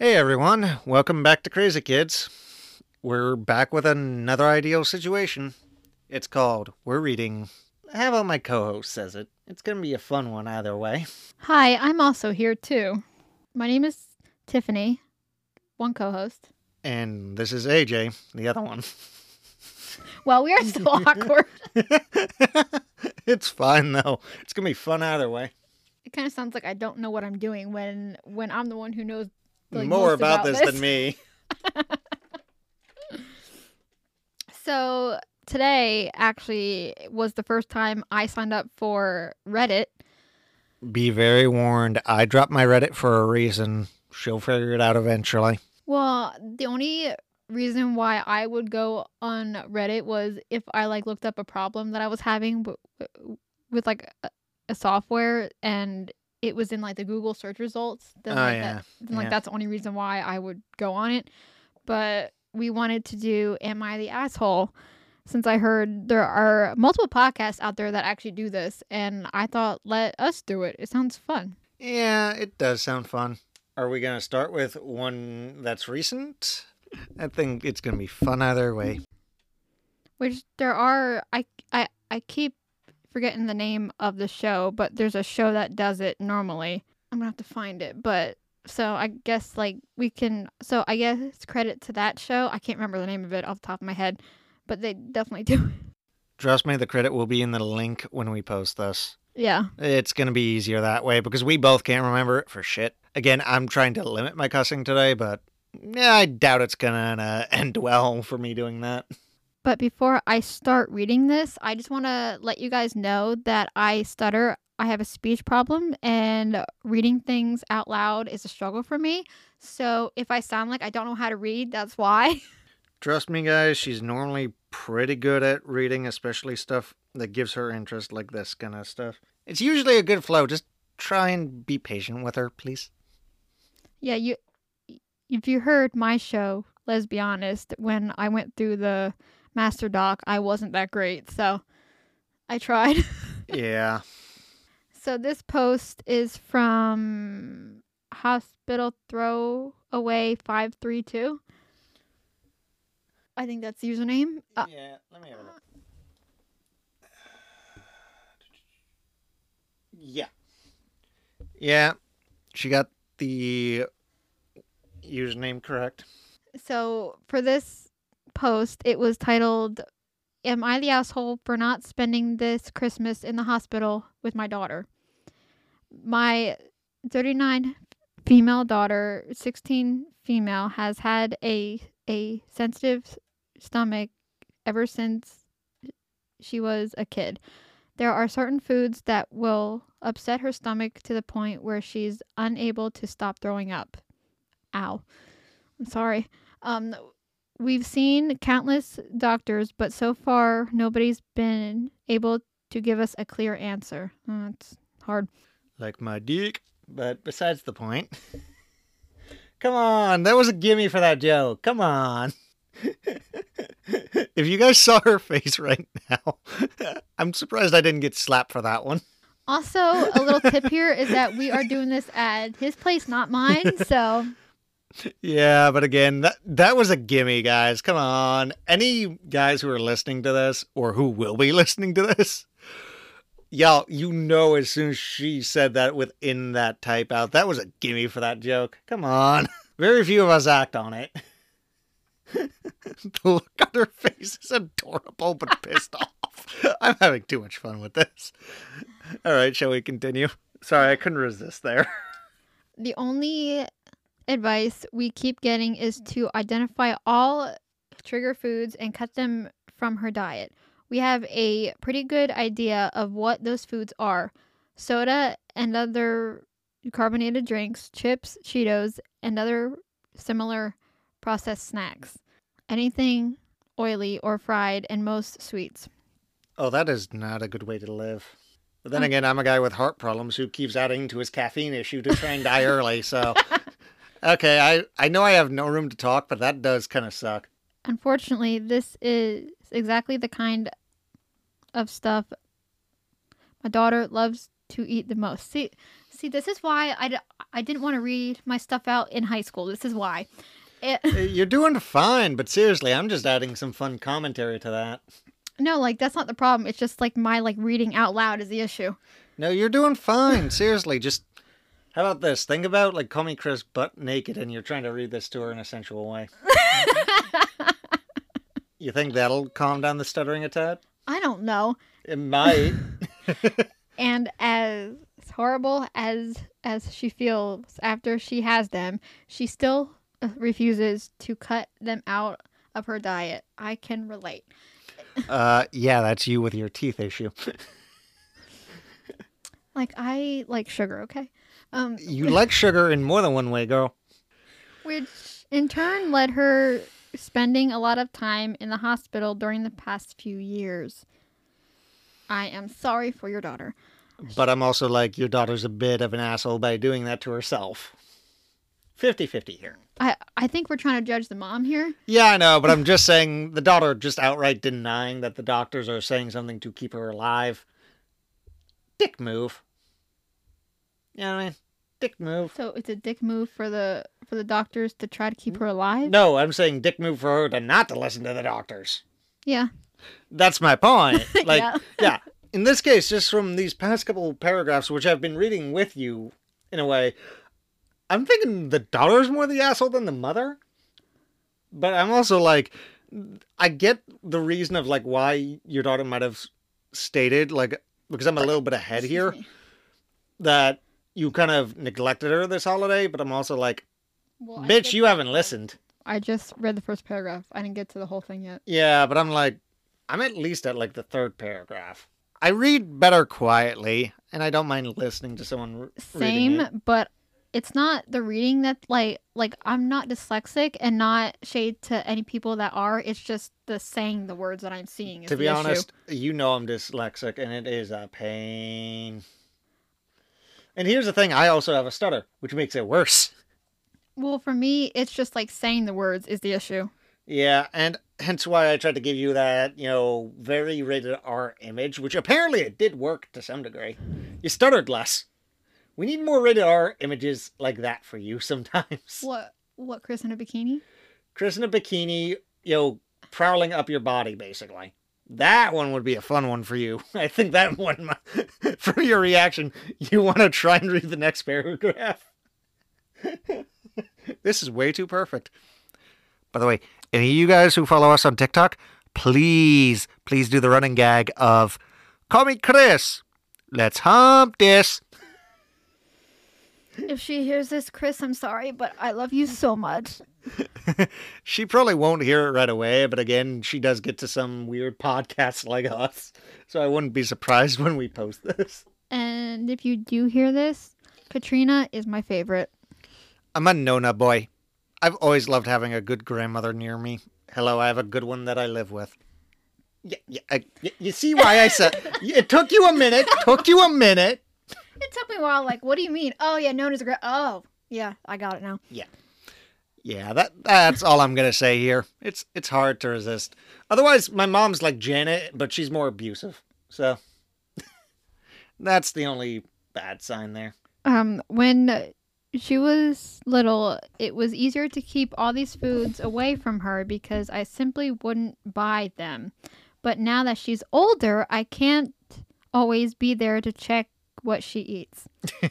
Hey everyone, welcome back to Krazy Kidz. We're back with another ideal situation. It's called We're Reading. How about my co host says it? It's gonna be a fun one either way. Hi, I'm also here too. My name is Tiffany, one co host. And this is AJ, the other one. Well, we are so awkward. it's fine though. It's gonna be fun either way. It kind of sounds like I don't know what I'm doing when when I'm the one who knows like, More most about, this, than me. So today actually was the first time I signed up for Reddit. Be very warned, I dropped my Reddit for a reason. She'll figure it out eventually. Well, the only reason why I would go on Reddit was if I like looked up a problem that I was having with like a software and it was in like the Google search results. Then Oh, like, yeah. that, then, like Yeah. that's the only reason why I would go on it. But we wanted to do Am I the Asshole? Since I heard there are multiple podcasts out there that actually do this, and I thought let us do it. It sounds fun. Yeah, it does sound fun. Are we gonna start with one that's recent? I think it's gonna be fun either way. Which there are I I I keep forgetting the name of the show, but there's a show that does it normally. I'm gonna have to find it, but so I guess like we can so I guess credit to that show. I can't remember the name of it off the top of my head, but they definitely do. Trust me, the credit will be in the link when we post this. yeah. It's gonna be easier that way because we both can't remember it for shit. Again, I'm trying to limit my cussing today, but yeah, I doubt it's gonna uh, end well for me doing that. But before I start reading this, I just want to let you guys know that I stutter. I have a speech problem, and reading things out loud is a struggle for me. So if I sound like I don't know how to read, that's why. Trust me, guys, she's normally pretty good at reading, especially stuff that gives her interest, like this kind of stuff. It's usually a good flow. Just try and be patient with her, please. Yeah, you if you heard my show, let's be honest, when I went through the master doc, I wasn't that great. So I tried. Yeah. so this post is from Hospital Throwaway 532. I think that's the username. Uh, yeah, let me have a look. Yeah. Yeah, she got the username correct. so for this post, it was titled Am I the asshole for not spending this Christmas in the hospital with my daughter? My 39 female daughter, 16 female, has had a a sensitive stomach ever since she was a kid. There are certain foods that will upset her stomach to the point where she's unable to stop throwing up. Ow. I'm sorry. Um we've seen countless doctors, but so far nobody's been able to give us a clear answer. Uh, it's hard. Like my dick. But besides the point. Come on, that was a gimme for that joke. Come on. if you guys saw her face right now, I'm surprised I didn't get slapped for that one. Also, a little tip here is that we are doing this at his place, not mine. So, Yeah, but again, that that was a gimme, guys. Come on. Any guys who are listening to this or who will be listening to this, y'all, you know as soon as she said that within that type out, that was a gimme for that joke. Come on. Very few of us act on it. the look on her face is adorable but pissed off. I'm having too much fun with this. All right, shall we continue? Sorry, I couldn't resist there. the only advice we keep getting is to identify all trigger foods and cut them from her diet. We have a pretty good idea of what those foods are soda and other carbonated drinks, chips, Cheetos, and other similar processed snacks. Anything oily or fried, and most sweets. Oh, that is not a good way to live. But then Um, again, I'm a guy with heart problems who keeps adding to his caffeine issue to try and die early. So, okay, I I know I have no room to talk, but that does kind of suck. Unfortunately, this is exactly the kind of stuff my daughter loves to eat the most. See, See, this is why I, I didn't want to read my stuff out in high school. This is why. It, Uh, You're doing fine, but seriously, I'm just adding some fun commentary to that. no, like that's not the problem. It's just like my like reading out loud is the issue. No, you're doing fine. Seriously, just how about this? Think about like Call Me Chris butt naked, and you're trying to read this to her in a sensual way. You think that'll calm down the stuttering a tad? I don't know. It might. And as horrible as as she feels after she has them, she still uh, refuses to cut them out of her diet. I can relate. uh, yeah, that's you with your teeth issue. Like I like sugar, okay? Um You like sugar in more than one way, girl. which in turn led her spending a lot of time in the hospital during the past few years. I am sorry for your daughter. But I'm also like, your daughter's a bit of an asshole by doing that to herself. 50 50 here. I I think we're trying to judge the mom here. Yeah, I know, but I'm just saying the daughter just outright denying that the doctors are saying something to keep her alive. Dick move. You know what I mean? Dick move. So it's a dick move for the for the doctors to try to keep her alive. No, I'm saying dick move for her to not to listen to the doctors. Yeah. That's my point. Like, Yeah. yeah. In this case, just from these past couple paragraphs, which I've been reading with you, in a way, I'm thinking the daughter's more the asshole than the mother. But I'm also like, I get the reason of like why your daughter might have stated, like, because I'm a little bit ahead here, that you kind of neglected her this holiday. But I'm also like, Well, bitch, you haven't listened. I just read the first paragraph. I didn't get to the whole thing yet. Yeah, but I'm like, I'm at least at like the third paragraph. I read better quietly, and I don't mind listening to someone r- reading Same, it. but it's not the reading that like like I'm not dyslexic and not shade to any people that are. It's just the saying the words that I'm seeing. Is To be issue. honest, you know I'm dyslexic, and it is a pain. And here's the thing: I also have a stutter, which makes it worse. Well, for me, it's just like saying the words is the issue. Yeah, and hence why I tried to give you that, you know, very rated R image, which apparently it did work to some degree. You stuttered less. We need more rated R images like that for you sometimes. What? What? Chris in a bikini? Chris in a bikini, you know, prowling up your body, basically. That one would be a fun one for you. I think that one, from your reaction, you want to try and read the next paragraph. this is way too perfect. By the way, any of you guys who follow us on TikTok, please, please do the running gag of call me Chris. Let's hump this. If she hears this, Chris, I'm sorry, but I love you so much. She probably won't hear it right away, but again, she does get to some weird podcasts like us. So I wouldn't be surprised when we post this. And if you do hear this, Katrina is my favorite. I'm a Nona boy. I've always loved having a good grandmother near me. Hello, I have a good one that I live with. Yeah, yeah, I, you see why I said it took you a minute. Took you a minute. It took me a while. Like, what do you mean? Oh yeah, known as a great. Oh yeah, I got it now. Yeah, yeah, that that's all I'm gonna say here. It's it's hard to resist. Otherwise, my mom's like Janet, but she's more abusive. So that's the only bad sign there. Um, when she was little, it was easier to keep all these foods away from her because I simply wouldn't buy them. But now that she's older, I can't always be there to check what she eats.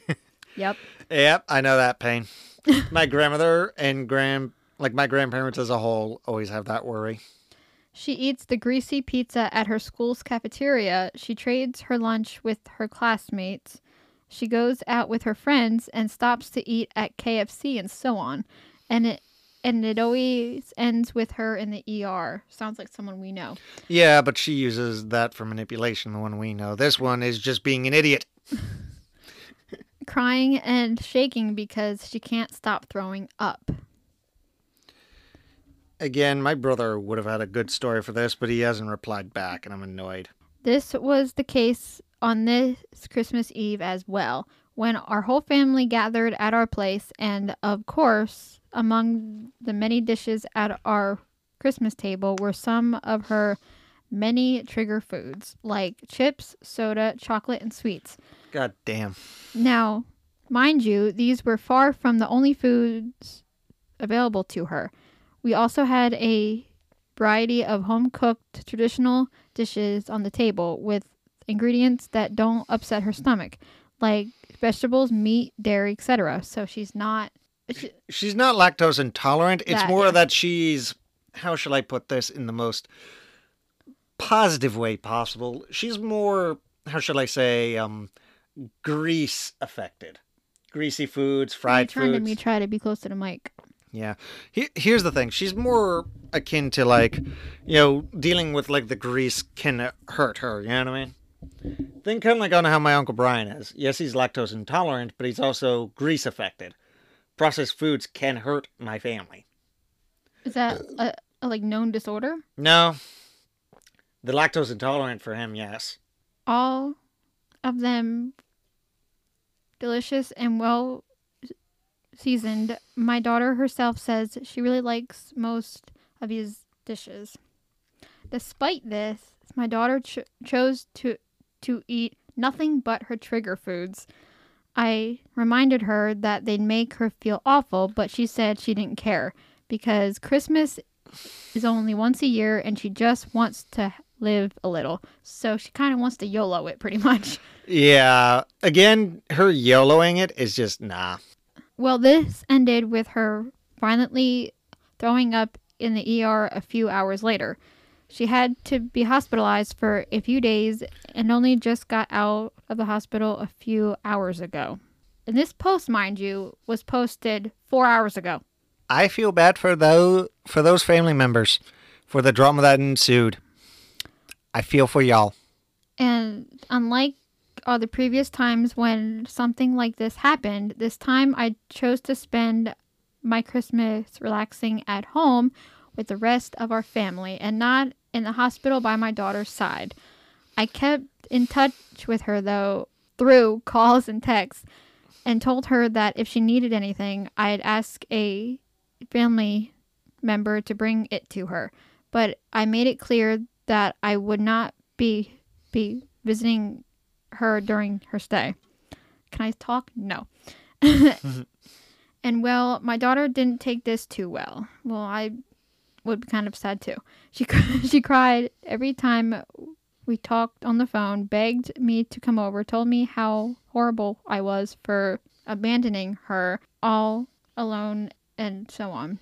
yep. Yep, I know that pain. my grandmother and grand like my grandparents as a whole always have that worry. She eats the greasy pizza at her school's cafeteria. She trades her lunch with her classmates. She goes out with her friends and stops to eat at KFC and so on. And it and it always ends with her in the ER. Sounds like someone we know. Yeah, but she uses that for manipulation, the one we know. This one is just being an idiot. Crying and shaking because she can't stop throwing up. Again, my brother would have had a good story for this, but he hasn't replied back, and I'm annoyed. This was the case on this Christmas Eve as well, when our whole family gathered at our place, and of course, among the many dishes at our Christmas table were some of her many trigger foods like chips, soda, chocolate, and sweets. God damn. Now, Mind you, these were far from the only foods available to her. We also had a variety of home cooked traditional dishes on the table with ingredients that don't upset her stomach, like vegetables, meat, dairy, etc. So she's not. She, She's not lactose intolerant. It's more yeah. that she's how shall I put this in the most positive way possible. She's more how shall I say um grease affected. Greasy foods, you fried trying to foods. me try to be close to the mic. Yeah. He, here's the thing. She's more akin to like, you know, dealing with like the grease can hurt her. You know what I mean? Think kind of like on how my uncle Brian is. Yes, he's lactose intolerant, but he's also grease affected. Processed foods can hurt my family. Is that a, a like known disorder? No. The lactose intolerant for him, yes. All of them delicious and well seasoned. My daughter herself says she really likes most of these dishes. Despite this, my daughter ch- chose to to eat nothing but her trigger foods. I reminded her that they'd make her feel awful, but she said she didn't care because Christmas is only once a year and she just wants to live a little. So she kind of wants to YOLO it pretty much. Yeah. Again, her YOLOing it is just nah. Well, this ended with her violently throwing up in the ER a few hours later. She had to be hospitalized for a few days and only just got out of the hospital a few hours ago. And this post, mind you, was posted four hours ago. I feel bad for those for those family members for the drama that ensued. I feel for y'all. And unlike all the previous times when something like this happened, this time I chose to spend my Christmas relaxing at home with the rest of our family and not in the hospital by my daughter's side. I kept in touch with her though through calls and texts and told her that if she needed anything, I'd ask a family member to bring it to her. But I made it clear that I would not be be visiting her during her stay. Can I talk? No. and well, my daughter didn't take this too well. Well, I would be kind of sad too. She she cried every time we talked on the phone, begged me to come over, told me how horrible I was for abandoning her all alone and so on.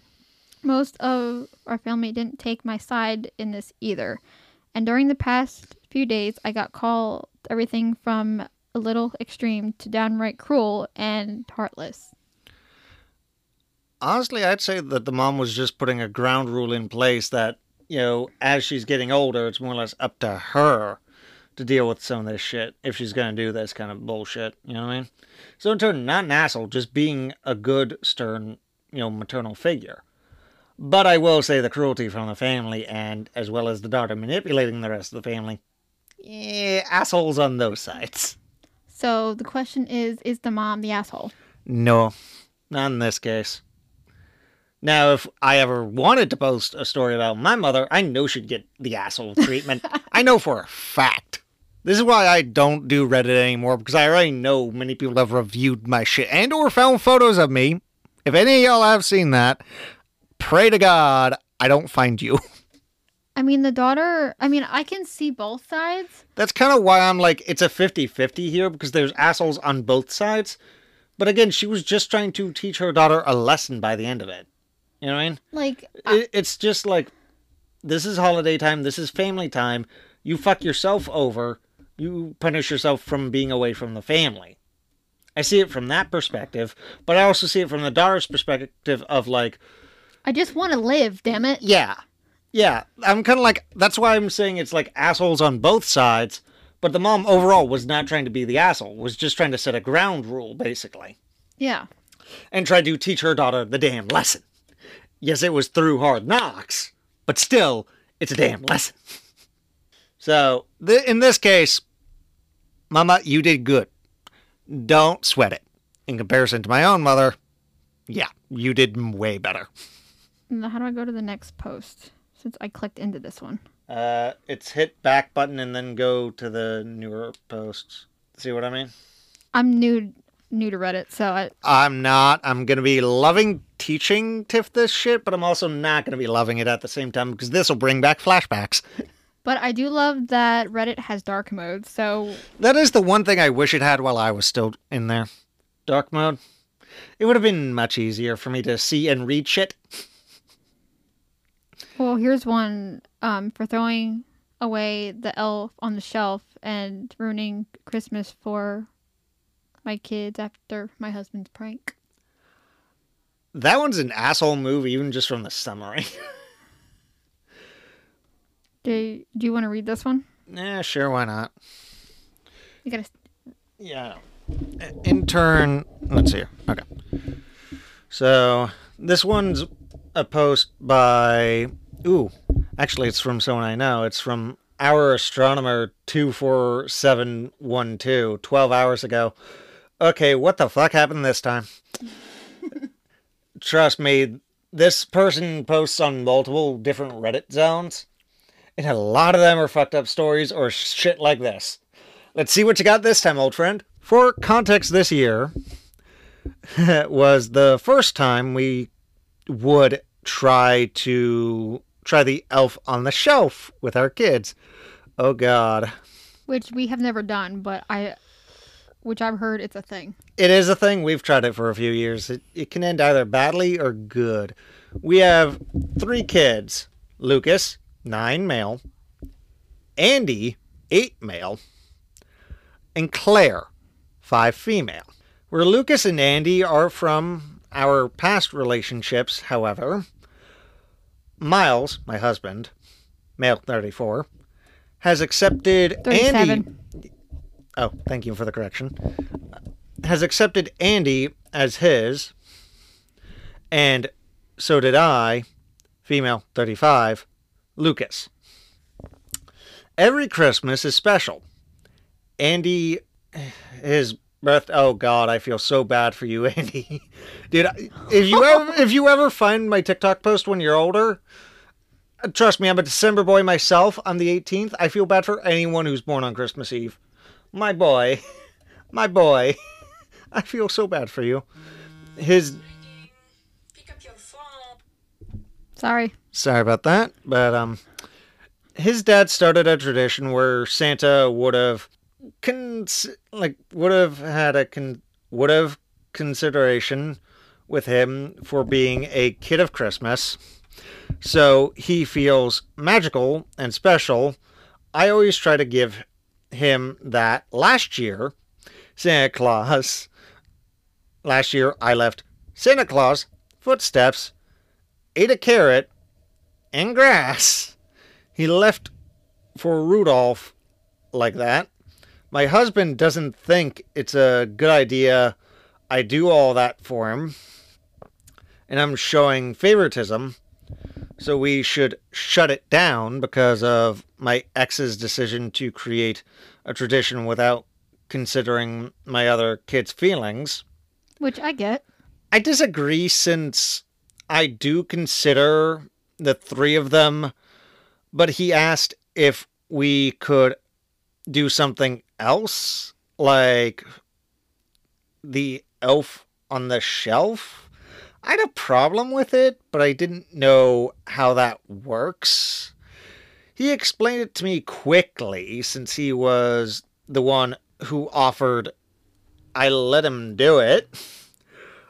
Most of our family didn't take my side in this either. And during the past few days, I got called everything from a little extreme to downright cruel and heartless. Honestly, I'd say that the mom was just putting a ground rule in place that, you know, as she's getting older, it's more or less up to her to deal with some of this shit if she's going to do this kind of bullshit. You know what I mean? So, in turn, not an asshole, just being a good, stern, you know, maternal figure. But I will say the cruelty from the family and as well as the daughter manipulating the rest of the family. Yeah, assholes on those sides. So the question is is the mom the asshole? No, not in this case. Now, if I ever wanted to post a story about my mother, I know she'd get the asshole treatment. I know for a fact. This is why I don't do Reddit anymore because I already know many people have reviewed my shit and or found photos of me. If any of y'all have seen that, pray to God I don't find you. I mean the daughter I mean I can see both sides. That's kind of why I'm like, it's a 50 50 here because there's assholes on both sides. But again, she was just trying to teach her daughter a lesson by the end of it. You know what I mean? Like I, It, it's just like, this is holiday time, this is family time. You fuck yourself over, you punish yourself from being away from the family. I see it from that perspective, but I also see it from the daughter's perspective of like, I just want to live, damn it. yeah, yeah. I'm kind of like, that's why I'm saying it's like assholes on both sides. But the mom overall was not trying to be the asshole, was just trying to set a ground rule, basically, Yeah. and try to teach her daughter the damn lesson. Yes, it was through hard knocks, but still, it's a damn lesson. So, th- in this case, Mama, you did good. Don't sweat it. In comparison to my own mother, yeah, you did way better. How do I go to the next post? Since I clicked into this one. Uh, it's hit back button and then go to the newer posts. See what I mean? I'm new new to Reddit, so I, I'm not. I'm going to be loving teaching Tiff this shit, but I'm also not going to be loving it at the same time because this will bring back flashbacks. but I do love that Reddit has dark mode. So That is the one thing I wish it had while I was still in there. Dark mode. It would have been much easier for me to see and read shit. Well, here's one um, for throwing away the elf on the shelf and ruining Christmas for my kids after my husband's prank. That one's an asshole move, even just from the summary. Do, do you want to read this one? yeah, sure, why not? You gotta. Yeah. Intern. Let's see here. Okay. So this one's a post by. Ooh, actually, it's from someone I know. It's from our astronomer 24712, 12 hours ago. Okay, what the fuck happened this time? Trust me, this person posts on multiple different Reddit zones, and a lot of them are fucked up stories or shit like this. Let's see what you got this time, old friend. For context, this year was the first time we would try to try the elf on the shelf with our kids. Oh god. Which we have never done, but I. Which I've heard it's a thing. It is a thing. We've tried it for a few years. It, it can end either badly or good. We have three kids Lucas, nine male, Andy, eight male, and Claire, five female. Where Lucas and Andy are from our past relationships, however, Miles, my husband, male 34, has accepted Andy. Oh, thank you for the correction. Has accepted Andy as his, and so did I, female 35, Lucas. Every Christmas is special. Andy, his breath. Oh God, I feel so bad for you, Andy. Dude, if you ever if you ever find my TikTok post when you're older, trust me, I'm a December boy myself. I'm the 18th. I feel bad for anyone who's born on Christmas Eve. My boy, my boy, I feel so bad for you. His Pick up your phone. Sorry. sorry about that, but um, his dad started a tradition where Santa would have cons- like would have had a con- would have consideration with him for being a kid of Christmas. So he feels magical and special. I always try to give him that. Last year, Santa Claus. Last year, I left Santa Claus footsteps, ate a carrot, and grass. He left for Rudolph like that. My husband doesn't think it's a good idea I do all that for him. And I'm showing favoritism. So we should shut it down because of my ex's decision to create a tradition without considering my other kids' feelings. Which I get. I disagree since I do consider the three of them, but he asked if we could do something else, like the elf on the shelf. I had a problem with it, but I didn't know how that works. He explained it to me quickly since he was the one who offered I let him do it.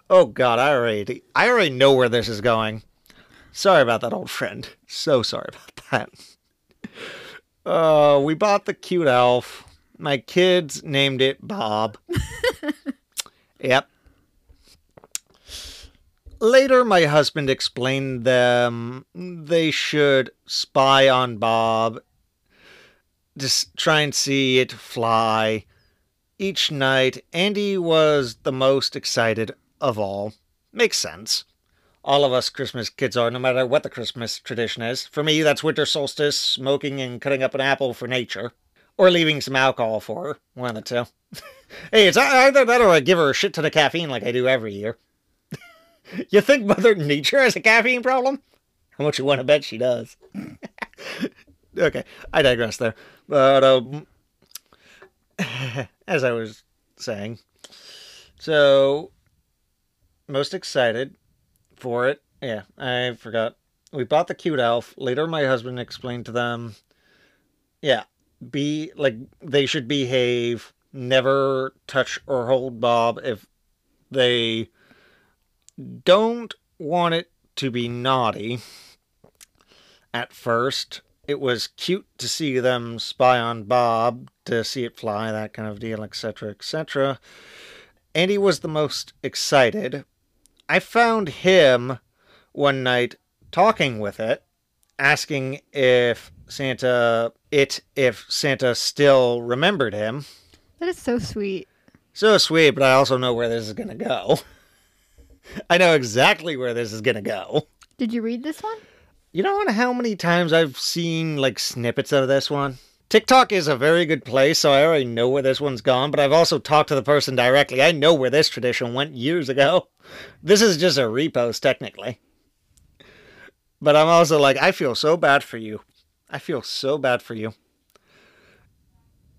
Oh god, I already I already know where this is going. Sorry about that old friend. So sorry about that. Uh we bought the cute elf. My kids named it Bob. yep. Later my husband explained them they should spy on Bob. Just try and see it fly. Each night, Andy was the most excited of all. Makes sense. All of us Christmas kids are, no matter what the Christmas tradition is. For me, that's winter solstice, smoking and cutting up an apple for nature. Or leaving some alcohol for her. One of the two. hey, it's either that or I give her a shit ton of caffeine like I do every year. you think Mother Nature has a caffeine problem? How much you want to bet she does? okay, I digress there. But, um, as I was saying, So, most excited for it. Yeah, I forgot. We bought the cute elf. Later, my husband explained to them, yeah, be like they should behave, never touch or hold Bob if they don't want it to be naughty. At first, it was cute to see them spy on Bob, to see it fly, that kind of deal, etc., etc. Andy was the most excited. I found him one night talking with it, asking if Santa, it, if Santa still remembered him. That is so sweet. So sweet, but I also know where this is going to go. I know exactly where this is going to go. Did you read this one? You don't know how many times I've seen like snippets of this one? TikTok is a very good place, so I already know where this one's gone, but I've also talked to the person directly. I know where this tradition went years ago. This is just a repost, technically. But I'm also like, I feel so bad for you. I feel so bad for you.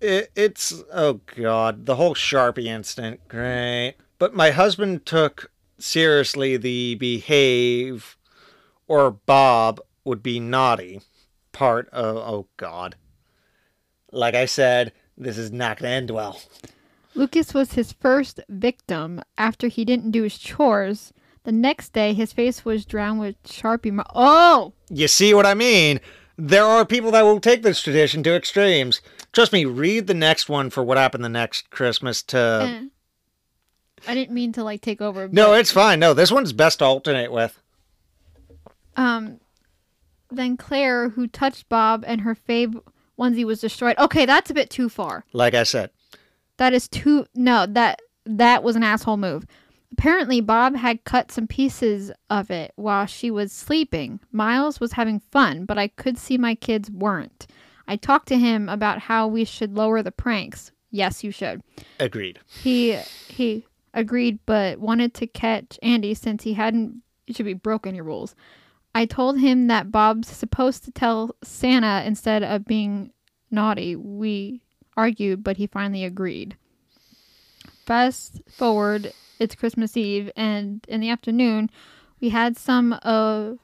It, it's, oh God, the whole Sharpie incident, great. But my husband took seriously the behave or Bob would be naughty part of, oh God. Like I said, this is not going to end well. Lucas was his first victim after he didn't do his chores. The next day, his face was drowned with Sharpie. Mar- oh! You see what I mean? There are people that will take this tradition to extremes. Trust me, read the next one for what happened the next Christmas to. Eh. I didn't mean to like take over. No, but, it's fine. No, this one's best to alternate with. um. Then Claire, who touched Bob, and her fave onesie was destroyed. Okay, that's a bit too far. Like I said, That is too. No, that that was an asshole move. Apparently, Bob had cut some pieces of it while she was sleeping. Miles was having fun, but I could see my kids weren't. I talked to him about how we should lower the pranks. Yes, you should. agreed. He he agreed, but wanted to catch Andy since he hadn't. It should be broke your rules. I told him that Bob's supposed to tell Santa instead of being naughty. We argued, but he finally agreed. Fast forward, it's Christmas Eve, and in the afternoon, we had some of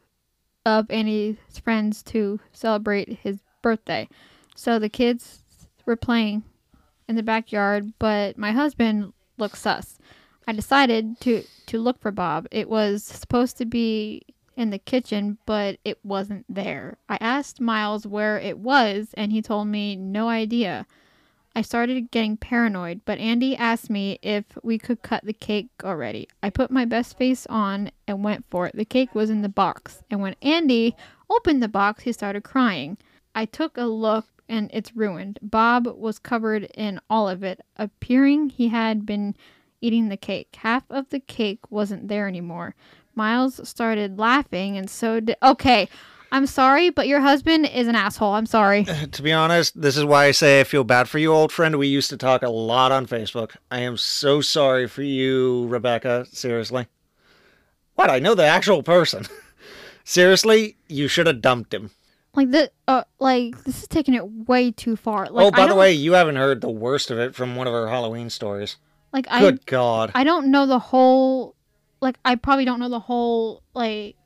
of Andy's friends to celebrate his birthday. So the kids were playing in the backyard, but my husband looked sus. I decided to to look for Bob. It was supposed to be in the kitchen, but it wasn't there. I asked Miles where it was, and he told me no idea. I started getting paranoid, but Andy asked me if we could cut the cake already. I put my best face on and went for it. The cake was in the box, and when Andy opened the box, he started crying. I took a look and it's ruined. Bob was covered in all of it, appearing he had been eating the cake. Half of the cake wasn't there anymore. Miles started laughing, and so did. Okay, I'm sorry, but your husband is an asshole. I'm sorry. To be honest, this is why I say I feel bad for you, old friend. We used to talk a lot on Facebook. I am so sorry for you, Rebecca. Seriously. What? I know the actual person. Seriously, you should have dumped him. Like the uh, like this is taking it way too far. Like, oh, I by the way, you haven't heard the worst of it from one of our Halloween stories. like I Good God. I don't know the whole. Like I probably don't know the whole like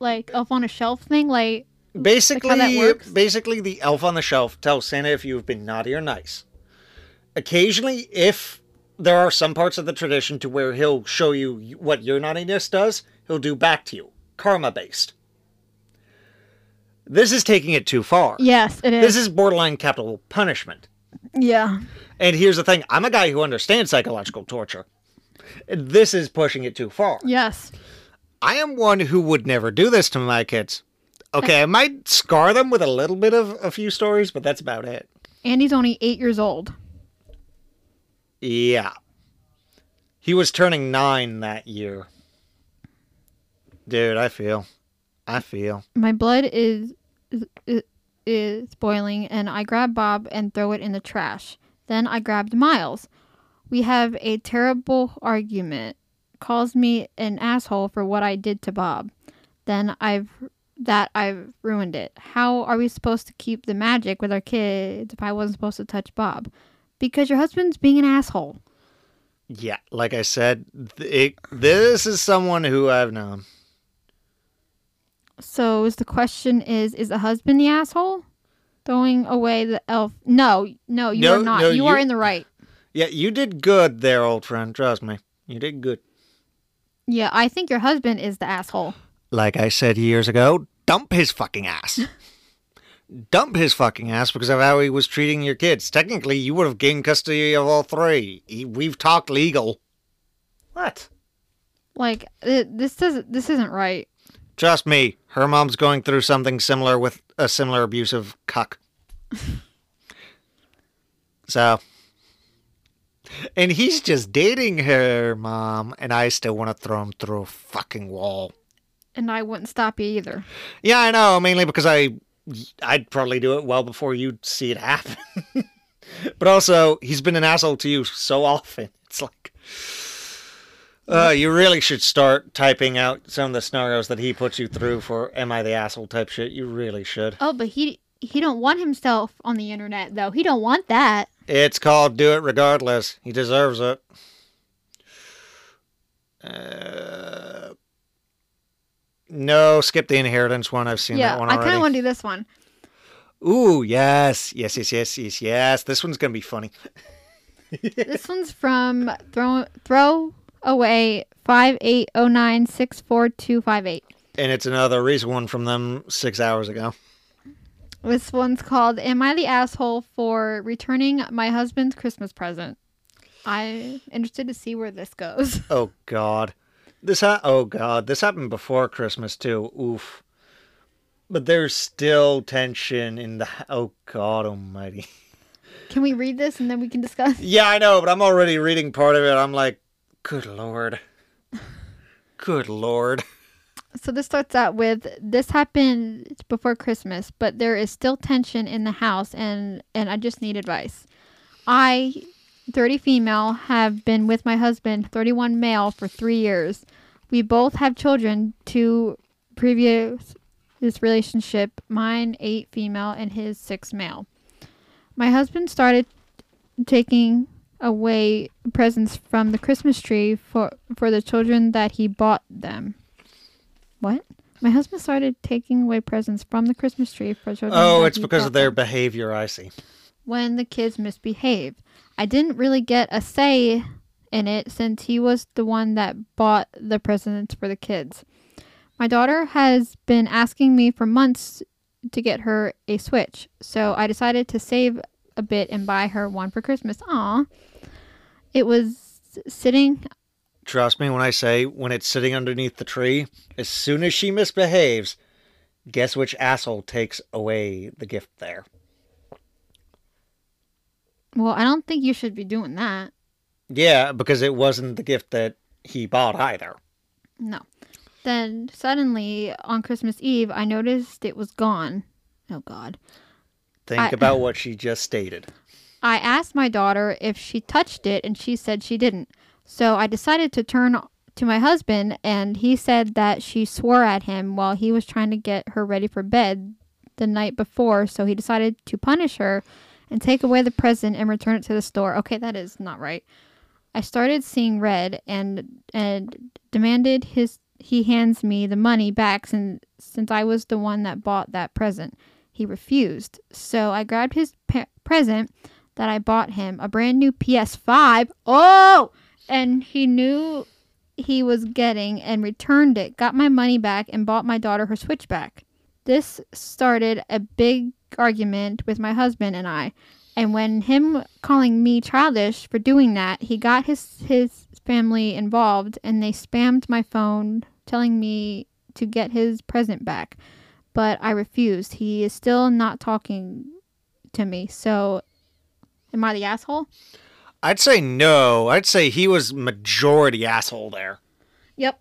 like elf on a shelf thing. Like Basically, works? basically, the elf on the shelf tells Santa if you've been naughty or nice. Occasionally, if there are some parts of the tradition to where he'll show you what your naughtiness does, he'll do back to you, karma based. This is taking it too far. yes, it is. This is borderline capital punishment. yeah. And here's the thing: I'm a guy who understands psychological torture. This is pushing it too far. Yes. I am one who would never do this to my kids. Okay, I might scar them with a little bit of a few stories, but that's about it. Andy's only eight years old. Yeah. He was turning nine that year. Dude, I feel. I feel. My blood is is, is boiling, and I grab Bob and throw it in the trash. Then I grabbed Miles. We have a terrible argument. Calls me an asshole for what I did to Bob. Then I've that I've ruined it. How are we supposed to keep the magic with our kids if I wasn't supposed to touch Bob? Because your husband's being an asshole. Yeah, like I said, it, this is someone who I've known. So is the question is is the husband the asshole? Throwing away the elf. No, no, you No, are not. no, you, are in the right. Yeah, you did good there, old friend. Trust me. You did good. Yeah, I think your husband is the asshole. Like I said years ago, dump his fucking ass. dump his fucking ass because of how he was treating your kids. Technically, you would have gained custody of all three. We've talked legal. What? Like this doesn't this isn't right. Trust me, her mom's going through something similar with a similar abusive cuck. so. And he's just dating her mom, and I still want to throw him through a fucking wall. And I wouldn't stop you either. Yeah, I know, mainly because I. I'd probably do it well before you'd see it happen. but also, he's been an asshole to you so often. It's like. Uh, you really should start typing out some of the scenarios that he puts you through for "Am I the asshole?" type shit. You really should. Oh, but he he don't want himself on the internet though. He don't want that. It's called "Do It Regardless." He deserves it. Uh, no, skip the inheritance one. I've seen yeah, that one already. I kind of want to do this one. Ooh, yes, yes, yes, yes, yes, yes. This one's gonna be funny. this one's from throw throw away five eight oh nine six four two five eight. And it's another recent one from them six hours ago. This one's called "Am I the asshole for returning my husband's Christmas present?" I'm interested to see where this goes. Oh God, this ha- oh God, this happened before Christmas too. Oof. But there's still tension in the. Oh God Almighty. Can we read this and then we can discuss? Yeah, I know, but I'm already reading part of it. I'm like, good Lord. Good Lord. So this starts out with this happened before Christmas, but there is still tension in the house and and I just need advice. I 30 female have been with my husband 31 male for 3 years. We both have children, two previous this relationship, mine 8 female and his 6 male. My husband started taking away presents from the Christmas tree for for the children that he bought them. What? My husband started taking away presents from the Christmas tree for children. Oh, it's because of their them behavior, I see. when the kids misbehaved. I didn't really get a say in it since he was the one that bought the presents for the kids. My daughter has been asking me for months to get her a Switch, so I decided to save a bit and buy her one for Christmas. Aw. It was sitting Trust me when I say when it's sitting underneath the tree, as soon as she misbehaves, guess which asshole takes away the gift there? well, I don't think you should be doing that. Yeah, because it wasn't the gift that he bought either. No. Then suddenly on Christmas Eve, I noticed it was gone. Oh God. Think I- about what she just stated. I asked my daughter if she touched it, and she said she didn't. So I decided to turn to my husband, and he said that she swore at him while he was trying to get her ready for bed the night before. So he decided to punish her and take away the present and return it to the store. Okay, that is not right. I started seeing red and and demanded his he hands me the money back since since I was the one that bought that present. He refused. So I grabbed his pa- present that I bought him, a brand new PS5. Oh, and he knew he was getting and returned it, got my money back, and bought my daughter her Switch back. This started a big argument with my husband and I. And when him calling me childish for doing that, he got his his family involved and they spammed my phone telling me to get his present back. But I refused. He is still not talking to me. So am I the asshole? I'd say no. I'd say he was majority asshole there. Yep.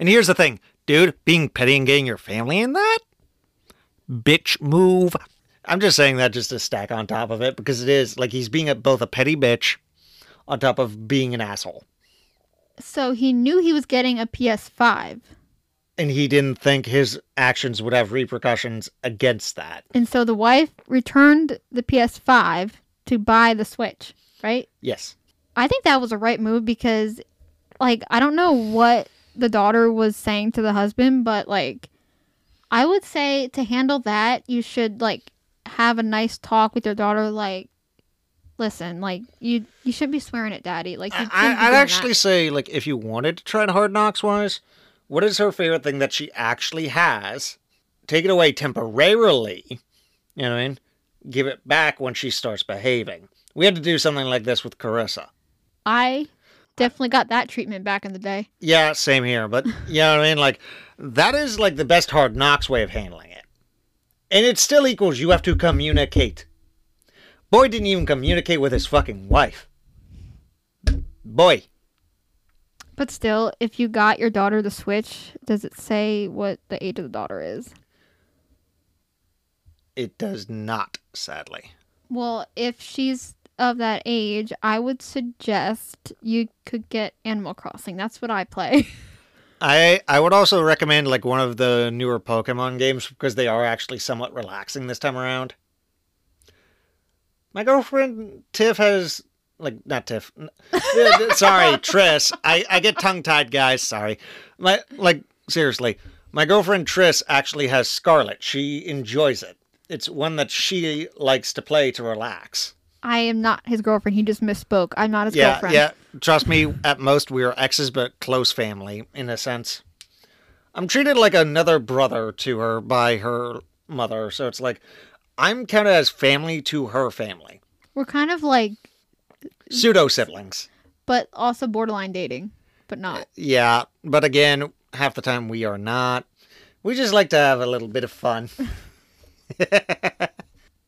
And here's the thing, dude, being petty and getting your family in that? Bitch move. I'm just saying that just to stack on top of it because it is like he's being a, both a petty bitch on top of being an asshole. So he knew he was getting a PS5. And he didn't think his actions would have repercussions against that. And so the wife returned the PS5 to buy the Switch, right? Yes. I think that was a right move because, like, I don't know what the daughter was saying to the husband, but like, I would say to handle that, you should like have a nice talk with your daughter. Like, listen, like you you should be swearing at daddy. Like, I, I'd actually that. say, like, if you wanted to try hard knocks wise, what is her favorite thing that she actually has? Take it away temporarily. You know what I mean? Give it back when she starts behaving. We had to do something like this with Carissa. I definitely got that treatment back in the day. Yeah, same here. But you know what I mean? Like that is like the best hard knocks way of handling it. And it still equals you have to communicate. Boy didn't even communicate with his fucking wife. Boy. But still, if you got your daughter the Switch, does it say what the age of the daughter is? It does not, sadly. Well, if she's of that age, I would suggest you could get Animal Crossing. That's what I play. I I would also recommend like one of the newer Pokemon games because they are actually somewhat relaxing this time around. My girlfriend Tiff has like not Tiff. sorry, Tris. I I get tongue tied, guys. Sorry. My like seriously, my girlfriend Tris actually has Scarlet. She enjoys it. It's one that she likes to play to relax. I am not his girlfriend. He just misspoke. I'm not his yeah, girlfriend. yeah. Trust me, at most we are exes, but close family in a sense. I'm treated like another brother to her by her mother, so it's like I'm kind of as family to her family, We're kind of like, pseudo siblings. but also borderline dating, but not. Yeah, but again, half the time we are not. We just like to have a little bit of fun.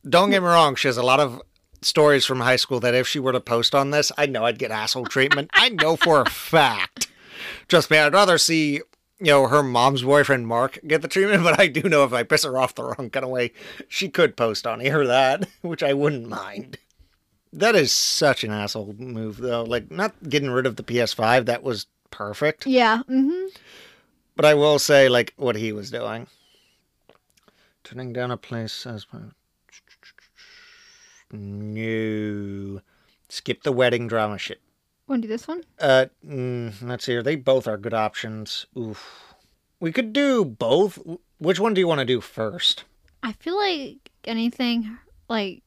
Don't get me wrong, she has a lot of stories from high school that if she were to post on this, I know I'd get asshole treatment. I know for a fact. Trust me, I'd rather see, you know, her mom's boyfriend Mark get the treatment, but I do know if I piss her off the wrong kind of way, she could post on here that, which I wouldn't mind. That is such an asshole move, though. Like, not getting rid of the PS5, that was perfect. Yeah. Mm-hmm. But I will say, like, what he was doing. Turning down a place as. No. Skip the wedding drama shit. Want to do this one? Uh, mm, let's see here. They both are good options. Oof. We could do both. Which one do you want to do first? I feel like anything like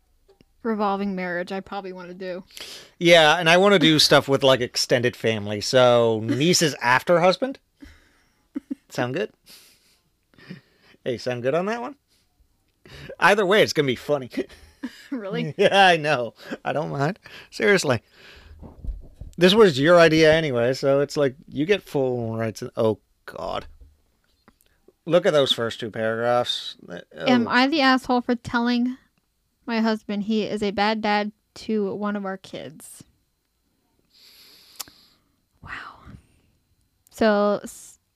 revolving marriage, I probably want to do. Yeah, and I want to do stuff with like extended family. So nieces after husband. Sound good? Hey, sound good on that one? Either way, it's gonna be funny. really? yeah, I know. I don't mind. Seriously. This was your idea anyway, so it's like you get full rights. In- oh God. Look at those first two paragraphs. Uh, oh, Am I the asshole for telling my husband he is a bad dad to one of our kids? Wow. So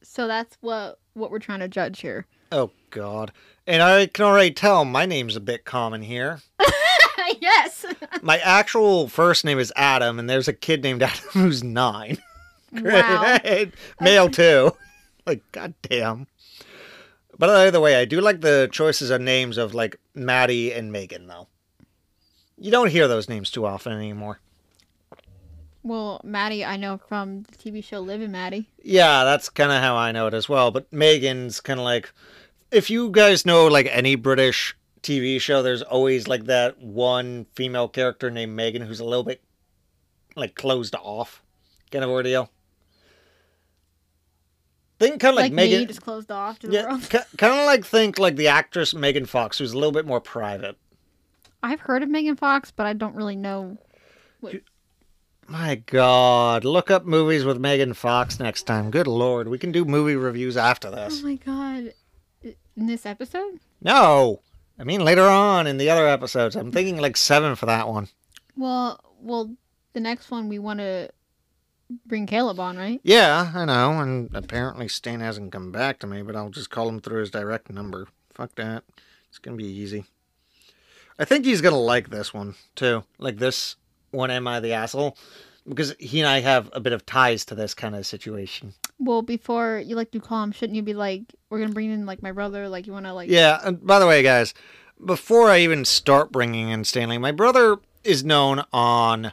so that's what what we're trying to judge here. Oh God. And I can already tell my name's a bit common here. yes. My actual first name is Adam, and there's a kid named Adam who's nine. wow. Male too. Like, goddamn. But either way, I do like the choices of names of like Maddie and Megan, though. You don't hear those names too often anymore. Well, Maddie, I know from the TV show Liv and Maddie. Yeah, that's kind of how I know it as well. But Megan's kind of like, if you guys know like any British TV show, there's always like that one female character named Megan who's a little bit like closed off kind of ordeal. Think kind of like, Like, Megan. me, just closed off to the Yeah, world. kind of like think like the actress Megan Fox, who's a little bit more private. I've heard of Megan Fox, but I don't really know. My God, look up movies with Megan Fox next time. Good Lord, we can do movie reviews after this. Oh my god! In this episode? No, I mean later on in the other episodes. I'm thinking like seven for that one. Well, well, the next one we want to bring Caleb on, right? Yeah, I know, and apparently Stan hasn't come back to me, but I'll just call him through his direct number. Fuck that. It's gonna be easy. I think he's gonna like this one too. Like this one, am I the asshole? Because he and I have a bit of ties to this kind of situation. Well, before you like to call him, shouldn't you be like, we're gonna bring in like my brother? Like you want to like? Yeah, and by the way, guys, before I even start bringing in Stanley, my brother is known on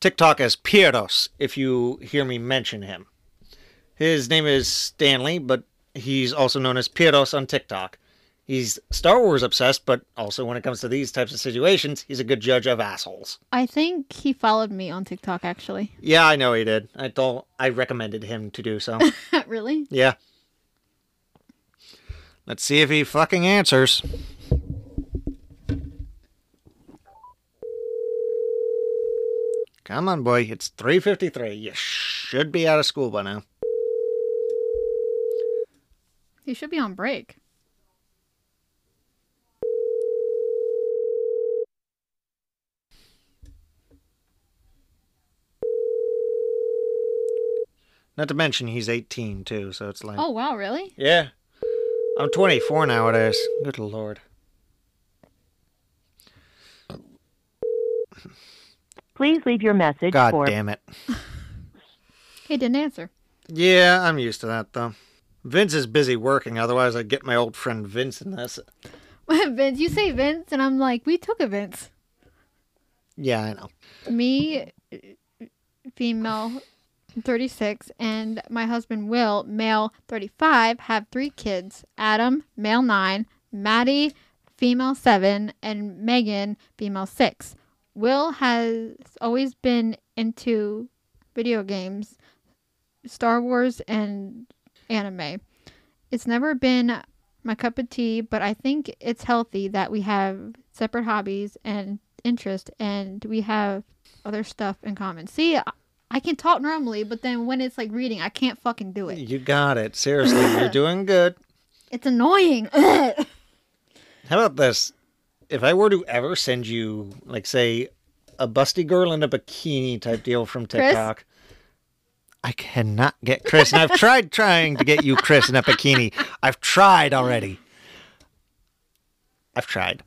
TikTok as Pieros if you hear me mention him. His name is Stanley, but he's also known as Pieros on TikTok. He's Star Wars obsessed, but also when it comes to these types of situations, he's a good judge of assholes. I think he followed me on TikTok actually. Yeah, I know he did. I told I recommended him to do so. really? yeah. Let's see if he fucking answers. Come on, boy. It's 3:53. You should be out of school by now. He should be on break. Not to mention he's 18 too, so it's like Oh wow, really? Yeah. I'm 24 nowadays. Good lord. Please leave your message God for damn it. He didn't answer. Yeah, I'm used to that though. Vince is busy working, otherwise I'd get my old friend Vince in this. Vince, you say Vince, and I'm like, we took a Vince. Yeah, I know. Me, uh, female, 36, and my husband Will, male, 35, have three kids Adam, male, 9, Maddie, female, 7, and Megan, female, 6. Will has always been into video games, Star Wars, and anime. It's never been my cup of tea, but I think it's healthy that we have separate hobbies and interest and we have other stuff in common. See, I- can talk normally, but then when it's like reading, I can't fucking do it. You got it. Seriously, you're doing good. It's annoying. How about this? If I were to ever send you, like, say, a busty girl in a bikini type deal from Chris? TikTok, I cannot get Chris. And I've tried trying to get you Chris in a bikini. I've tried already. I've tried.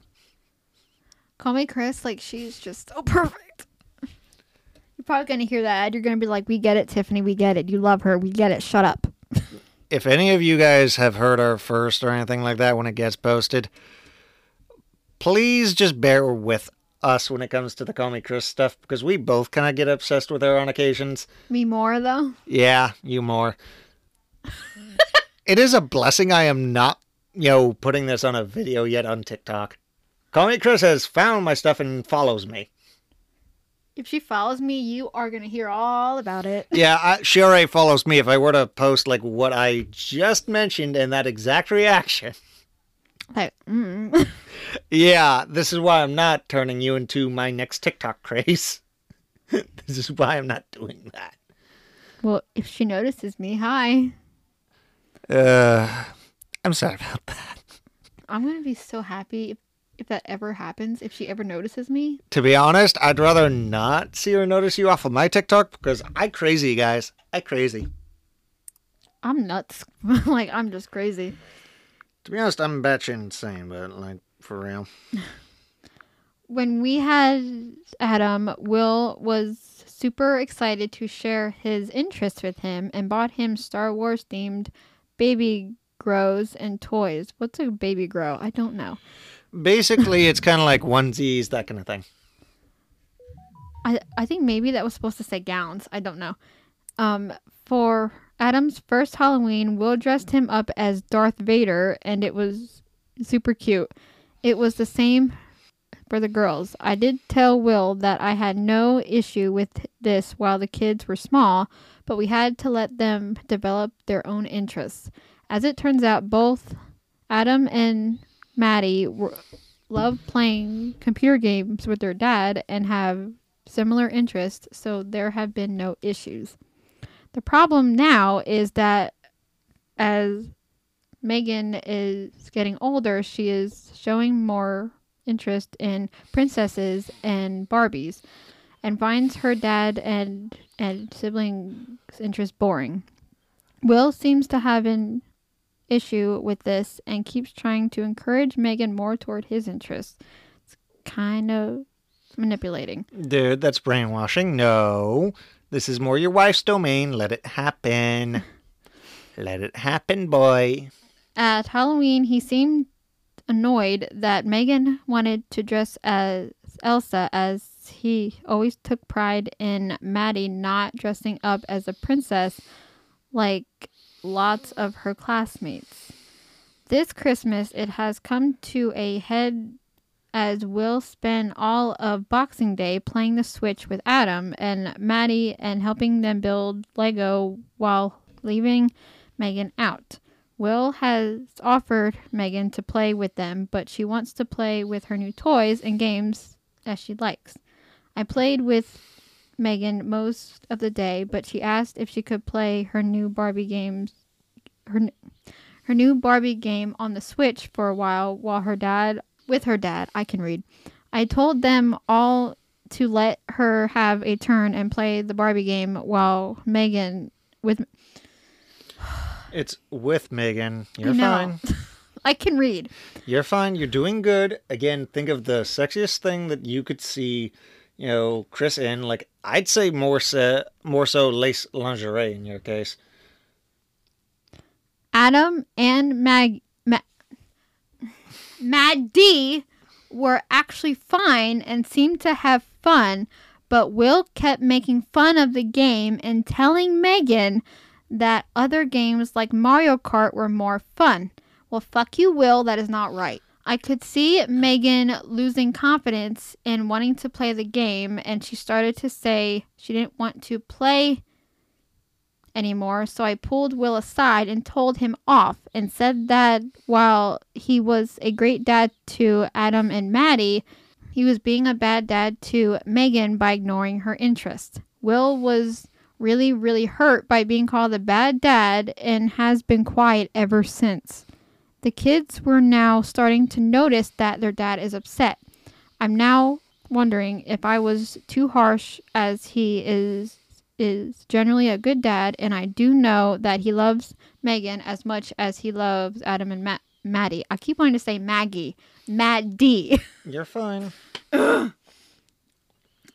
Call me Chris, like she's just so perfect. Probably gonna hear that. You're gonna be like, "We get it, Tiffany. We get it. You love her. We get it. Shut up." If any of you guys have heard our first or anything like that when it gets posted, please just bear with us when it comes to the Call Me Chris stuff because we both kind of get obsessed with her on occasions. Me more though. Yeah, you more. it is a blessing I am not, you know, putting this on a video yet on TikTok. Call Me Chris has found my stuff and follows me. If she follows me, you are gonna hear all about it. Yeah, I, she already follows me. If I were to post like what I just mentioned and that exact reaction, Like, mm. yeah, this is why I'm not turning you into my next TikTok craze. this is why I'm not doing that. well, if she notices me, hi. Uh, I'm sorry about that. I'm gonna be so happy if, if that ever happens. If she ever notices me, To be honest, I'd rather not see her notice you off of my TikTok because I crazy, guys. I crazy. I'm nuts. like I'm just crazy. To be honest, I'm batshit insane, but like for real. When we had Adam, Will was super excited to share his interest with him and bought him Star Wars themed baby grows and toys. What's a baby grow? I don't know. Basically, it's kind of like onesies, that kind of thing. I I think maybe that was supposed to say gowns. I don't know. Um, for Adam's first Halloween, Will dressed him up as Darth Vader, and it was super cute. It was the same for the girls. I did tell Will that I had no issue with this while the kids were small, but we had to let them develop their own interests. As it turns out, both Adam and Maddie were, love playing computer games with their dad and have similar interests, so there have been no issues. The problem now is that as Megan is getting older, she is showing more interest in princesses and Barbies and finds her dad and and siblings' interest boring. Will seems to have an issue with this and keeps trying to encourage Megan more toward his interests. It's kind of manipulating. Dude, that's brainwashing. No. This is more your wife's domain. Let it happen. Let it happen, boy. At Halloween, he seemed annoyed that Megan wanted to dress as Elsa as he always took pride in Maddie not dressing up as a princess like lots of her classmates. This Christmas, it has come to a head as Will spend all of Boxing Day playing the Switch with Adam and Maddie and helping them build Lego while leaving Megan out. Will has offered Megan to play with them, but she wants to play with her new toys and games as she likes. I played with Megan most of the day, but she asked if she could play her new Barbie games her her new Barbie game on the Switch for a while while her dad with her dad, I can read. I told them all to let her have a turn and play the Barbie game while Megan with It's with Megan. You're know. fine. I can read. You're fine. You're doing good. Again, think of the sexiest thing that you could see, you know, Chris in. Like I'd say more so, more so lace lingerie in your case. Adam and Mag Ma- Maddie were actually fine and seemed to have fun, but Will kept making fun of the game and telling Megan that other games like Mario Kart were more fun. Well, fuck you, Will. That is not right. I could see Megan losing confidence in wanting to play the game, and she started to say she didn't want to play anymore. So I pulled Will aside and told him off and said that while he was a great dad to Adam and Maddie, he was being a bad dad to Megan by ignoring her interest. Will was really, really hurt by being called a bad dad and has been quiet ever since. The kids were now starting to notice that their dad is upset. I'm now wondering if I was too harsh as he is is generally a good dad and I do know that he loves Megan as much as he loves Adam and Ma- Maddie. I keep wanting to say Maggie. Maddie. You're fine.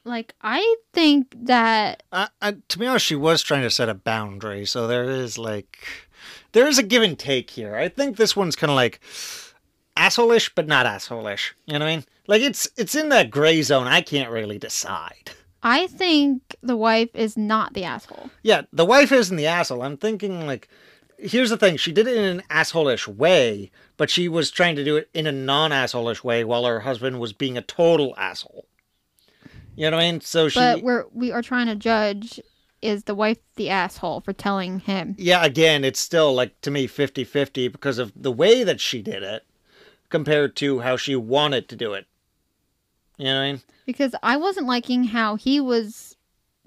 like I think that I, I, to be honest, she was trying to set a boundary, so there is like, there is a give and take here. I think this one's kind of like asshole-ish, but not asshole-ish. You know what I mean? Like it's it's in that gray zone. I can't really decide. I think the wife is not the asshole. Yeah, the wife isn't the asshole. I'm thinking like, here's the thing: she did it in an asshole-ish way, but she was trying to do it in a non-asshole-ish way, while her husband was being a total asshole. You know what I mean? So she. But we're we are trying to judge is the wife the asshole for telling him. yeah, again, it's still like to me 50 50 because of the way that she did it compared to how she wanted to do it. You know what I mean? Because I wasn't liking how he was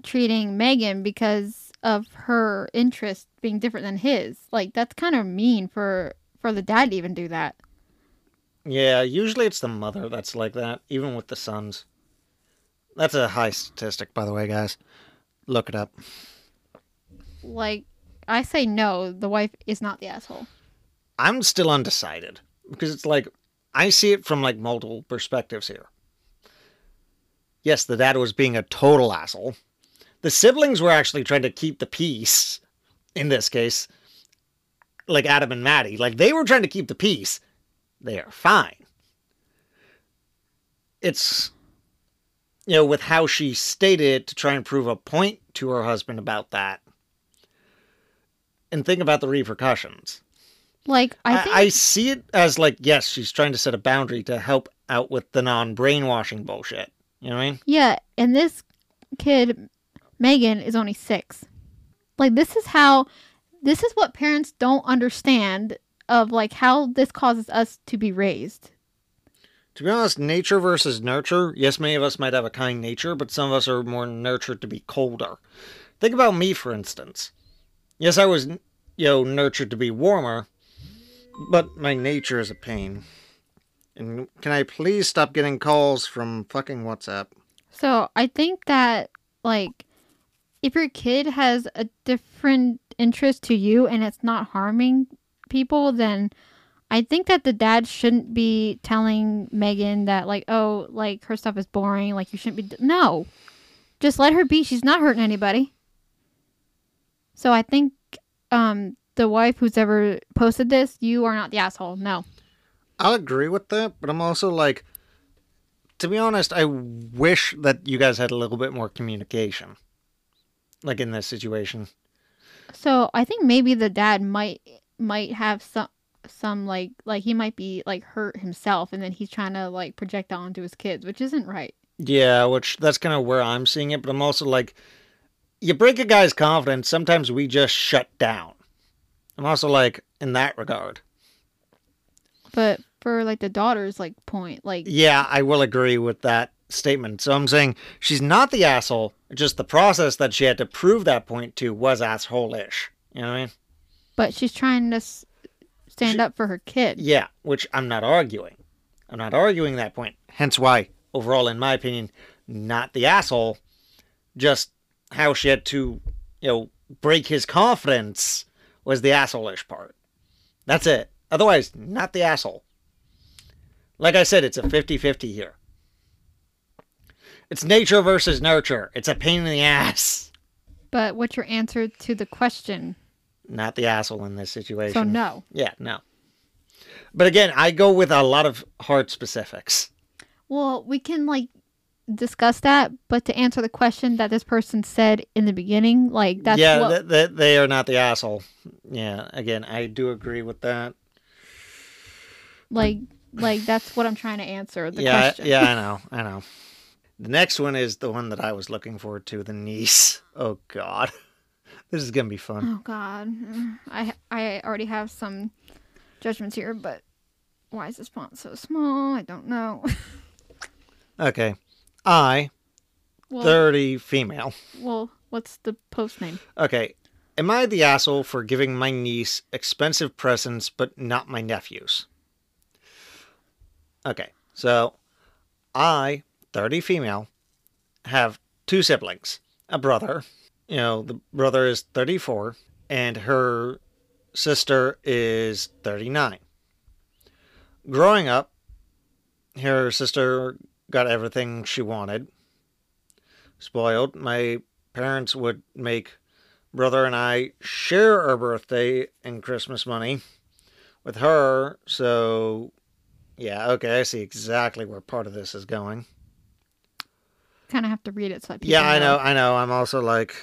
treating Megan because of her interest being different than his. Like that's kind of mean for for the dad to even do that. Yeah, usually it's the mother that's like that, even with the sons. That's a high statistic, by the way, guys. Look it up. Like I say no, the wife is not the asshole. I'm still undecided because it's like I see it from like multiple perspectives here. Yes, the dad was being a total asshole. The siblings were actually trying to keep the peace in this case. Like Adam and Maddie, like they were trying to keep the peace. They are fine. It's you know, with how she stated it to try and prove a point to her husband about that. And think about the repercussions. Like I I, I see it as like, yes, she's trying to set a boundary to help out with the non brainwashing bullshit. You know what I mean? Yeah, and this kid, Megan, is only six. Like, this is how, this is what parents don't understand of like how this causes us to be raised. To be honest, nature versus nurture. Yes, many of us might have a kind nature, but some of us are more nurtured to be colder. Think about me, for instance. Yes, I was, you know, nurtured to be warmer, but my nature is a pain. And can I please stop getting calls from fucking WhatsApp? So I think that like if your kid has a different interest to you and it's not harming people, then I think that the dad shouldn't be telling Megan that like, oh, like her stuff is boring, like you shouldn't be. d-" No, just let her be. She's not hurting anybody. So I think um the wife who's ever posted this, you are not the asshole. No. I'll agree with that, but I'm also like, to be honest, I wish that you guys had a little bit more communication. Like in this situation. So I think maybe the dad might might have some some like like he might be like hurt himself and then he's trying to like project that onto his kids, which isn't right. Yeah, which that's kind of where I'm seeing it, but I'm also like, you break a guy's confidence, sometimes we just shut down. I'm also like, in that regard. But for like the daughter's like point, like Yeah, I will agree with that statement. So I'm saying she's not the asshole, just the process that she had to prove that point to was asshole-ish. You know what I mean? but she's trying to stand She- up for her kid. Yeah, which I'm not arguing. I'm not arguing that point. Hence why, overall, in my opinion, not the asshole, just how she had to, you know, break his confidence was the asshole-ish part. That's it. Otherwise, not the asshole. Like I said, it's a 50-50 here. It's nature versus nurture. It's a pain in the ass. But what's your answer to the question? Not the asshole in this situation. So no. Yeah, no. But again, I go with a lot of hard specifics. Well, we can like discuss that, but to answer the question that this person said in the beginning, like that's yeah, what th- th- they are not the asshole. Yeah, again, I do agree with that. like like that's what I'm trying to answer the yeah, question. yeah, I know, I know. The next one is the one that I was looking forward to, the niece. Oh God, this is gonna be fun. Oh God, I I already have some judgments here, but why is this font so small? I don't know. Okay, I, well, thirty, female. well, what's the post name? Okay, am I the asshole for giving my niece expensive presents but not my nephews? Okay, so I, 30 female, have two siblings. A brother, you know, the brother is 34, and her sister is 39. Growing up, her sister got everything she wanted. Spoiled. My parents would make brother and I share our birthday and Christmas money with her. So, yeah, okay, I see exactly where part of this is going. Kind of have to read it so that people Yeah, I know, I know. I'm also like,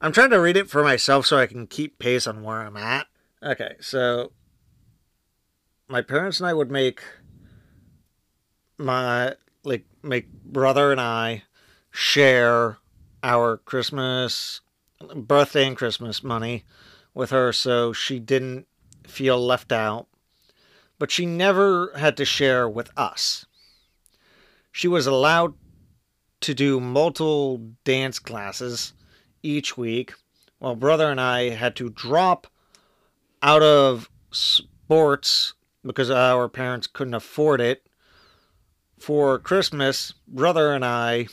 I'm trying to read it for myself so I can keep pace on where I'm at. Okay, so my parents and I would make my, like, make brother and I share our Christmas, birthday and Christmas money with her so she didn't feel left out. But she never had to share with us. She was allowed to do multiple dance classes each week, while brother and I had to drop out of sports because our parents couldn't afford it. For Christmas, brother and I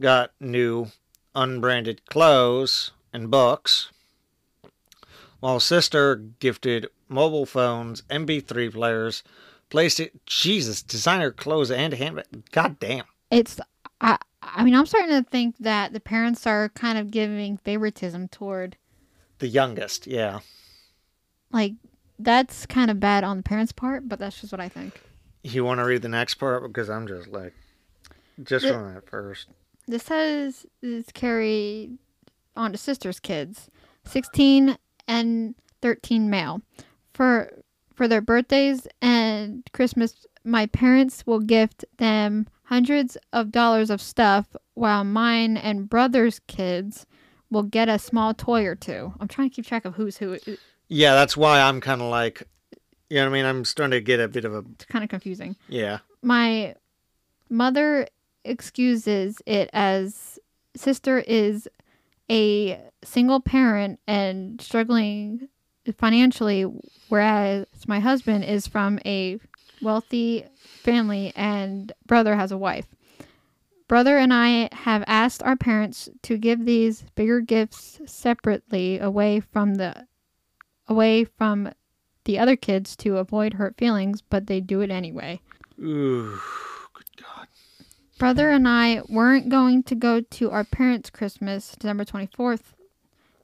got new unbranded clothes and books, while sister gifted mobile phones, MP3 players, PlayStation, Jesus, designer clothes and handbag. God damn. It's I I mean I'm starting to think that the parents are kind of giving favoritism toward The youngest, yeah. like that's kind of bad on the parents' part, but that's just what I think. You want to read the next part because I'm just like, just The- from that first. This says is carried on to sister's kids, 16 and 13 male. For for their birthdays and Christmas, my parents will gift them hundreds of dollars of stuff while mine and brother's kids will get a small toy or two. I'm trying to keep track of who's who. Yeah, that's why I'm kind of like, you know what I mean? I'm starting to get a bit of a, kind of confusing. yeah. my mother excuses it as sister is a single parent and struggling financially whereas my husband is from a wealthy family and brother has a wife brother and i have asked our parents to give these bigger gifts separately away from the away from the other kids to avoid hurt feelings but they do it anyway Ooh, good God. brother and I weren't going to go to our parents' Christmas, December 24th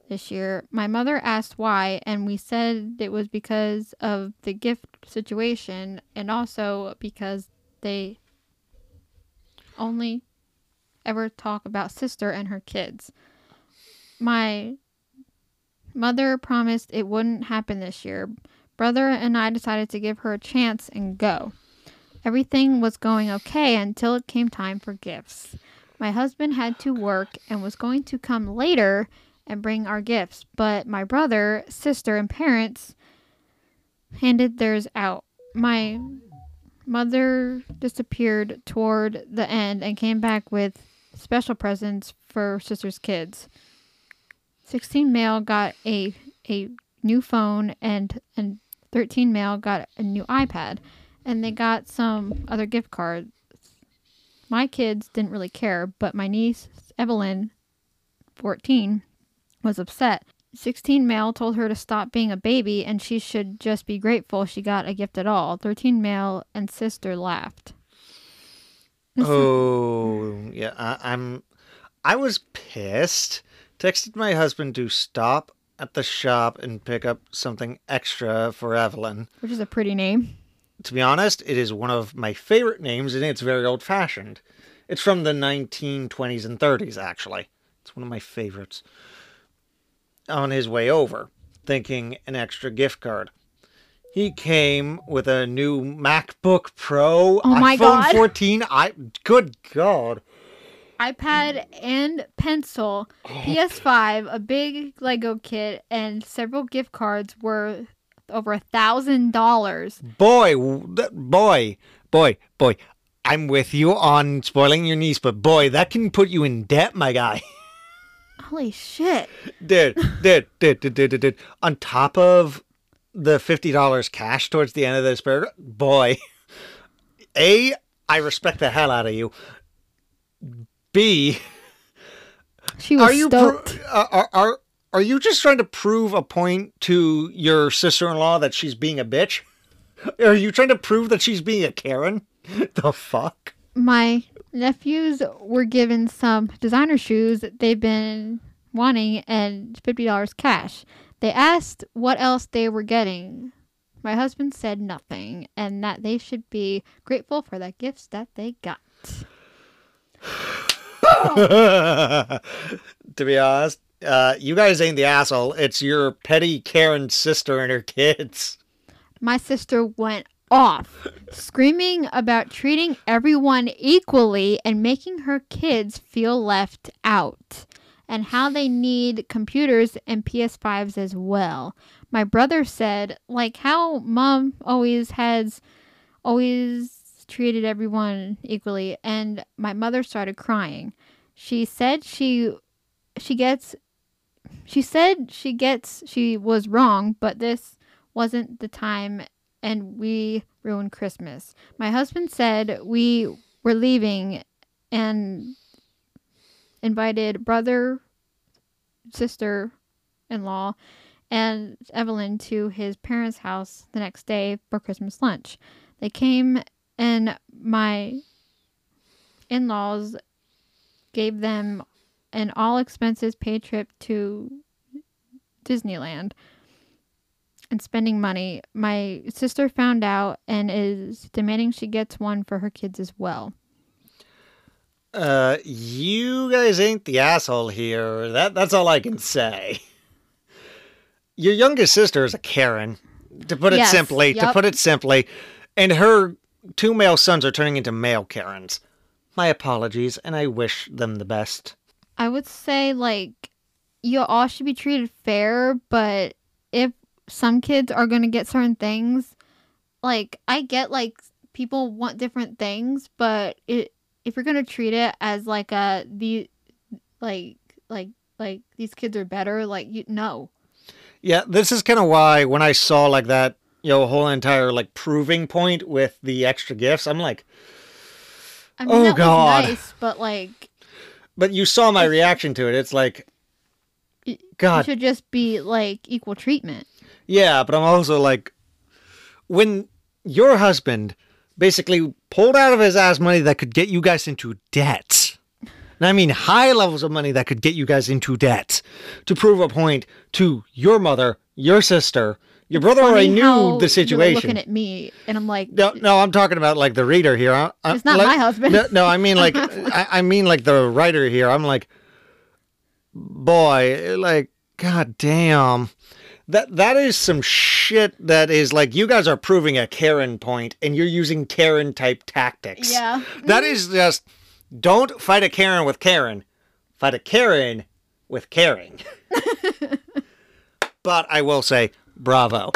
this year. My mother asked why, and we said it was because of the gift situation and also because they only ever talk about sister and her kids. My mother promised it wouldn't happen this year. Brother and I decided to give her a chance and go. Everything was going okay until it came time for gifts. My husband had to work and was going to come later and bring our gifts, but my brother, sister, and parents handed theirs out. My mother disappeared toward the end and came back with special presents for sister's kids. 16 male got a a new phone and and 13 male got a new iPad and they got some other gift cards. My kids didn't really care, but my niece Evelyn 14 was upset. 16 male told her to stop being a baby and she should just be grateful she got a gift at all. 13 male and sister laughed. Oh, yeah. I, I'm. I was pissed. Texted my husband to stop at the shop and pick up something extra for Evelyn. Which is a pretty name. To be honest, it is one of my favorite names, and it's very old fashioned. It's from the 1920s and 30s, actually. It's one of my favorites. On his way over, thinking an extra gift card. He came with a new MacBook Pro, Oh my iPhone God. 14. I good God. iPad and pencil, PS5, a big Lego kit, and several gift cards worth over a thousand dollars. Boy, boy, boy, boy. I'm with you on spoiling your niece, but boy, that can put you in debt, my guy. Holy shit! dude, dude, dude, dude, dude, dude. On top of the fifty dollars cash towards the end of this paragraph, boy. A, I respect the hell out of you. B, She was are you pro- stoked. are, are are are you just trying to prove a point to your sister-in-law that she's being a bitch? Are you trying to prove that she's being a Karen? The fuck? My nephews were given some designer shoes that they've been wanting and fifty dollars cash. They asked what else they were getting. My husband said nothing, and that they should be grateful for the gifts that they got. to be honest, uh, you guys ain't the asshole. It's your petty Karen sister and her kids. my sister went off, screaming about treating everyone equally and making her kids feel left out, and how they need computers and PS5s as well. My brother said, like how mom always has always treated everyone equally, and my mother started crying. She said she she gets she said she gets she was wrong, but this wasn't the time and we ruined Christmas. My husband said we were leaving and invited brother, sister in law, and Evelyn to his parents' house the next day for Christmas lunch. They came and my in laws gave them an all expenses paid trip to Disneyland and spending money. My sister found out and is demanding she gets one for her kids as well. Uh, you guys ain't the asshole here. That that's all I can say. Your youngest sister is a Karen, to put it Yes, simply. To put it simply, and her two male sons are turning into male Karens. My apologies, and I wish them the best. I would say like you all should be treated fair, but some kids are going to get certain things, like I get like people want different things, but it if you're going to treat it as like a the like like like these kids are better, like you no. Yeah, this is kind of why when I saw like that, you know, whole entire like proving point with the extra gifts, I'm like, I mean Oh, God. was nice, but like but you saw my reaction to it. It's like, God. it should just be like equal treatment. Yeah, but I'm also like, when your husband basically pulled out of his ass money that could get you guys into debt. And I mean high levels of money that could get you guys into debt to prove a point to your mother, your sister, Your brother funny already knew the situation. looking at me, and I'm like, No, no, I'm talking about like the reader here. I, I- It's not like- my husband. No, no, I mean like I, I mean like the writer here. I'm like, boy, like, god damn. That that is some shit that is like you guys are proving a Karen point and you're using Karen type tactics. yeah, That is just don't fight a Karen with Karen. Fight a Karen with caring. but I will say, bravo.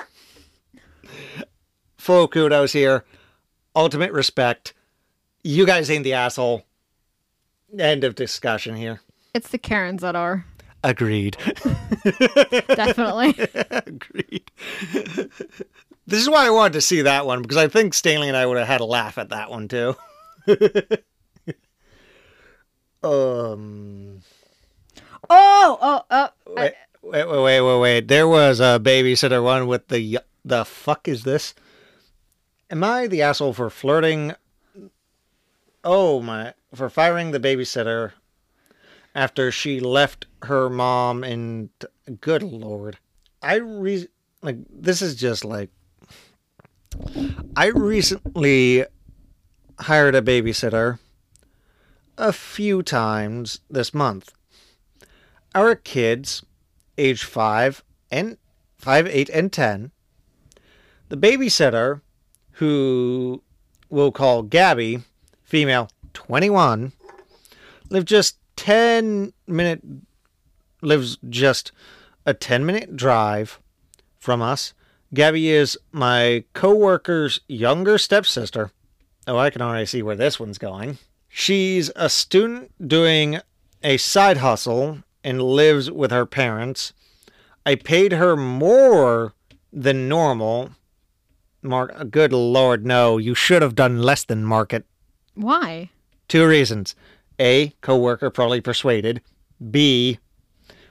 Full kudos here. Ultimate respect. You guys ain't the asshole. End of discussion here. it's the Karens that are Agreed. definitely. Agreed. This is why I wanted to see that one because I think Stanley and I would have had a laugh at that one too. um. oh, oh, oh. Wait, wait, wait, wait, wait, wait. There was a babysitter one with the the fuck is this? Am I the asshole for flirting? Oh my! For firing the babysitter after she left her mom and good lord, I re like this is just like I recently hired a babysitter a few times this month. Our kids age five and five, eight, and ten. The babysitter, who we'll call Gabby, female, twenty-one, lived just ten minute lives just a ten minute drive from us. Gabby is my coworker's younger stepsister. Oh, I can already see where this one's going. She's a student doing a side hustle and lives with her parents. I paid her more than normal. Mark, good lord, no, you should have done less than market. Why? Two reasons. A, coworker probably persuaded. B,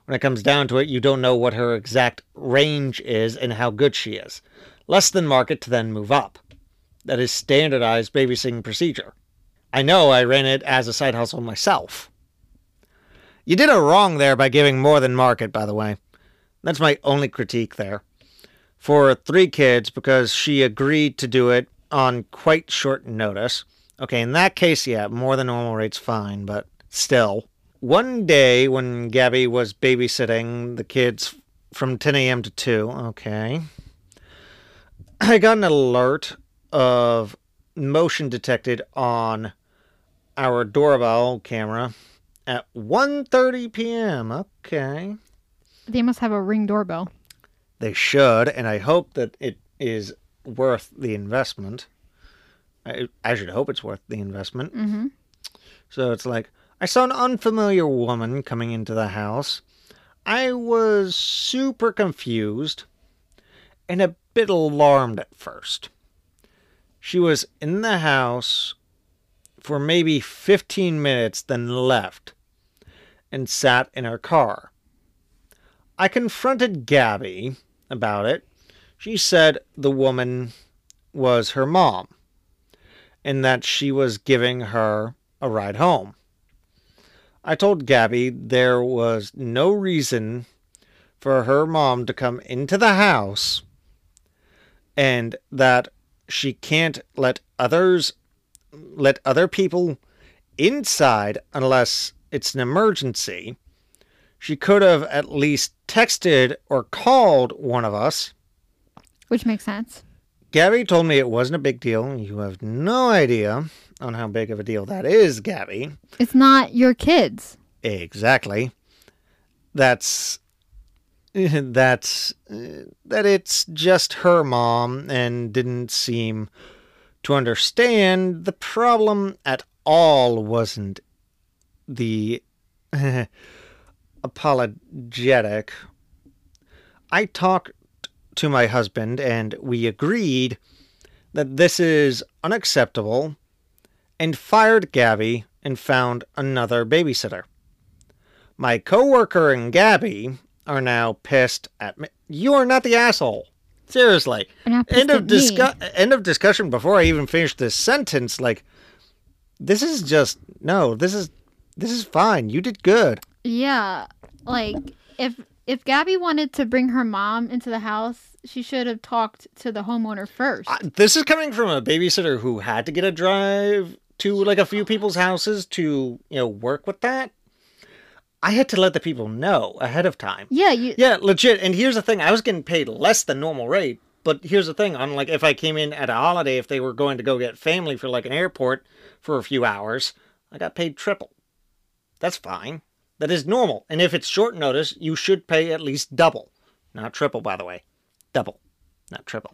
when it comes down to it, you don't know what her exact range is and how good she is. Less than market to then move up. That is standardized babysitting procedure. I know I ran it as a side hustle myself. You did her wrong there by giving more than market, by the way. That's my only critique there. For three kids, because she agreed to do it on quite short notice. Okay, in that case, yeah, more than normal rate's fine, but still. One day when Gabby was babysitting the kids from 10 a.m. to 2, okay, I got an alert of motion detected on our doorbell camera at 1:30 p.m. Okay. They must have a ring doorbell. They should, and I hope that it is worth the investment. I, I should hope it's worth the investment. Mm-hmm. So it's like, I saw an unfamiliar woman coming into the house. I was super confused and a bit alarmed at first. She was in the house for maybe 15 minutes, then left and sat in her car. I confronted Gabby about it. She said the woman was her mom and that she was giving her a ride home. I told Gabby there was no reason for her mom to come into the house and that she can't let others let other people inside unless it's an emergency. She could have at least texted or called one of us. Which makes sense. Gabby told me it wasn't a big deal. You have no idea on how big of a deal that is, Gabby. It's not your kids. Exactly. That's that's that it's just her mom and didn't seem to understand the problem at all wasn't the apologetic. I talked to my husband and we agreed that this is unacceptable and fired Gabby and found another babysitter. My coworker and Gabby are now pissed at me. You are not the asshole. Seriously. You're not pissed End of at me. discu- end of discussion before I even finish this sentence like this is just no, this is this is fine. You did good. Yeah, like if if Gabby wanted to bring her mom into the house she should have talked to the homeowner first. I- this is coming from a babysitter who had to get a drive to like a few people's houses to you know work with that. I had to let the people know ahead of time. yeah, you. Yeah, legit. And here's the thing: I was getting paid less than normal rate. But here's the thing: on like if I came in at a holiday, if they were going to go get family for like an airport for a few hours, I got paid triple. That's fine. That is normal. And if it's short notice, you should pay at least double, not triple, by the way, double, not triple.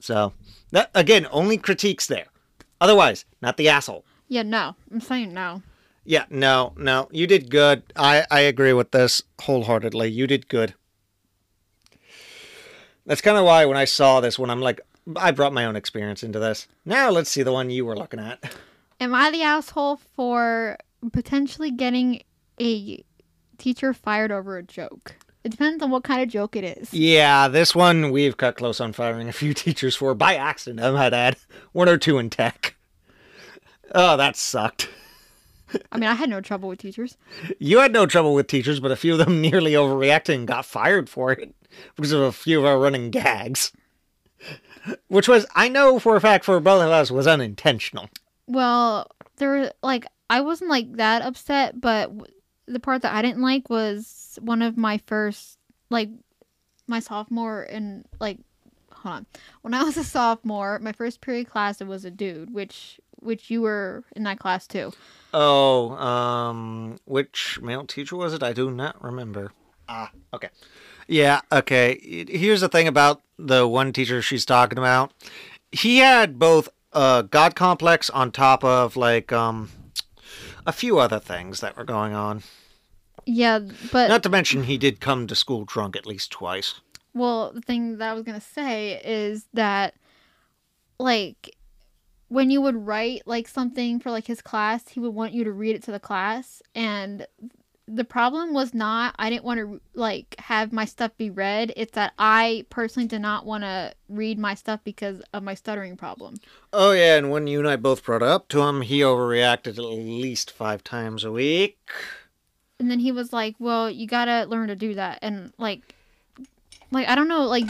So that again, only critiques there. Otherwise, not the asshole. Yeah, no. I'm saying no. Yeah, no, no. You did good. I, I agree with this wholeheartedly. You did good. That's kind of why when I saw this one, I'm like, I brought my own experience into this. Now let's see the one you were looking at. Am I the asshole for potentially getting a teacher fired over a joke? It depends on what kind of joke it is. Yeah, this one we've cut close on firing a few teachers for by accident. I might add one or two in tech. Oh, that sucked. I mean, I had no trouble with teachers. You had no trouble with teachers, but a few of them nearly overreacted and got fired for it because of a few of our running gags. Which was, I know for a fact, for both of us, was unintentional. Well, there were like I wasn't like that upset, but w- the part that I didn't like was one of my first like my sophomore and like hold on. When I was a sophomore, my first period class it was a dude, which which you were in that class too. Oh, um, which male teacher was it? I do not remember. Ah, okay. Yeah, okay. Here's the thing about the one teacher she's talking about. He had both a god complex on top of like um a few other things that were going on. Yeah, but Not to mention he did come to school drunk at least twice. Well, the thing that I was gonna say is that, like, when you would write like something for like his class, he would want you to read it to the class, and the problem was not I didn't want to like have my stuff be read. It's that I personally did not want to read my stuff because of my stuttering problem. Oh yeah, and when you and I both brought it up to him, he overreacted at least five times a week. And then he was like, "Well, you gotta learn to do that," and like, like I don't know, like,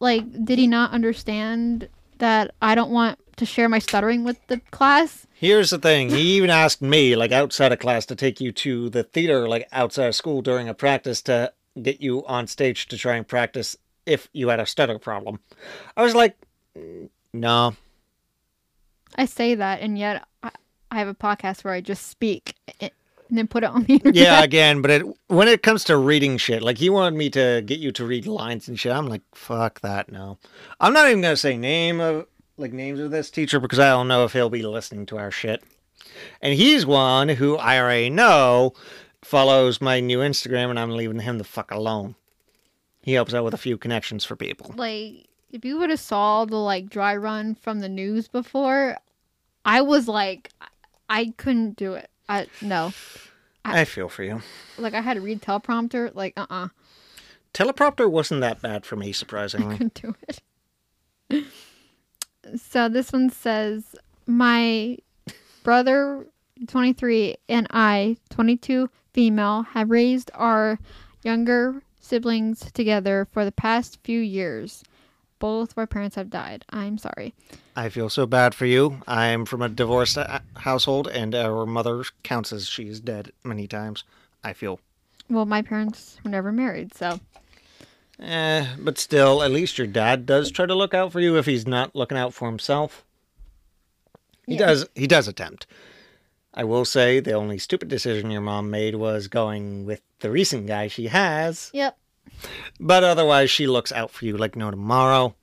like did he not understand that I don't want to share my stuttering with the class? Here's the thing. He even asked me, like outside of class, to take you to the theater, like outside of school during a practice to get you on stage to try and practice if you had a stutter problem. I was like, "Mm, no. I say that, and yet I, I have a podcast where I just speak and then put it on the internet. Yeah, again, but it, when it comes to reading shit, like he wanted me to get you to read lines and shit, I'm like, fuck that, no. I'm not even gonna say name of like names of this teacher because I don't know if he'll be listening to our shit. And he's one who I already know follows my new Instagram, and I'm leaving him the fuck alone. He helps out with a few connections for people. Like, if you would have saw the like dry run from the news before, I was like, I- I couldn't do it. I no, I feel for you. like I had to read teleprompter. Like, uh, uh Teleprompter wasn't that bad for me, surprisingly. I couldn't do it. so this one says, my brother, twenty three, and I, twenty two, female, have raised our younger siblings together for the past few years. Both of our parents have died. I'm sorry. I feel so bad for you. I'm from a divorced uh, household, and our mother counts as she's dead many times. I feel. Well, my parents were never married, so Eh, but still, at least your dad does try to look out for you if he's not looking out for himself. He Yeah. does. He does attempt. I will say the only stupid decision your mom made was going with the recent guy she has. yep. But otherwise, she looks out for you like no tomorrow.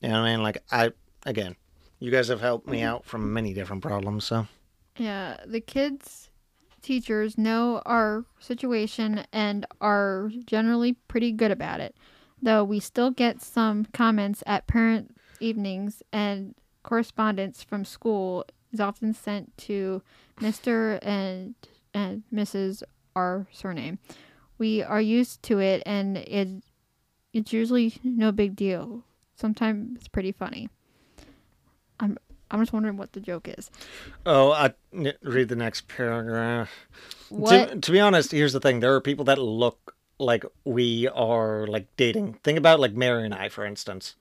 You know what I mean? Like I, again, you guys have helped me out from many different problems. So Yeah, the kids' teachers know our situation and are generally pretty good about it. Though we still get some comments at parent evenings and correspondence from school is often sent to Mr. and and Mrs. our surname. We are used to it and it it's usually no big deal. Sometimes it's pretty funny. I'm I'm just wondering what the joke is. Oh, I read the next paragraph. What To, to be honest, here's the thing: there are people that look like we are like dating. Think about like Mary and I, for instance.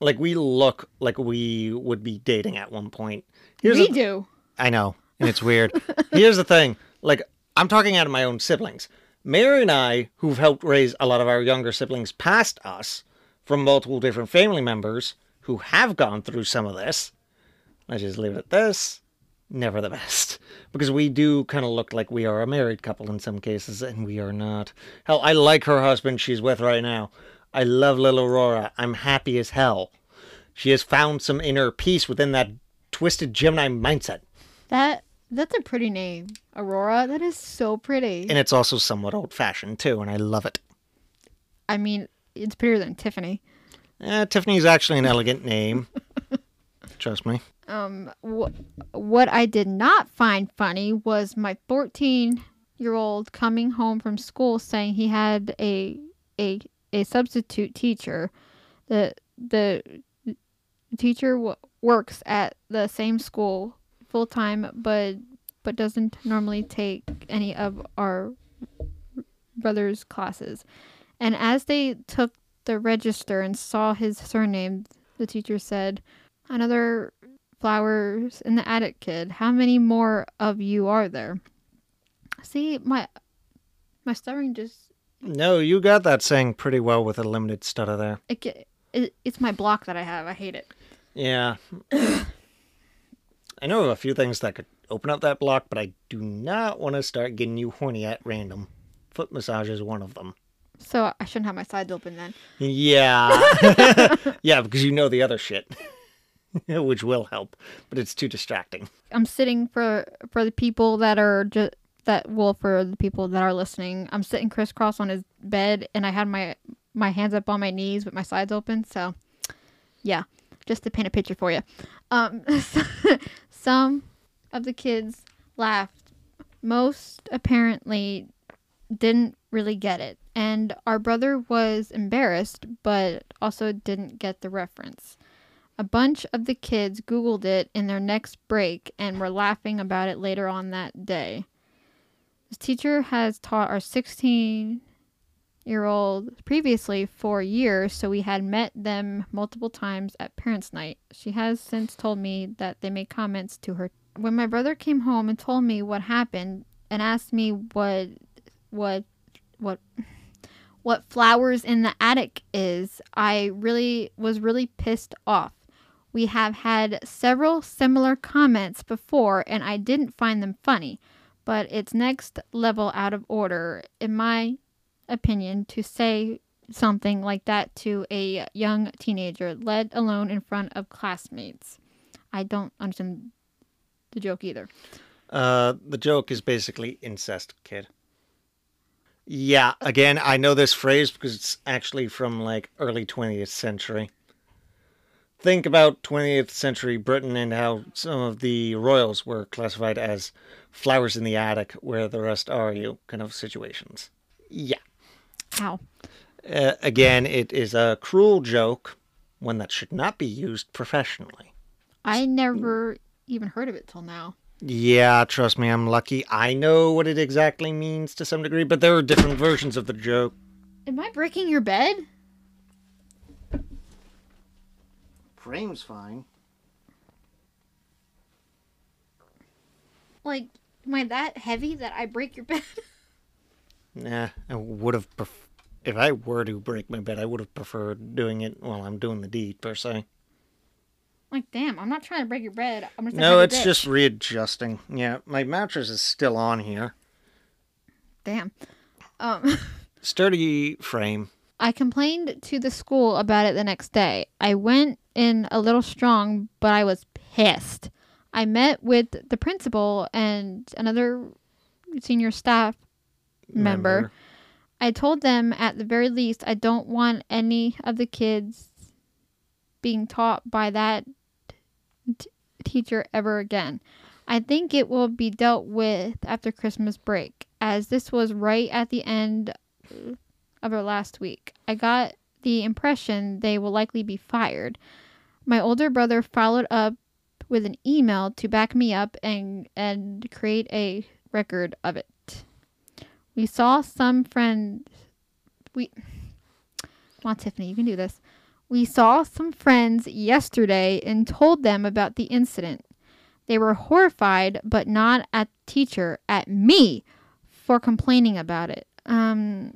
Like we look like we would be dating at one point. Here's we the- do. I know, and it's weird. Here's the thing: like I'm talking out of my own siblings. Mary and I, who've helped raise a lot of our younger siblings past us, from multiple different family members who have gone through some of this. Let's just leave it at this. Never the best. Because we do kind of look like we are a married couple in some cases, and we are not. Hell, I like her husband she's with right now. I love little Aurora. I'm happy as hell. She has found some inner peace within that twisted Gemini mindset. That that's a pretty name, Aurora. That is so pretty. And it's also somewhat old fashioned too, and I love it. I mean, it's prettier than Tiffany. Eh, is actually an elegant name. Trust me. Um, wh- what I did not find funny was my 14 year old coming home from school saying he had a a a substitute teacher. The the teacher w- works at the same school full time, but but doesn't normally take any of our brother's classes. And as they took the register and saw his surname, the teacher said, "Another flowers in the attic kid. How many more of you are there?" See, my my stuttering just No, you got that saying pretty well with a limited stutter there. it, it it's my block that I have. I hate it. Yeah. I know of a few things that could open up that block, but I do not want to start getting you horny at random. Foot massage is one of them. So I shouldn't have my sides open then. Yeah. yeah, because you know the other shit, which will help, but it's too distracting. I'm sitting for for the people that are just that well for the people that are listening. I'm sitting crisscross on his bed and I had my my hands up on my knees with my sides open. So yeah, just to paint a picture for you. Um, some of the kids laughed. Most apparently didn't really get it. And our brother was embarrassed, but also didn't get the reference. A bunch of the kids Googled it in their next break and were laughing about it later on that day. This teacher has taught our 16 year old previously for years, so we had met them multiple times at parents' night. She has since told me that they made comments to her. When my brother came home and told me what happened and asked me what what what what flowers in the attic is, I really was really pissed off. We have had several similar comments before and I didn't find them funny, but it's next level out of order in my opinion to say something like that to a young teenager, let alone in front of classmates. I don't understand the joke either. Uh, the joke is basically incest, kid. Yeah, again, I know this phrase because it's actually from like early 20th century. Think about 20th century Britain and how some of the royals were classified as flowers in the attic, where the rest are you kind of situations. Yeah. Ow. Uh, again, it is a cruel joke, one that should not be used professionally. I never even heard of it till now. Yeah, trust me, I'm lucky. I know what it exactly means to some degree, but there are different versions of the joke. Am I breaking your bed? Frame's fine. Like, am I that heavy that I break your bed? Nah, I would have pref- if I were to break my bed, I would have preferred doing it while I'm doing the deed per se. Like, damn, I'm not trying to break your bed. I'm just No, it's bitch. just readjusting. Yeah, my mattress is still on here. damn. Um. Sturdy frame. I complained to the school about it the next day. I went in a little strong, but I was pissed. I met with the principal and another senior staff member. I told them at the very least I don't want any of the kids being taught by that t- teacher ever again. I think it will be dealt with after Christmas break, as this was right at the end of our last week. I got the impression they will likely be fired. My older brother followed up with an email to back me up and and create a record of it. We saw some friends. We. Come on, Tiffany, you can do this. We saw some friends yesterday and told them about the incident. They were horrified, but not at the teacher, at me for complaining about it. Um,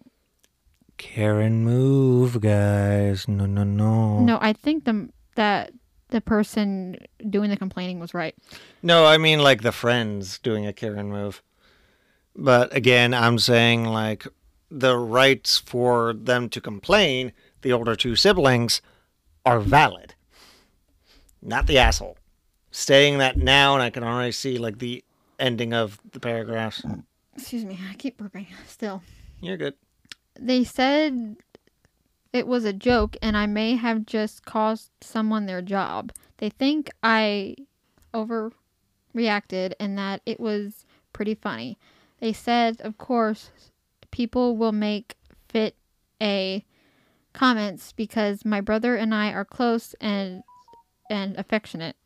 Karen, move, guys. No, no, no. no, I think the that the person doing the complaining was right. No, I mean like the friends doing a Karen move. But again, I'm saying like the rights for them to complain, the older two siblings, are valid. Not the asshole. Saying that now, and I can already see like the ending of the paragraphs. Excuse me, I keep burping still. You're good. They said it was a joke and I may have just cost someone their job. They think I overreacted and that it was pretty funny. They said, of course, people will make fit a comments because my brother and I are close and and affectionate.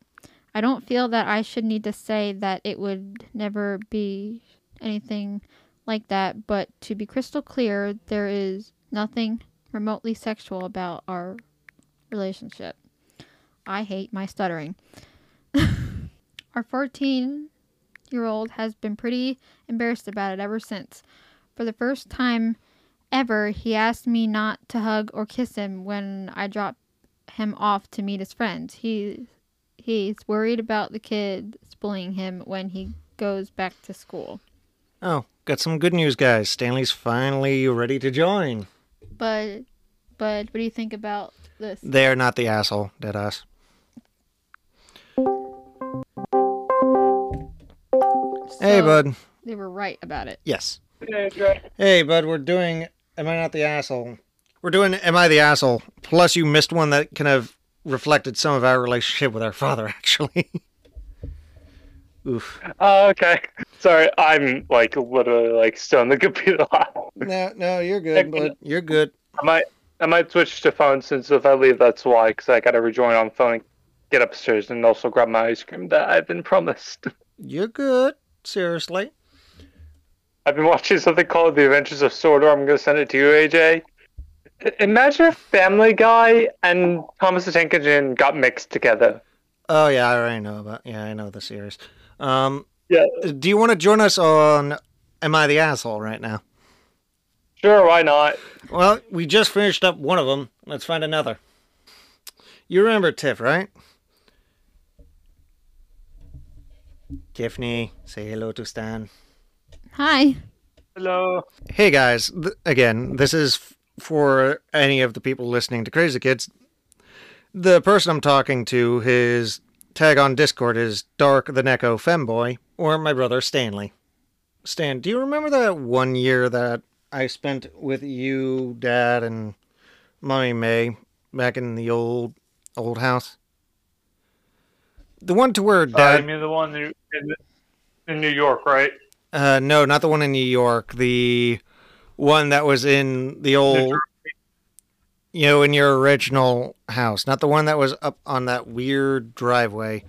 I don't feel that I should need to say that it would never be anything like that, but to be crystal clear, there is nothing remotely sexual about our relationship. I hate my stuttering. our 14 year old has been pretty embarrassed about it ever since. For the first time ever, he asked me not to hug or kiss him when I dropped him off to meet his friends. He he's worried about the kids bullying him when he goes back to school. Oh, got some good news, guys. Stanley's finally ready to join. But but what do you think about this? They're not the asshole, dead ass. Hey, bud. They were right about it. Yes. Hey, bud, we're doing Am I Not the Asshole? We're doing Am I the Asshole? Plus, you missed one that kind of reflected some of our relationship with our father, actually. Oof. Oh, okay. Sorry, I'm like literally like still on the computer. No, no, you're good, bud. You're good. I might I might switch to phone since if I leave, that's why. Because I gotta rejoin on phone, and get upstairs, and also grab my ice cream that I've been promised. You're good. Seriously. I've been watching something called The Adventures of Sodor. I'm gonna send it to you, AJ. Imagine if Family Guy and Thomas the Tank Engine got mixed together. Oh, yeah, I already know about Yeah, I know the series. Um, Yeah. do you want to join us on Am I the Asshole right now? Sure, why not? Well, we just finished up one of them. Let's find another. You remember Tiff, right? Tiffany, say hello to Stan. Hi. Hello. Hey guys, th- again, this is f- for any of the people listening to Krazy Kidz. The person I'm talking to, his tag on Discord is Dark the Neko Femboy, or my brother Stanley. Stan, do you remember that one year that I spent with you, Dad, and Mommy May back in the old old house? The one to where Uh, Dad you mean the one in, in, in New York, right? Uh, no, not the one in New York. The one that was in the old, you know, in your original house. Not the one that was up on that weird driveway.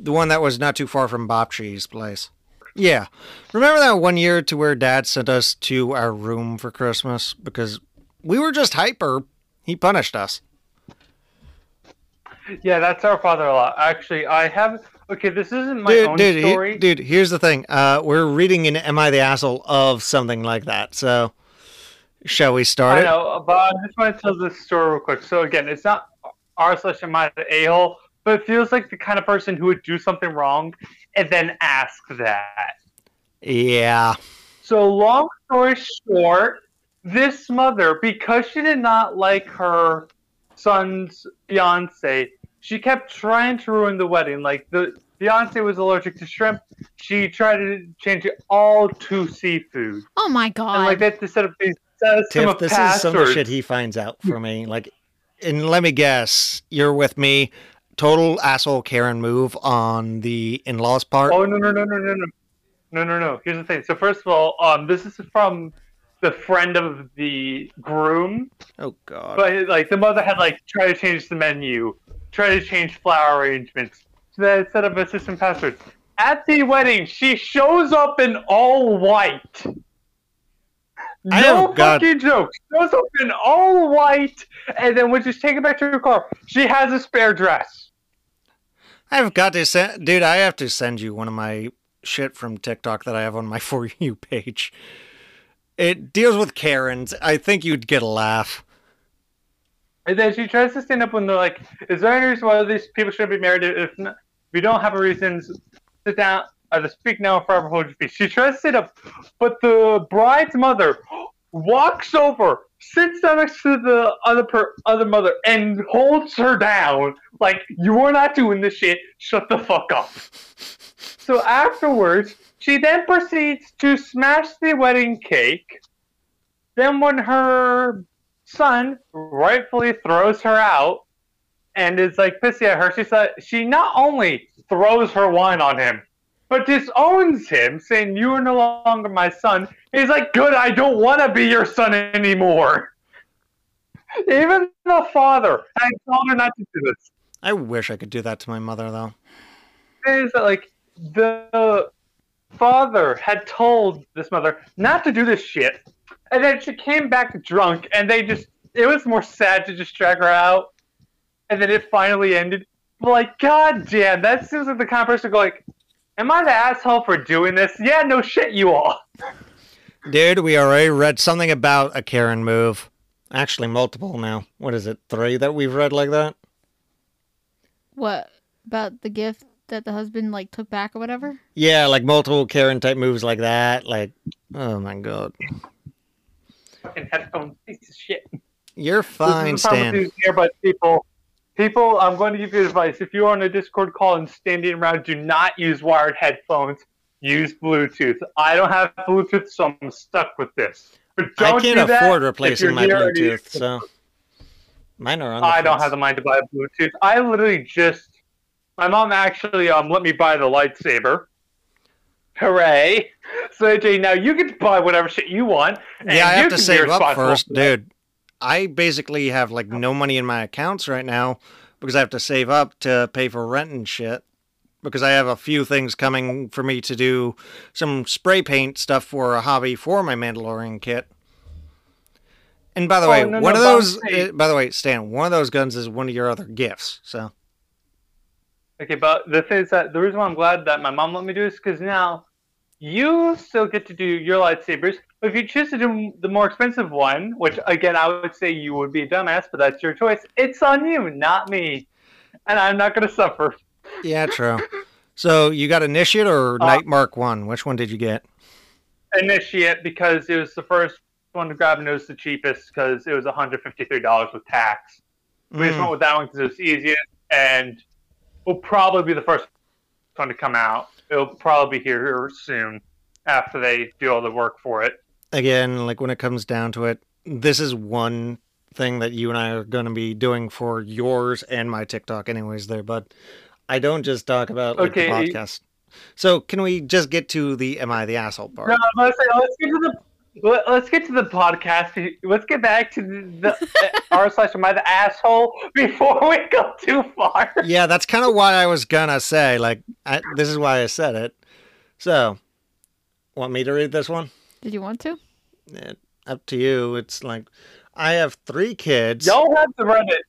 The one that was not too far from Bopshi's place. Yeah. Remember that one year to where Dad sent us to our room for Christmas because we were just hyper. He punished us. Yeah, that's our father-in-law. Actually, I have. Okay, this isn't my dude, own dude, he- story. dude, here's the thing. Uh, we're reading an Am I the Asshole of something like that. So, shall we start I it? know, but I just want to tell this story real quick. So again, it's not r slash am I the a hole, but it feels like the kind of person who would do something wrong and then ask that. Yeah. So long story short, this mother, because she did not like her son's fiance, she kept trying to ruin the wedding. Like the fiance was allergic to shrimp, she tried to change it all to seafood, Oh my god! and god. like that to set up these system Tiff, of this is some of the shit he finds out for me. Like, and let me guess, you're with me. Total asshole Karen move on the in-laws part. Oh no no no no no no no no no. Here's the thing. So first of all, um, this is from the friend of the groom, Oh God. but like the mother had like tried to change the menu, try to change flower arrangements, they set up a system password. At the wedding, she shows up in all white. No fucking joke. Shows up in all white, and then when she's taken back to her car, she has a spare dress. I've got to send, dude. I have to send you one of my shit from TikTok that I have on my for you page. It deals with Karens. I think you'd get a laugh. And then she tries to stand up when they're like, "Is there any reason why these people shouldn't be married? If, not, you don't have a reason, to sit down. Either speak now or forever hold your peace." She tries to sit up, but the bride's mother walks over, sits down next to the other per, other mother, and holds her down. Like, "You are not doing this shit. Shut the fuck up." So afterwards, she then proceeds to smash the wedding cake. Then, when her son rightfully throws her out and is like pissy at her, she said uh, she not only throws her wine on him, but disowns him, saying, You are no longer my son. He's like, Good, I don't want to be your son anymore. Even the father had told her not to do this. I wish I could do that to my mother, though. is that like the father had told this mother not to do this shit, and then she came back drunk, and they just it was more sad to just drag her out, and then it finally ended. But like, god damn, that seems like the kind of person to go like, "Am I the asshole for doing this?" Yeah, no shit, you all. Dude, we already read something about a Karen move. Actually, multiple now. What is it? Three that we've read like that? What about the gift that the husband like took back or whatever? Yeah, like multiple Karen type moves like that. Like, oh my god. Fucking headphones, piece of shit. You're fine, this is the problem Stan. with these earbuds, people. People, I'm going to give you advice. If you are on a Discord call and standing around, do not use wired headphones. Use Bluetooth. I don't have Bluetooth, so I'm stuck with this. But don't I can't do afford replacing my Bluetooth, so mine are on. The I don't have the mind to buy a Bluetooth. I literally just. My mom actually um let me buy the lightsaber. Hooray! So AJ, now you get to buy whatever shit you want. Yeah, I have to save up first, dude. I basically have like no money in my accounts right now because I have to save up to pay for rent and shit. Because I have a few things coming for me to do some spray paint stuff for a hobby for my Mandalorian kit. And by the Oh, way, no, one no, of those, uh, by the way, Stan, one of those guns is one of your other gifts. So Okay, but the thing is that the reason why I'm glad that my mom let me do this because now you still get to do your lightsabers. But if you choose to do the more expensive one, which again I would say you would be a dumbass, but that's your choice. It's on you, not me, and I'm not gonna suffer. yeah, true. so you got Initiate or Uh, Night Mark One? Which one did you get? Initiate because it was the first one to grab and it was the cheapest because it was 153 dollars with tax. We just Mm. went with that one because it was easiest and will probably be the first one to come out. It'll probably be here soon after they do all the work for it. Again, like when it comes down to it, this is one thing that you and I are going to be doing for yours and my TikTok, anyways. There, but I don't just talk about like, Okay, the podcast. So can we just get to the "Am I the asshole" part? No, let's, say, let's get to the let- let's get to the podcast. Let's get back to the, the r slash am I the asshole before we go too far. Yeah, that's kind of why I was gonna say like I, this is why I said it. So, want me to read this one? Did you want to? Eh, up to you. It's like I have three kids. Y'all have the Reddit.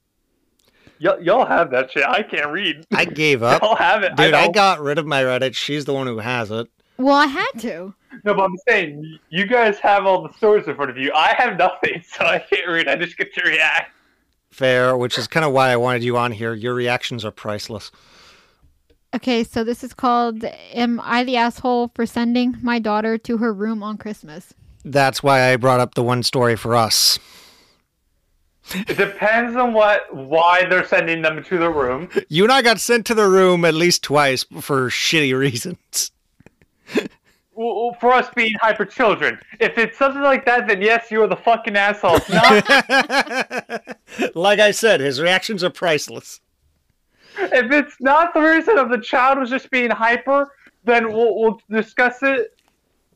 Y'all, y'all have that shit. I can't read. I gave up, Y'all have it. dude. I, I, got rid of my Reddit. She's the one who has it. Well, I had to. No, but I'm saying you guys have all the stories in front of you. I have nothing, so I can't read. I just get to react. Fair, which is kind of why I wanted you on here. Your reactions are priceless. Okay, so this is called Am I the Asshole for Sending My Daughter to Her Room on Christmas? That's why I brought up the one story for us. It depends on what why they're sending them to the room. You and I got sent to the room at least twice for shitty reasons. Well, For us being hyper children. If it's something like that, then yes, you are the fucking asshole. If not, like I said, his reactions are priceless. If it's not the reason of the child was just being hyper, then we'll, we'll discuss it.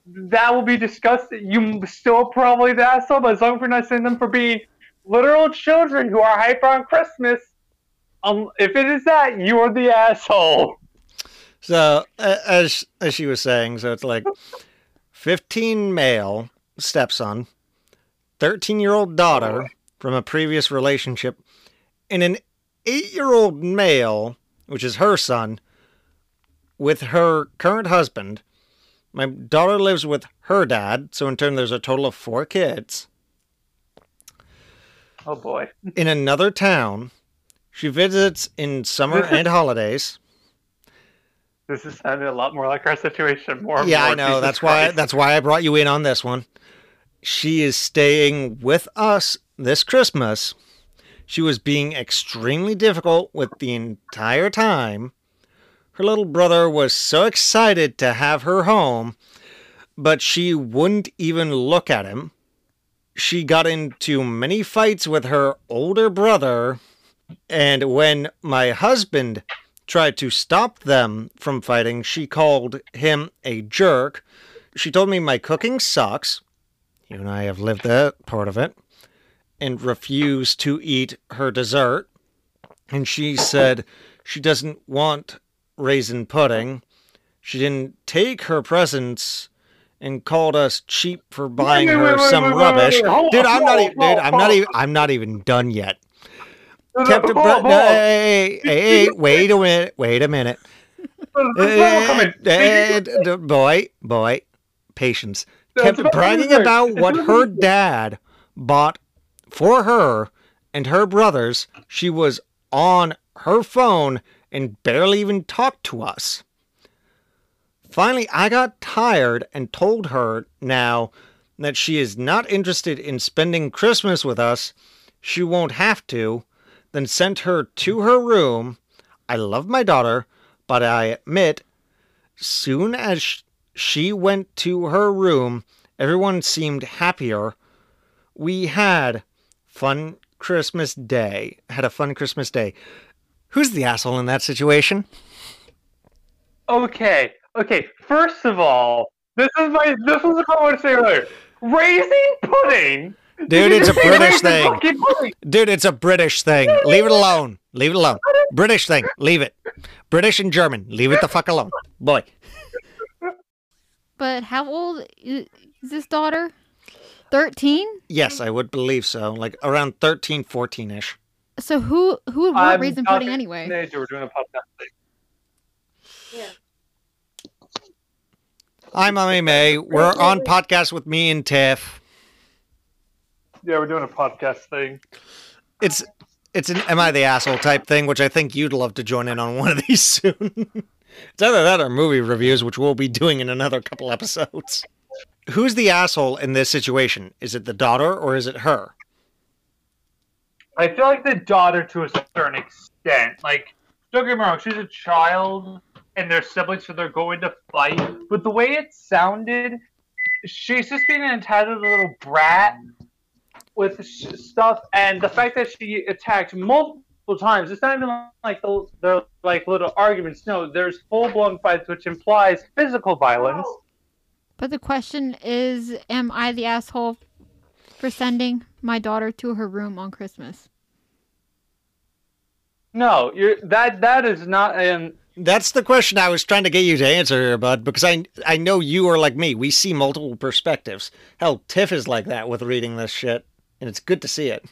That will be discussed. You still probably the asshole, but as long as we're not sending them for being literal children who are hyper on Christmas, um, if it is that, you are the asshole. So, as as she was saying, so it's like 15 male stepson, 13 year old daughter from a previous relationship and an eight year old male, which is her son, with her current husband. My daughter lives with her dad, so in turn, there's a total of four kids. Oh boy. In another town, she visits in summer and holidays. This is sounding a lot more like our situation. More. yeah, more, I know. Jesus that's why. Christ. That's why I brought you in on this one. She is staying with us this Christmas. She was being extremely difficult with the entire time. Her little brother was so excited to have her home, but she wouldn't even look at him. She got into many fights with her older brother, and when my husband tried to stop them from fighting, she called him a jerk. She told me my cooking sucks. You and I have lived that part of it. And refused to eat her dessert. And she said she doesn't want raisin pudding. She didn't take her presents and called us cheap for buying wait, her wait, some rubbish. hold Dude, on, I'm not even dude, I'm not even I'm not even done yet. Captain hold Bra- on, hold no, on. hey, hey, hey, wait a minute, wait a minute. There's a problem coming. eh, boy, boy, patience. Kept bragging about what her dad bought for her and her brothers. She was on her phone and barely even talked to us. Finally, I got tired and told her now that she is not interested in spending Christmas with us. She won't have to. Then sent her to her room. I love my daughter, but I admit, soon as she went to her room, everyone seemed happier. We had fun Christmas day. Had a fun Christmas day. Who's the asshole in that situation? Okay, okay. First of all, this is my this was what I want to say earlier. Raising pudding. Dude, it's a British thing. Dude, it's a British thing. Leave it alone. Leave it alone. British thing. Leave it. British and German. Leave it the fuck alone. Boy. But how old is this daughter? 13? Yes, I would believe so. Like around 13, 14 ish. So who who would want I'm raisin pudding anyway? teenager, We're doing a podcast thing. Hi, Mommy May. We're on podcast with me and Tiff. Yeah, we're doing a podcast thing. It's it's an Am I the Asshole type thing, which I think you'd love to join in on one of these soon. it's either that or movie reviews, which we'll be doing in another couple episodes. Who's the asshole in this situation? Is it the daughter or is it her? I feel like the daughter to a certain extent. Like, don't get me wrong, she's a child and they're siblings, so they're going to fight. But the way it sounded, she's just being an entitled little brat with stuff, and the fact that she attacked multiple times. It's not even like the, like little arguments. No, there's full blown fights, which implies physical violence. But the question is, am I the asshole for sending my daughter to her room on Christmas? No, you're that that is not an That's the question I was trying to get you to answer here, bud, because I I know you are like me. We see multiple perspectives. Hell, Tiff is like that with reading this shit, and it's good to see it.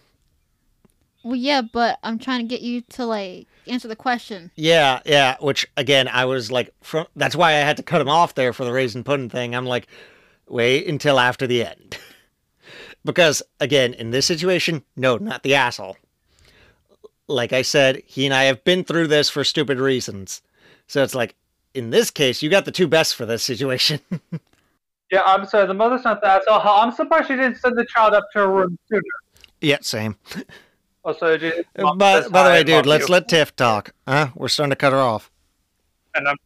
Well, yeah, but I'm trying to get you to like answer the question. Yeah, yeah. Which again, I was like, from, that's why I had to cut him off there for the raisin pudding thing. I'm like, wait until after the end, because again, in this situation, no, not the asshole. Like I said, he and I have been through this for stupid reasons. So it's like, in this case, you got the two best for this situation. Yeah, I'm sorry. The mother's not the asshole. I'm surprised she didn't send the child up to her room sooner. yeah, same. Also, she, Uh, But by the way, love dude, let's you. let Tiff talk. Huh? We're starting to cut her off. And I'm.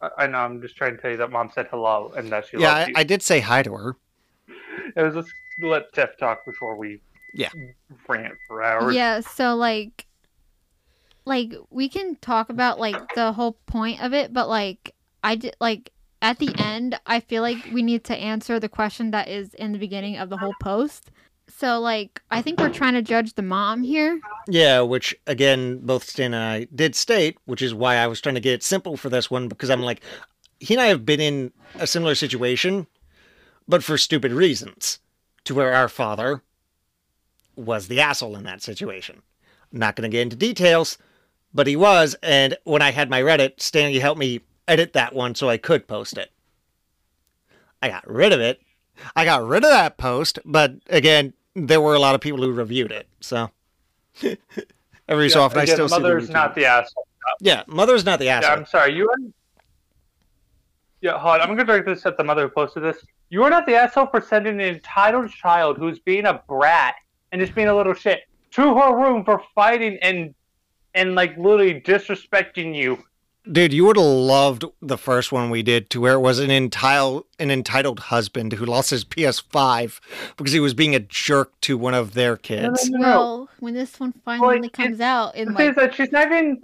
I- I know. I'm just trying to tell you that mom said hello and that she yeah, loves I, you. I did say hi to her. It was just let Tiff talk before we. Yeah. Rant for hours. Yeah, so like like we can talk about like the whole point of it, but like I did like at the end, I feel like we need to answer the question that is in the beginning of the whole post. So like I think we're trying to judge the mom here. Yeah, which again, both Stan and I did state, which is why I was trying to get it simple for this one because I'm like, he and I have been in a similar situation, but for stupid reasons. to where our father was the asshole in that situation. I'm not going to get into details, but he was. And when I had my Reddit, Stanley helped me edit that one so I could post it. I got rid of it. I got rid of that post, but again, there were a lot of people who reviewed it. So every so often, I again, still see the mother's review. not the asshole. Yeah, mother's not the Yeah, asshole. I'm sorry. You. Are... Yeah, hold on. I'm gonna direct this at the mother who posted this. You are not the asshole for sending an entitled child who's being a brat and just being a little shit to her room for fighting and and like literally disrespecting you. Dude, you would have loved the first one we did to where it was an entitled an entitled husband who lost his PS5 because he was being a jerk to one of their kids. No, no, no. Well, when this one finally Like, comes it's- out The in like that she's not even.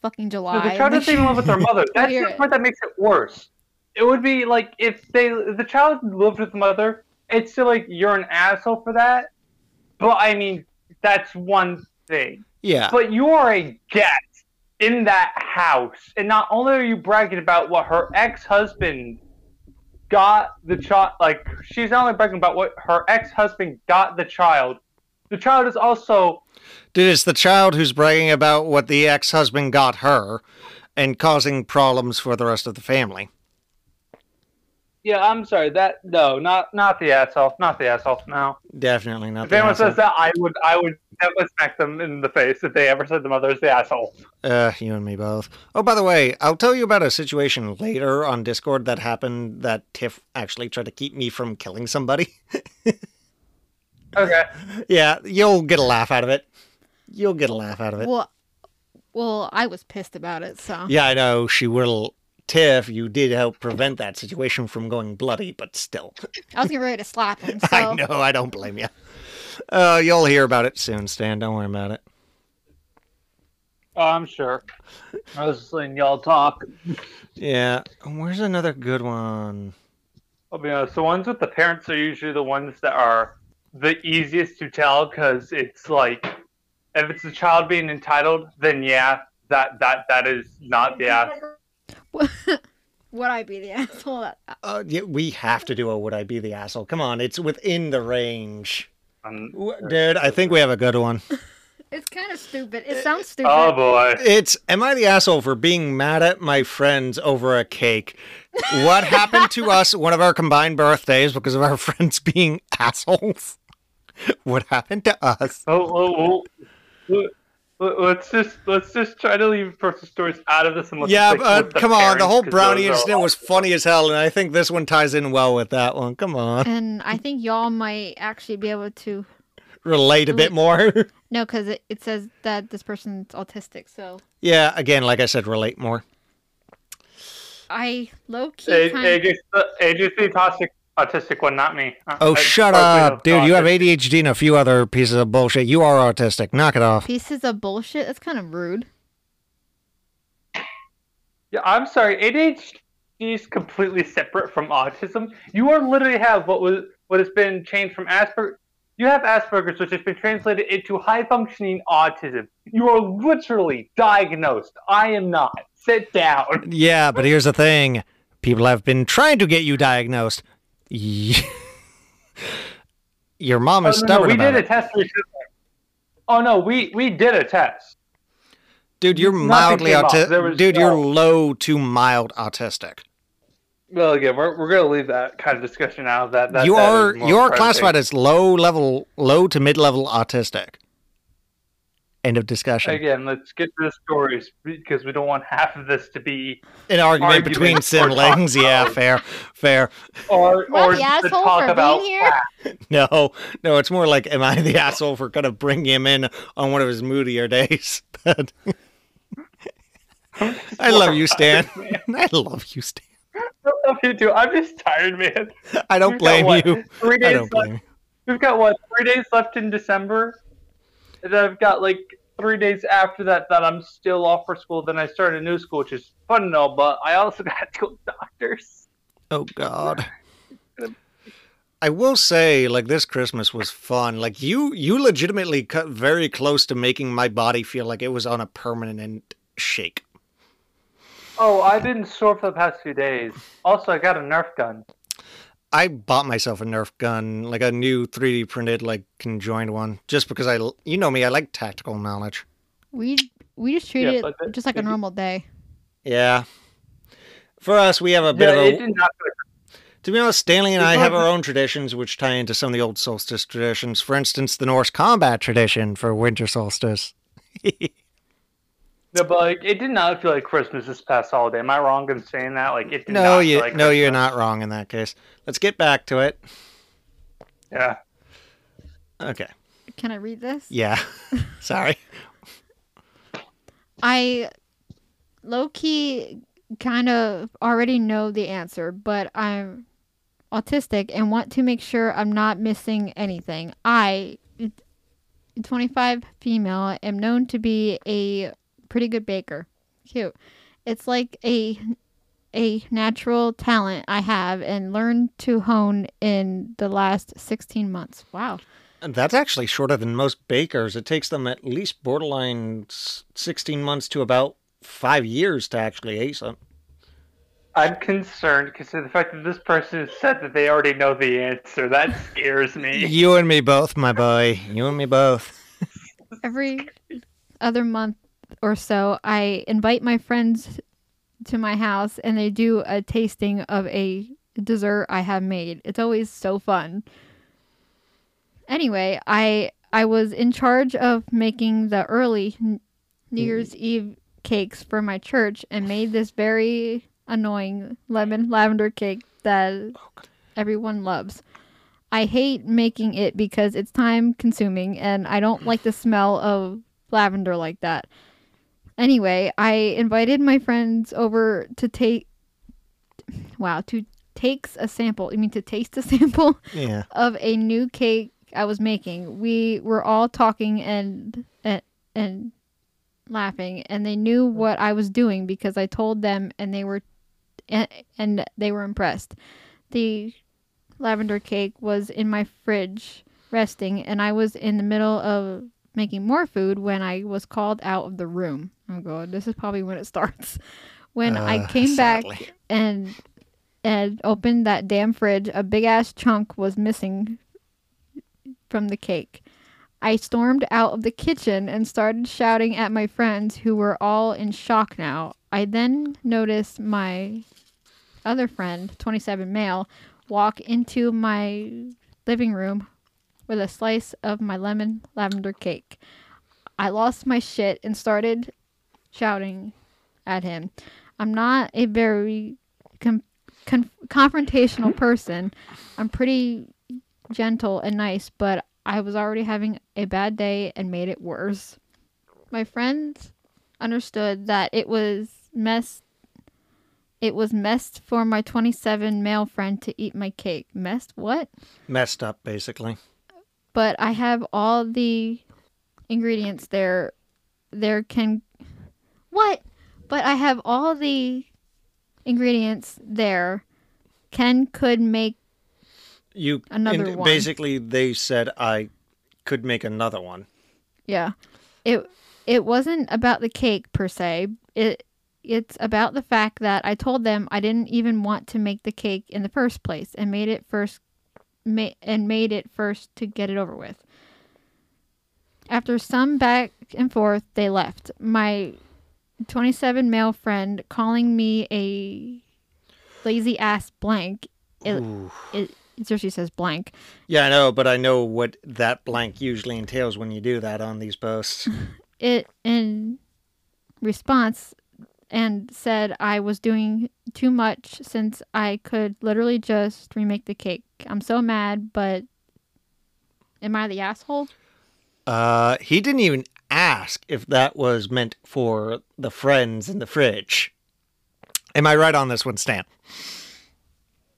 fucking July. The July. child like- isn't even live with their mother. That's the part that makes it worse. It would be like if they if the child lived with the mother. It's still like you're an asshole for that. But I mean, that's one thing. Yeah. But you are a guest in that house, and not only are you bragging about what her ex-husband got the child, like she's not only bragging about what her ex-husband got the child. The child is also Dude, it's the child who's bragging about what the ex husband got her and causing problems for the rest of the family. Yeah. I'm sorry that no, not not the asshole, not the asshole. No. Definitely not If the anyone asshole. says that, I would I would definitely smack them in the face if they ever said the mother is the asshole. Uh, you and me both. Oh, by the way, I'll tell you about a situation later on Discord that happened that Tiff actually tried to keep me from killing somebody. Okay. yeah, you'll get a laugh out of it. You'll get a laugh out of it. well, well, I was pissed about it. So Yeah, I know she will. Tiff, you did help prevent that situation from going bloody, but still. I was getting ready to slap him. So I know, I don't blame you. Uh, you'll hear about it soon, Stan. Don't worry about it. Oh, I'm sure. I was just letting y'all talk. Yeah. Where's another good one? I'll be honest. The ones with the parents are usually the ones that are the easiest to tell because it's like, if it's a child being entitled, then yeah, that that that is not the ass. would I be the asshole? That, Uh, yeah, we have to do a Would I Be the Asshole? Come on, it's within the range. Um, W- Dude, I think we have a good one. it's kind of stupid. It sounds stupid. oh boy. It's Am I the asshole for being mad at my friends over a cake? What happened to us one of our combined birthdays because of our friends being assholes? What happened to us? Oh, oh, oh. Let- Let's just let's just try to leave personal stories out of this and let's Yeah, stick but uh, with the come on, the whole brownie those are incident was funny as hell, and I think this one ties in well with that one. Come on, and I think y'all might actually be able to relate a bit more. no, because it, it says that this person's autistic. So yeah, again, like I said, relate more. I low key A- kind AJ's the AJ's the autistic autistic one, not me. Uh, Oh, I- shut I- up, dude! You have. ADHD and a few other pieces of bullshit. You are autistic. Knock it off. pieces of bullshit. That's kind of rude. Yeah, I'm sorry. ADHD is completely separate from autism. You are literally have what was what has been changed from Asperger. You have Asperger's, which has been translated into high functioning autism. You are literally diagnosed. I am not. Sit down. Yeah, but here's the thing: people have been trying to get you diagnosed. Your mom is Oh, no, no, stubborn we about did a test. Oh no, we we did a test. dude. You're nothing mildly came up. There autistic. Dude, you're low to mild autistic. Well, again, we're, we're gonna leave that kind of discussion out. That, that you that are you are classified as low level, low to mid level autistic. End of discussion. Again, let's get to the stories because we don't want half of this to be An argument argument between siblings. Yeah, fair, fair. or Am I or the asshole talk for about being here? No, no, it's more like, am I the asshole for kind of bringing him in on one of his moodier days? But I love you, Stan. I love you, Stan. I love you too. I'm just tired, man. I don't We've got, blame what, you. Three I don't left. blame you. We've got what? Three days left in December. And then I've got like three days after that that I'm still off for school. Then I start a new school, which is fun and all, but I also got to go to doctors. Oh God. I will say, like this Christmas was fun. Like you, you legitimately cut very close to making my body feel like it was on a permanent shake. Oh, I've been sore for the past few days. Also, I got a Nerf gun. I bought myself a Nerf gun, like a new 3D printed, like conjoined one, just because I, you know me, I like tactical knowledge. We we just treat Yeah, it just like a normal day. Yeah. For us, we have a bit Yeah, of it a. did not To be honest, Stanley and I have our own traditions which tie into some of the old solstice traditions. For instance, the Norse combat tradition for winter solstice. No, but like it did not feel like Christmas this past holiday. Am I wrong in saying that? Like it did no, not you feel like no, you're not wrong in that case. Let's get back to it. Yeah. Okay. Can I read this? Yeah. Sorry. I low key kind of already know the answer, but I'm autistic and want to make sure I'm not missing anything. I, 25 female, am known to be a pretty good baker. Cute. It's like a a natural talent I have and learned to hone in the last 16 months. Wow. And That's actually shorter than most bakers. It takes them at least borderline 16 months to about five years to actually ace it. I'm concerned because of the fact that this person said that they already know the answer. That scares me. You and me both, my boy. You and me both. every other month or so, I invite my friends to my house and they do a tasting of a dessert I have made. It's always so fun. Anyway, I I was in charge of making the early New mm. Year's Eve cakes for my church and made this very annoying lemon lavender cake that everyone loves. I hate making it because it's time consuming and I don't like the smell of lavender like that. Anyway, I invited my friends over to take wow, to takes a sample. You mean to taste a sample Yeah. of a new cake I was making. We were all talking and and, and laughing and they knew what I was doing because I told them and they were and, and they were impressed. The lavender cake was in my fridge resting and I was in the middle of making more food when I was called out of the room. Oh god, this is probably when it starts. When I Uh, came back and and opened that damn fridge, a big ass chunk was missing from the cake. I stormed out of the kitchen and started shouting at my friends who were all in shock now. I then noticed my other friend, 27 male, walk into my living room with a slice of my lemon lavender cake. I lost my shit and started shouting at him. I'm not a very com- con- confrontational person. I'm pretty gentle and nice, but I was already having a bad day and made it worse. My friends understood that it was mess it was messed for my 27 male friend to eat my cake. Messed what? Messed up, basically. But I have all the ingredients there there can what? But I have all the ingredients there. Ken could make You Another one. Basically, they said I could make another one. Yeah. It it wasn't about the cake per se. It it's about the fact that I told them I didn't even want to make the cake in the first place and made it first ma- and made it first to get it over with. After some back and forth, they left. My 27 male friend calling me a lazy ass blank. It, it, it seriously says blank. Yeah, I know, but I know what that blank usually entails when you do that on these posts. it in response and said I was doing too much since I could literally just remake the cake. I'm so mad, but am I the asshole? Uh, he didn't even ask if that was meant for the friends in the fridge. Am I right on this one, Stan?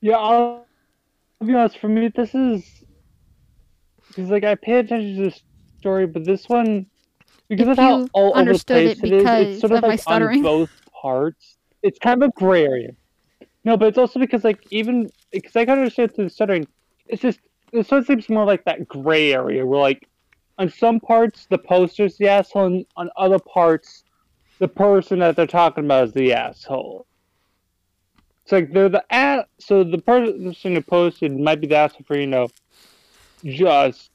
Yeah, I'll, I'll be honest. For me, this is because like I pay attention to the story, but this one because If of how all over the place it it is, it's sort of of like on both parts. It's kind of a gray area. No, but it's also because like even because I can understand through the stuttering, it's just it sort of seems more like that gray area where like on some parts the poster's the asshole, and on other parts the person that they're talking about is the asshole. It's like they're the ass. So the person who posted might be the asshole for you know, just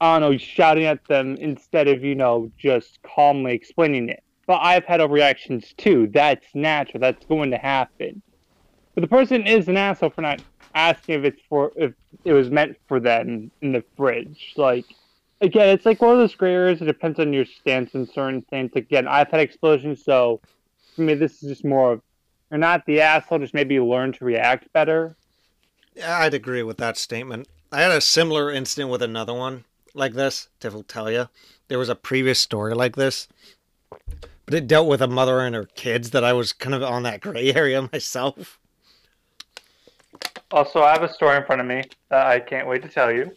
I don't know, shouting at them instead of you know just calmly explaining it. But I've had overreactions too. That's natural. That's going to happen. But the person is an asshole for not asking if it's for if it was meant for them in the fridge. Like again, it's like one of those gray areas. It depends on your stance on certain things. Again, I've had explosions, so for me, this is just more of you're not the asshole. Just maybe learn to react better. Yeah, I'd agree with that statement. I had a similar incident with another one like this. To tell you, there was a previous story like this, but it dealt with a mother and her kids that I was kind of on that gray area myself. Also, I have a story in front of me that I can't wait to tell you.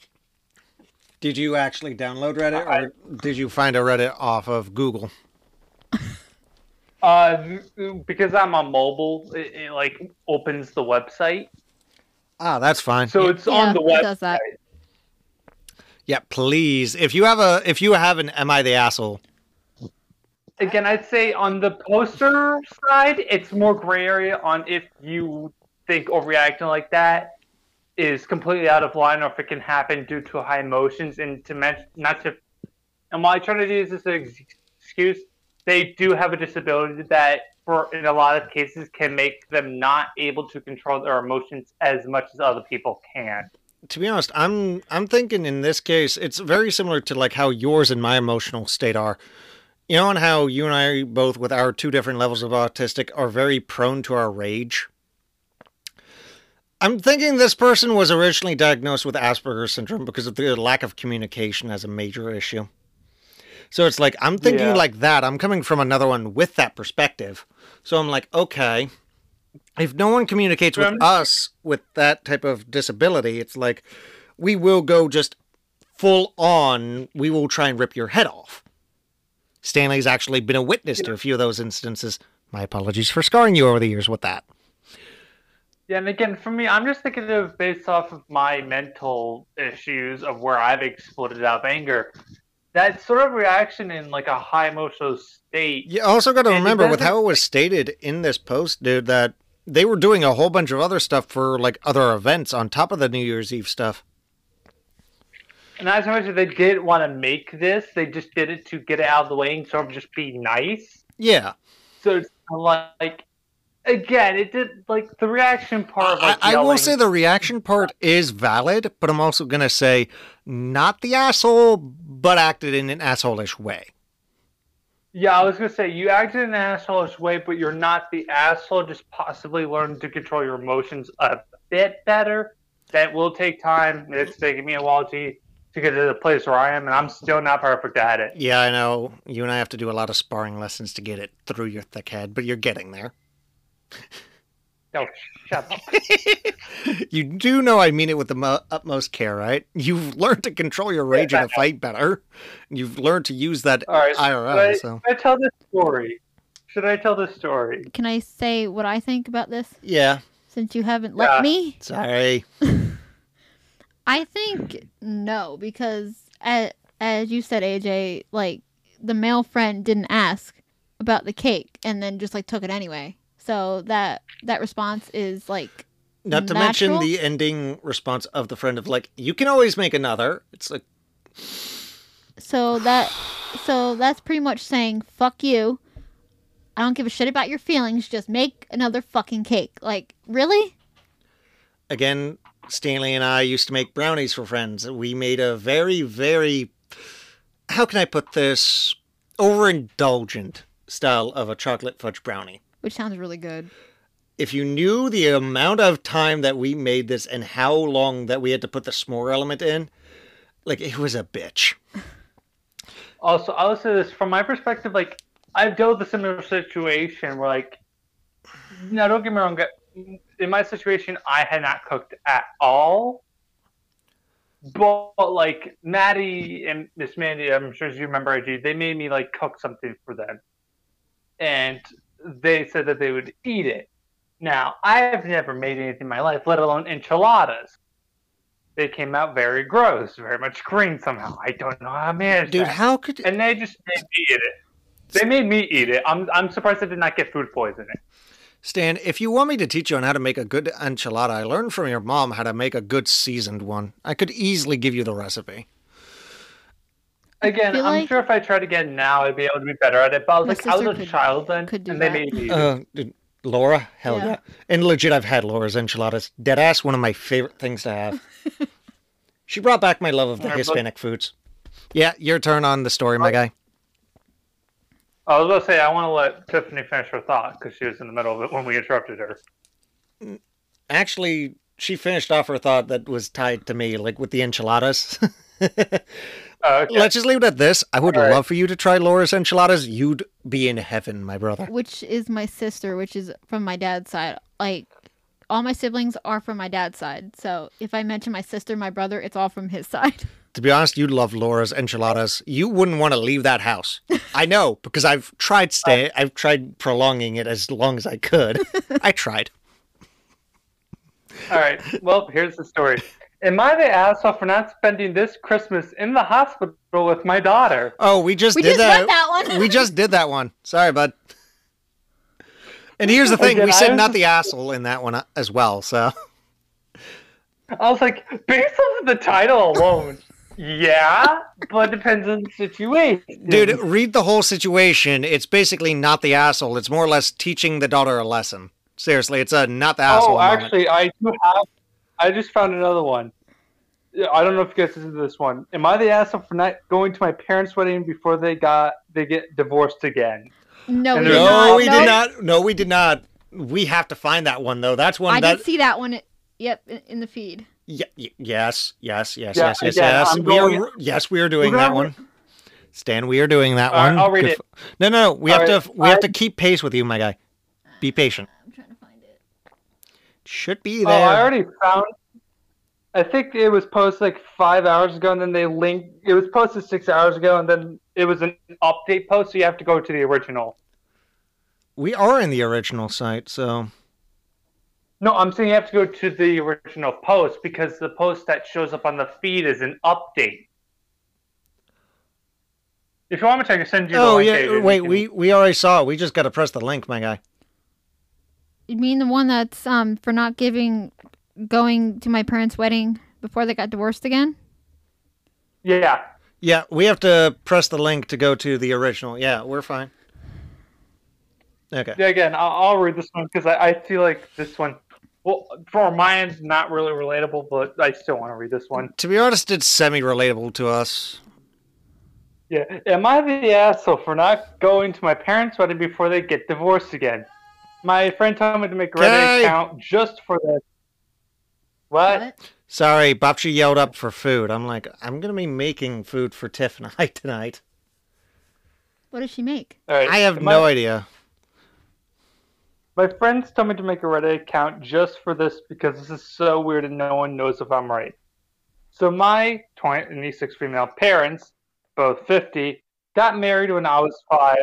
Did you actually download Reddit, or I- did you find a Reddit off of Google? Uh, because I'm on mobile, it, it like opens the website, Ah, that's fine. so it's Yeah, on the it website. does that. Yeah, please. If you have a, if you have an "Am I the asshole?" Again, I'd say on the poster side, it's more gray area on if you think overreacting like that is completely out of line or if it can happen due to high emotions. And to mention, not to, and while I try to use this as an excuse, they do have a disability that, for in a lot of cases, can make them not able to control their emotions as much as other people can. To be honest, I'm I'm thinking in this case it's very similar to like how yours and my emotional state are. You know, and how you and I both, with our two different levels of autistic, are very prone to our rage. I'm thinking this person was originally diagnosed with Asperger's syndrome because of the lack of communication as a major issue. So it's like I'm thinking Yeah. like that. I'm coming from another one with that perspective. So I'm like, okay, if no one communicates with Um, us with that type of disability, it's like we will go just full on. We will try and rip your head off. Stanley's actually been a witness to a few of those instances. My apologies for scarring you over the years with that. Yeah, and again, for me, I'm just thinking of based off of my mental issues of where I've exploded out of anger. That sort of reaction in like a high emotional state. You also got to remember with how it was stated in this post, dude, that they were doing a whole bunch of other stuff for like other events on top of the New Year's Eve stuff. And as much as they did want to make this, they just did it to get it out of the way and sort of just be nice. Yeah. So it's like, again, it did like the reaction part. Of, I, like, I will say the reaction part is valid, but I'm also going to say not the asshole, but acted in an asshole-ish way. Yeah, I was gonna say you acted in an asshole way, but you're not the asshole. Just possibly learn to control your emotions a bit better. That will take time. It's taking me a while to to get to the place where I am, and I'm still not perfect at it. Yeah, I know. You and I have to do a lot of sparring lessons to get it through your thick head, but you're getting there. No, oh, shut up. you do know I mean it with the mo- utmost care, right? You've learned to control your rage in a fight better. You've learned to use that All right, IRL. should I, So should I tell this story? Should I tell this story? Can I say what I think about this yeah, since you haven't let Yeah. me? sorry. I think no, because as, as you said, AJ, like the male friend didn't ask about the cake and then just like took it anyway. So that that response is like Not to mention the ending response of the friend of like, you can always make another. It's like, so that so that's pretty much saying fuck you. I don't give a shit about your feelings. Just make another fucking cake. Like really? again, Stanley and I used to make brownies for friends. We made a very, very, how can I put this, overindulgent style of a chocolate fudge brownie. Which sounds really good. If you knew the amount of time that we made this and how long that we had to put the s'more element in, like it was a bitch. Also, I'll say this from my perspective. Like, I've dealt with a similar situation where, like, now don't get me wrong. In my situation, I had not cooked at all. But like Maddie and Miss Mandy, I'm sure you remember, AJ, they made me like cook something for them, and they said that they would eat it. Now, I have never made anything in my life, let alone enchiladas. They came out very gross, very much green somehow. I don't know how I managed Dude, that. how could and they just made me eat it. They made me eat it. I'm I'm surprised I did not get food poisoning. Stan, if you want me to teach you on how to make a good enchilada, I learned from your mom how to make a good seasoned one. I could easily give you the recipe. Again, I'm like- sure if I tried again now, I'd be able to be better at it. But I was like, I was a could- child then, could do and they made me. Uh, Laura? Hell yeah. Yeah. And legit, I've had Laura's enchiladas. Deadass, one of my favorite things to have. she brought back my love of the Hispanic foods. Yeah, your turn on the story, my guy. I was going to say, I want to let Tiffany finish her thought because she was in the middle of it when we interrupted her. Actually, she finished off her thought that was tied to me, like with the enchiladas. Uh, okay. Let's just leave it at this. I would Alright. love for you to try Laura's enchiladas. You'd be in heaven, my brother. Which is my sister, which is from my dad's side. Like all my siblings are from my dad's side. So if I mention my sister, my brother, it's all from his side. To be honest, you'd love Laura's enchiladas. You wouldn't want to leave that house. I know because I've tried stay. I've tried prolonging it as long as I could. I tried. All right. Well, here's the story. Am I the asshole for not spending this Christmas in the hospital with my daughter? Oh, we just We did just that. that one. we just did that one. Sorry, bud. And here's the thing: Again, we I said was not the asshole in that one uh, as well. So I was like, based on the title alone, yeah, but depends on the situation. Dude, read the whole situation. It's basically not the asshole. It's more or less teaching the daughter a lesson. Seriously, it's a not the asshole. Oh, moment. actually, I do have. I just found another one. I don't know if you guys listen to this one. Am I the asshole for not going to my parents' wedding before they got they get divorced again? No, we did there's- not. no, we No, did not. No, we did not. We have to find that one though. That's one I that. did see that one. Yep, in- in the feed. Y- y- yes, yes, yes, Yeah, yes, yes, again, yes. We going- are. Yes, we are doing that one. Stan, we are doing that All right, one. I'll read Good it. f- No, no, no. We All have right, to. We have I- to keep pace with you, my guy. Be patient. I'm trying to find it. Should be there. Oh. I already found. I think it was posted like five hours ago, and then they linked. It was posted six hours ago, and then it was an update post, so you have to go to the original. We are in the original site, so No, I'm saying you have to go to the original post because the post that shows up on the feed is an update. If you want me to, I can send you the Oh yeah, wait, can- we we already saw it. We just got to press the link, my guy. You mean the one that's um for not giving, going to my parents' wedding before they got divorced again? Yeah. Yeah, we have to press the link to go to the original. Yeah, we're fine. Okay. Yeah, again, I'll, I'll read this one because I, I feel like this one, well, for my end, not really relatable, but I still want to read this one. To be honest, it's semi-relatable to us. Yeah. Am I the asshole for not going to my parents' wedding before they get divorced again? My friend told me to make a Reddit Okay. account just for this. What? Sorry, Babshi yelled up for food. I'm like, I'm gonna be making food for Tiff and I tonight. What does she make? All right. I have am no idea. My friends told me to make a Reddit account just for this because this is so weird and no one knows if I'm right. So my 26 female parents, both 50, got married when I was five,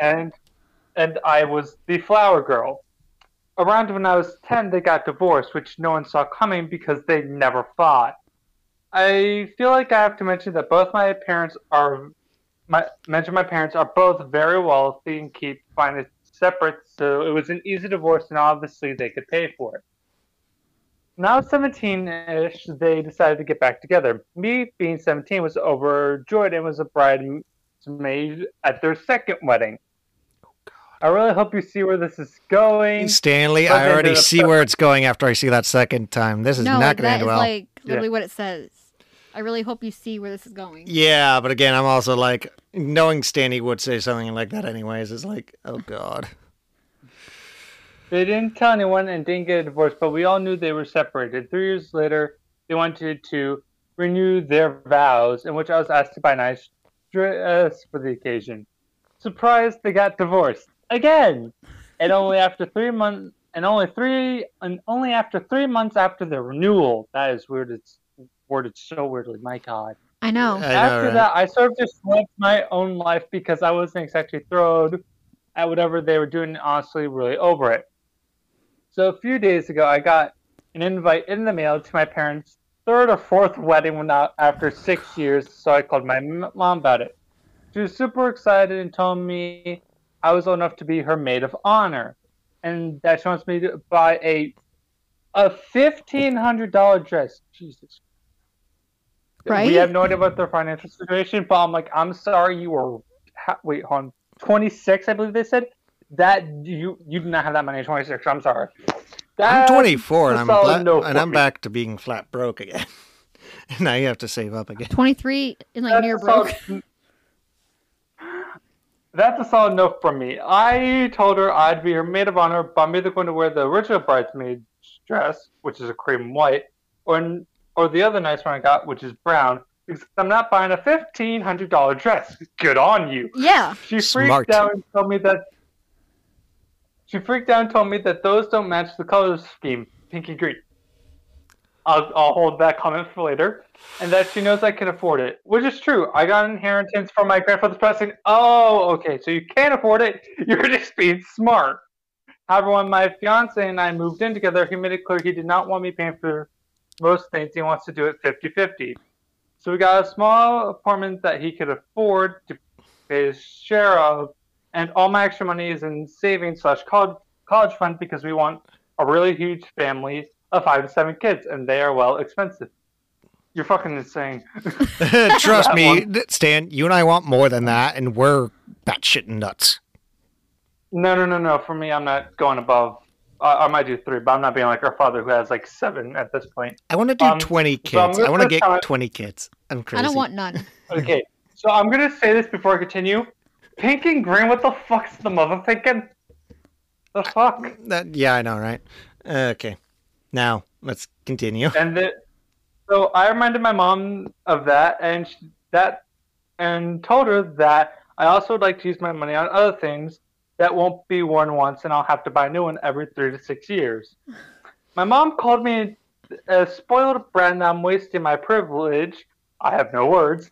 and and I was the flower girl. Around when I was 10, they got divorced, which no one saw coming because they never fought. I feel like I have to mention that both my parents are my mention my parents are both very wealthy and keep finances separate, so it was an easy divorce, and obviously they could pay for it. When I was 17-ish, they decided to get back together. Me, being 17, was overjoyed and was a bridesmaid at their second wedding. I really hope you see where this is going. Stanley, I already the- see where it's going after I see that second time. This is no, not gonna that end is well. like literally what it says. I really hope you see where this is going. Yeah, but again, I'm also like knowing Stanley would say something like that anyways. Is like, oh god. They didn't tell anyone and didn't get a divorce, but we all knew they were separated. Three years later, they wanted to renew their vows, in which I was asked to buy nice dress uh, for the occasion. Surprised, they got divorced again, and only after three months, and only three, and only after three months after the renewal. That is weird. It's worded so weirdly. My God. I know. I know, After right? that, I sort of just lived my own life because I wasn't exactly thrilled at whatever they were doing. Honestly, really over it. So a few days ago, I got an invite in the mail to my parents' third or fourth wedding when uh, after six years. So I called my mom about it. She was super excited and told me I was old enough to be her maid of honor. and that she wants me to buy a a fifteen hundred dollar dress. Jesus. Right? We have no idea about their financial situation, but I'm like, I'm sorry, you were ha- wait, on, twenty six, I believe they said that you you do not have that money. Twenty six. I'm sorry. I'm 24 and a I'm solid flat, no and I'm me. back to being flat broke again. now you have to save up again. 23 and like That's near broke. solid- That's a solid no from me. I told her I'd be her maid of honor, but I'm either going to wear the original bridesmaid dress, which is a cream white, or or the other nice one I got, which is brown, because I'm not buying a fifteen hundred dollar dress. Good on you. Yeah. She Smart. freaked out and told me that. She freaked out and told me that those don't match the color scheme, pink and green. I'll, I'll hold that comment for later. And that she knows I can afford it, which is true. I got an inheritance from my grandfather's passing. Oh, okay, so you can't afford it. You're just being smart. However, when my fiance and I moved in together, he made it clear he did not want me paying for most things. He wants to do it 50 50. So we got a small apartment that he could afford to pay his share of, and all my extra money is in savings slash college college fund because we want a really huge family of five to seven kids, and they are well expensive. You're fucking insane. Trust me, one. Stan, you and I want more than that, and we're batshit nuts. No, no, no, no. For me, I'm not going above. I I might do three, but I'm not being like our father who has like seven at this point. I want to do Um, 20 kids. gonna I want to get down- 20 kids. I'm crazy. I don't want none. Okay, so I'm gonna say this before I continue. Pink and green. What the fuck's the mother thinking? The fuck. that. Yeah, I know, right? Okay. Now, let's continue. and the, so I reminded my mom of that, and she, that, and told her that I also would like to use my money on other things that won't be worn once, and I'll have to buy a new one every three to six years. My mom called me a spoiled brat, and I'm wasting my privilege. I have no words,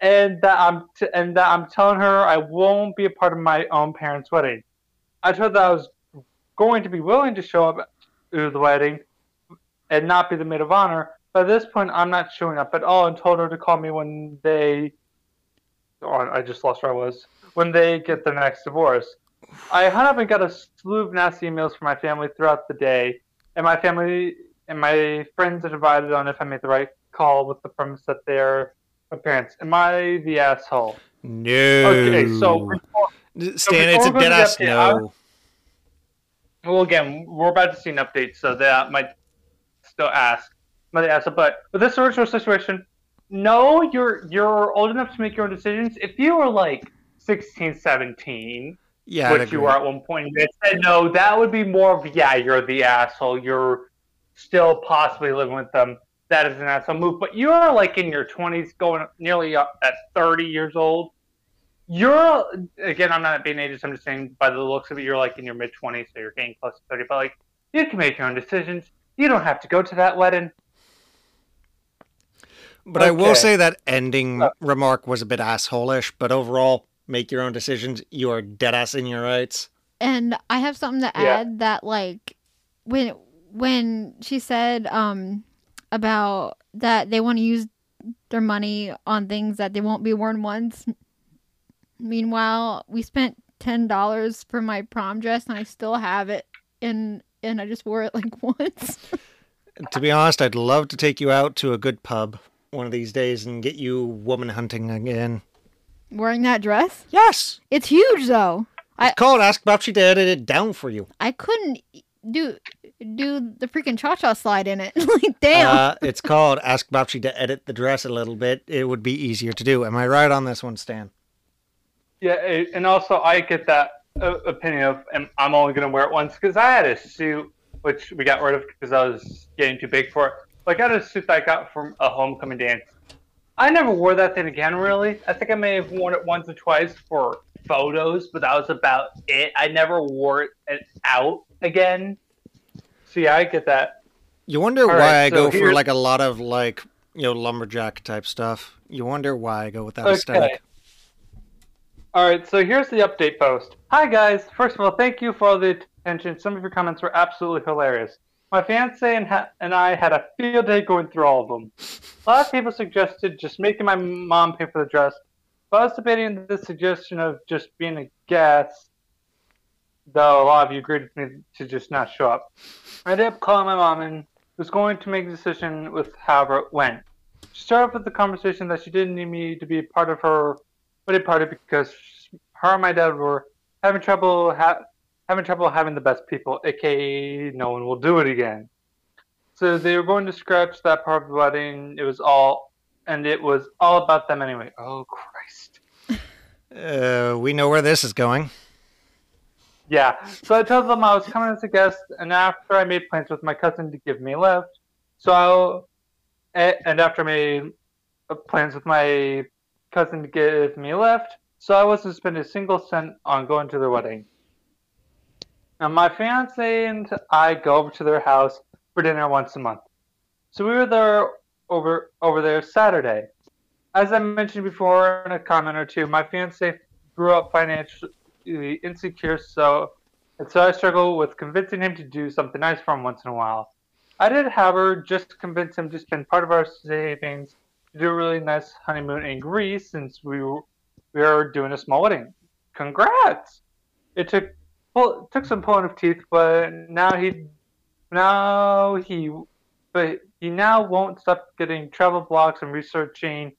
and that I'm t- and that I'm telling her I won't be a part of my own parents' wedding. I told her that I was going to be willing to show up to the wedding, and not be the maid of honor. At this point, I'm not showing up at all and told her to call me when they. Oh, I just lost where I was. When they get their next divorce. I hung up and got a slew of nasty emails from my family throughout the day, and my family and my friends are divided on if I made the right call with the premise that they're my parents. Am I the asshole? No. Okay, so before, Stan, before it's a dead ass no. Well, again, we're about to see an update, so that might still ask. Might ask, but with this original situation, no, you're you're old enough to make your own decisions. If you were like 16, 17, Yeah, which you were at one point, you said no, that would be more of yeah, you're the asshole. You're still possibly living with them. That is an asshole move. But you're like in your 20s, going nearly up at 30 years old. You're again, I'm not being ageist. I'm just saying by the looks of it, you're like in your mid 20s, so you're getting close to 30. But like, you can make your own decisions. You don't have to go to that wedding. But I will say that ending Uh, remark was a bit assholish, but overall, make your own decisions. You are dead ass in your rights. And I have something to Yeah. add that like when when she said um about that they want to use their money on things that they won't be worn once. Meanwhile, we spent ten dollars for my prom dress and I still have it and and I just wore it like once. To be honest, I'd love to take you out to a good pub one of these days and get you woman hunting again. Wearing that dress? Yes! It's huge though. It's I- called Ask Babsy to edit it down for you. I couldn't do do the freaking cha cha slide in it. like damn. Uh, it's called Ask Babsy to edit the dress a little bit. It would be easier to do. Am I right on this one, Stan? Yeah, and also I get that uh, opinion of I'm only gonna wear it once because I had a suit which we got rid of because I was getting too big for it. Like I had a suit that I got from a homecoming dance. I never wore that thing again. Really, I think I may have worn it once or twice for photos, but that was about it. I never wore it out again. So yeah, I get that. You wonder All why right, I so go for like a lot of like, you know, lumberjack type stuff. You wonder why I go with that Okay. aesthetic. All right, so here's the update post. Hi guys. First of all, thank you for all the attention. Some of your comments were absolutely hilarious. My fiance and, ha- and I had a field day going through all of them. A lot of people suggested just making my mom pay for the dress, but I was debating the suggestion of just being a guest. though a lot of you agreed with me to just not show up. I ended up calling my mom and was going to make a decision with however it went. She started off with the conversation that she didn't need me to be a part of her wedding party because her and my dad were having trouble ha- having trouble having the best people, aka no one will do it again. So they were going to scratch that part of the wedding. It was all, and it was all about them anyway. Oh Christ. Uh, we know where this is going. Yeah. So I told them I was coming as a guest, and after I made plans with my cousin to give me a lift, so I'll, and after I made uh, plans with my cousin to give me a lift, so I wasn't spend a single cent on going to their wedding. Now my fiance and I go over to their house for dinner once a month. So we were there over over there Saturday. As I mentioned before in a comment or two, my fiance grew up financially insecure, so and so I struggle with convincing him to do something nice for him once in a while. I did, however, just convince him to spend part of our savings to do a really nice honeymoon in Greece since we were, we are doing a small wedding. Congrats! It took pull, took some pulling of teeth, but now he now he but he now won't stop getting travel blogs and researching.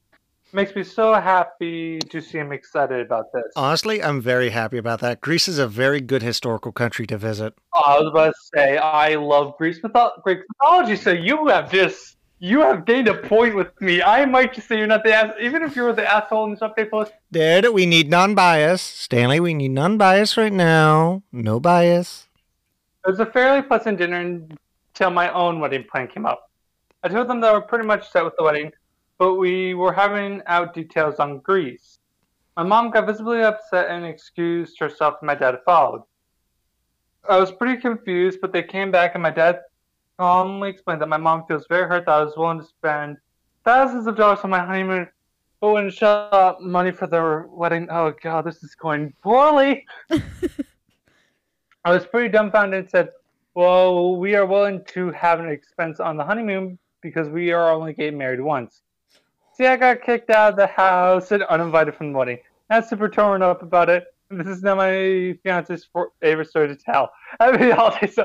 Makes me so happy to see him excited about this. Honestly, I'm very happy about that. Greece is a very good historical country to visit. Oh, I was about to say I love Greek, mytho- Greek mythology, so you have just you have gained a point with me. I might just say you're not the ass, even if you're the asshole in this update post. Dad, we need non-bias. Stanley, we need non-bias right now. No bias. It was a fairly pleasant dinner until my own wedding plan came up. I told them that we're pretty much set with the wedding, but we were having out details on Greece. My mom got visibly upset and excused herself, and my dad followed. I was pretty confused, but they came back, and my dad calmly explained that my mom feels very hurt that I was willing to spend thousands of dollars on my honeymoon, but wouldn't shell out money for their wedding. Oh god, this is going poorly. I was pretty dumbfounded and said, Well, we are willing to have an expense on the honeymoon because we are only getting married once. See, I got kicked out of the house and uninvited from the wedding. Not super torn up about it. This is not my fiance's favorite story to tell. I mean, all day so.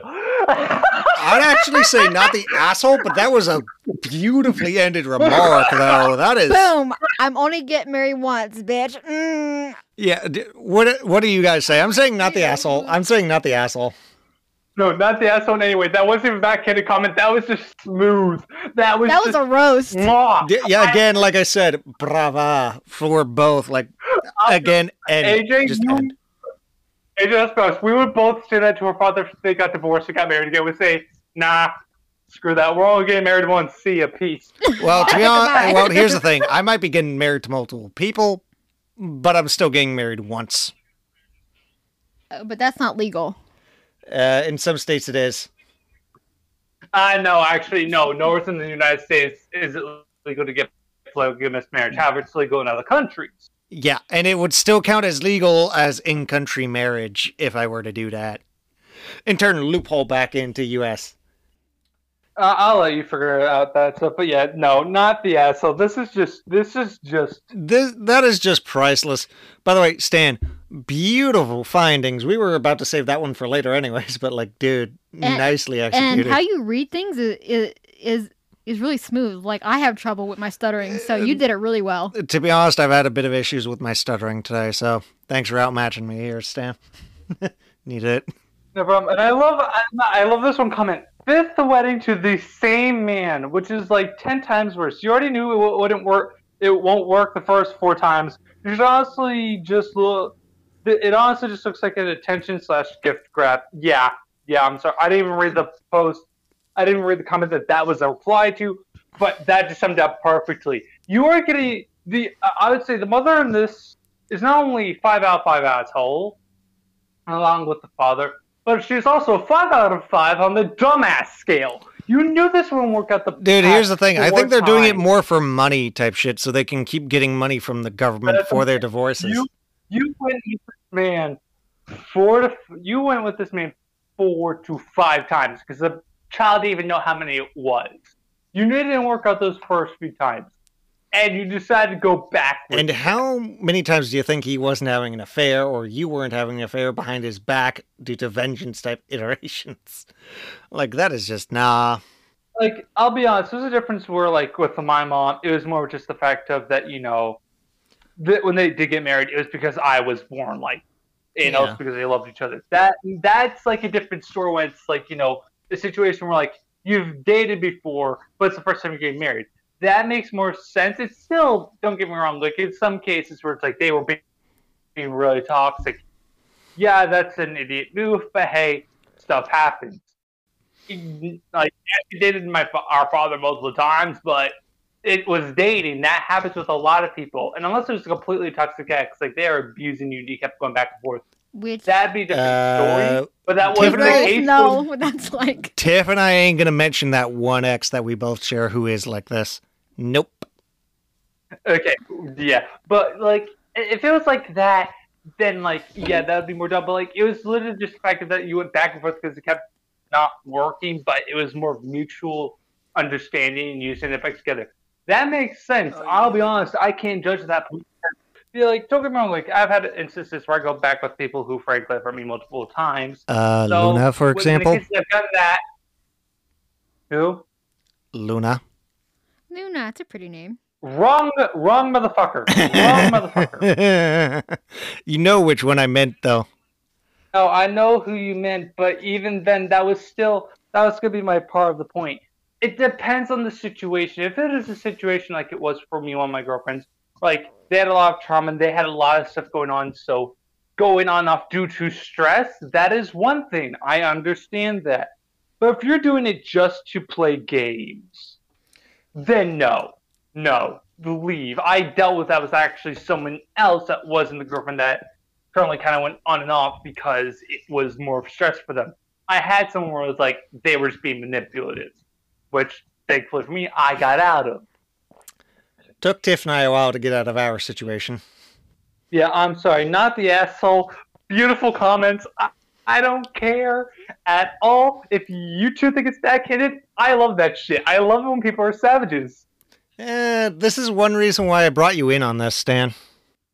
I'd actually say not the asshole, but that was a beautifully ended remark, though. That is. Boom! I'm only getting married once, bitch. Mm. Yeah. What What do you guys say? I'm saying not the asshole. I'm saying not the asshole. no, not the asshole anyway. That wasn't even a backhanded comment. That was just smooth. That was That was a roast. mwah. Yeah. Again, like I said, brava for both. Like again, and AJ, just you- end. Hey, just us. We would both say that to our father if they got divorced and got married again. We'd say, nah, screw that. We're all getting married once. See ya. Peace. Well, to be honest, well, here's the thing. I might be getting married to multiple people, but I'm still getting married once. Uh, But that's not legal. Uh, in some states, it is. Uh, no, actually, no. Nowhere in the United States is it legal to get polygamous marriage. However, it's legal in other countries. Yeah, and it would still count as legal as in-country marriage if I were to do that. And turn a loophole back into U.S. Uh, I'll let you figure out that stuff. But yeah, no, not the asshole. This is just, this is just, This that is just priceless. By the way, Stan, beautiful findings. We were about to save that one for later, anyways. But like, dude, nicely executed. And how you read things is, is is is really smooth. Like I have trouble with my stuttering, so you uh, did it really well. to be honest, I've had a bit of issues with my stuttering today, so thanks for outmatching me here, Stan. Need it. no problem. And I love, I, I love this one comment. Fifth wedding to the same man, which is like ten times worse. You already knew it wouldn't work. It won't work the first four times. You should honestly just look. It honestly just looks like an attention slash gift grab. Yeah, yeah. I'm sorry. I didn't even read the post. I didn't read the comment that that was a reply to, but that just summed up perfectly. You are getting the. I would say the mother in this is not only five out of five asshole, along with the father, but she's also five out of five on the dumbass scale. You knew this wouldn't work out the. Dude, here's the thing. I think they're doing it more for money type shit, so they can keep getting money from the government for their divorces. You you went with this man four to you went with this man four to five times because the child even know how many it was. You knew it didn't work out those first few times, and you decided to go back. And how many times do you think he wasn't having an affair or you weren't having an affair behind his back due to vengeance type iterations? Like, that is just nah. like I'll be honest, there's a difference where like with my mom, it was more just the fact of that you know that when they did get married, it was because I was born like you know Yeah. it's because they loved each other. That that's like a different story when it's like you know the situation where like you've dated before, but it's the first time you're getting married. That makes more sense. It's still don't get me wrong, like in some cases where it's like they were being, being really toxic. Yeah, that's an idiot move, but hey, stuff happens like I dated my our father multiple times, but it was dating. That happens with a lot of people, and unless it was a completely toxic ex, like they are abusing you, and you kept going back and forth. Which That'd be a different Uh, story. But that wasn't the Tiffany? case. no, with- that's like Tiff and I ain't gonna mention that one ex that we both share who is like this. Nope. Okay, yeah, but like if it was like that, then like yeah, that would be more dumb. But like it was literally just the fact that you went back and forth because it kept not working, but it was more mutual understanding and you send it back together. That makes sense. Oh, I'll be honest, I can't judge that. Yeah, like don't get me wrong. Like I've had instances where I go back with people who frankly have hurt me multiple times. Uh, So, Luna, for when- in the example. cases I've done that. Who? Luna. Luna. It's a pretty name. Wrong, wrong motherfucker. Wrong motherfucker. you know which one I meant, though. No, I know who you meant, but even then, that was still that was gonna be my part of the point. It depends on the situation. If it is a situation like it was for me and one of my girlfriends, like they had a lot of trauma and they had a lot of stuff going on, so going on off due to stress, that is one thing. I understand that. But if you're doing it just to play games, then no. No. Leave. I dealt with that was actually someone else that wasn't the girlfriend that currently kind of went on and off because it was more stress for them. I had someone where it was like they were just being manipulative, which thankfully for me, I got out of. Took Tiff and I a while to get out of our situation. Yeah, I'm sorry, not the asshole. Beautiful comments. I, I don't care at all. If you two think it's backhanded, I love that shit. I love it when people are savages. Eh, this is one reason why I brought you in on this, Stan.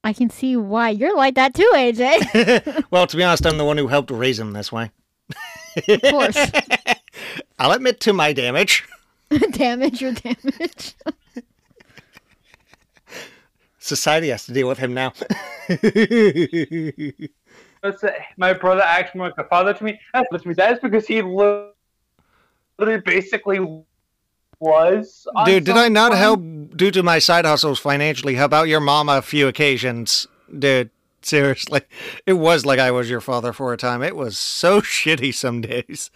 I can see why you're like that too, AJ. well, to be honest, I'm the one who helped raise him this way. Of course. I'll admit to my damage. damage your damage. Society has to deal with him now. My brother acts more like a father to me. That's to me. That is because he li- literally basically was. on Dude, did I not point. help due to my side hustles financially? help out your mom a few occasions? Dude, seriously. It was like I was your father for a time. It was so shitty some days.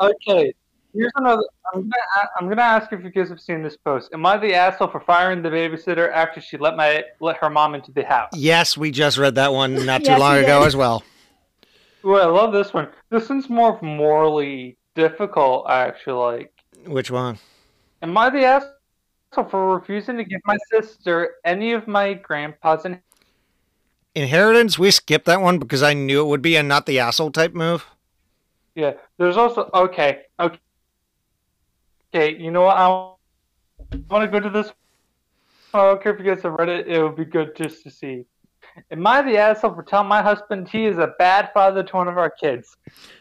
Okay, here's another. I'm gonna, I'm gonna ask if you guys have seen this post. Am I the asshole for firing the babysitter after she let my let her mom into the house? Yes, we just read that one not too Yes, long ago as well. Well, I love this one. This one's more morally difficult, actually. Like, Which one? am I the asshole for refusing to give my sister any of my grandpa's? In- Inheritance, we skipped that one because I knew it would be a not the asshole type move. yeah, there's also okay, okay, okay. You know what? I want to go to this. I don't care if you guys have read it. It would be good just to see. Am I the asshole for telling my husband he is a bad father to one of our kids?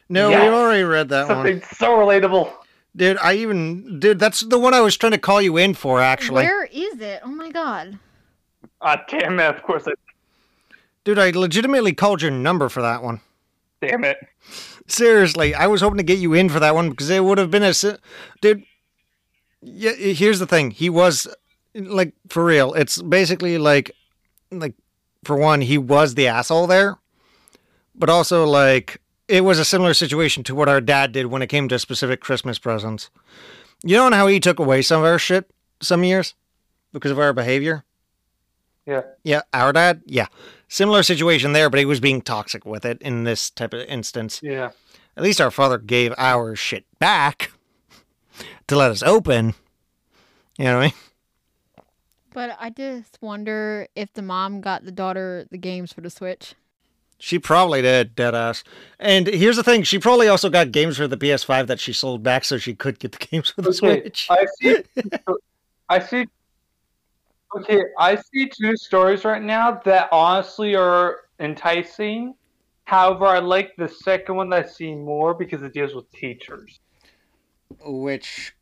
No, Yes. we've already read that one. Something so relatable. Dude, I even dude, that's the one I was trying to call you in for actually. Where is it? Oh my god. Ah, damn it! Of course, I, Dude, I legitimately called your number for that one. damn it. Seriously, I was hoping to get you in for that one because it would have been a dude. Yeah, here's the thing. He was like for real. It's basically like like for one, he was the asshole there, but also like it was a similar situation to what our dad did when it came to specific Christmas presents. You know how he took away some of our shit some years because of our behavior. Yeah. Yeah, our dad. Yeah, similar situation there, but he was being toxic with it in this type of instance. Yeah. At least our father gave our shit back to let us open. You know what I mean? But I just wonder if the mom got the daughter the games for the Switch. She probably did, deadass. And here's the thing: she probably also got games for the PS5 that she sold back, so she could get the games for the Okay, Switch. I see. I see. Okay, I see two stories right now that honestly are enticing. However, I like the second one that I see more because it deals with teachers. Which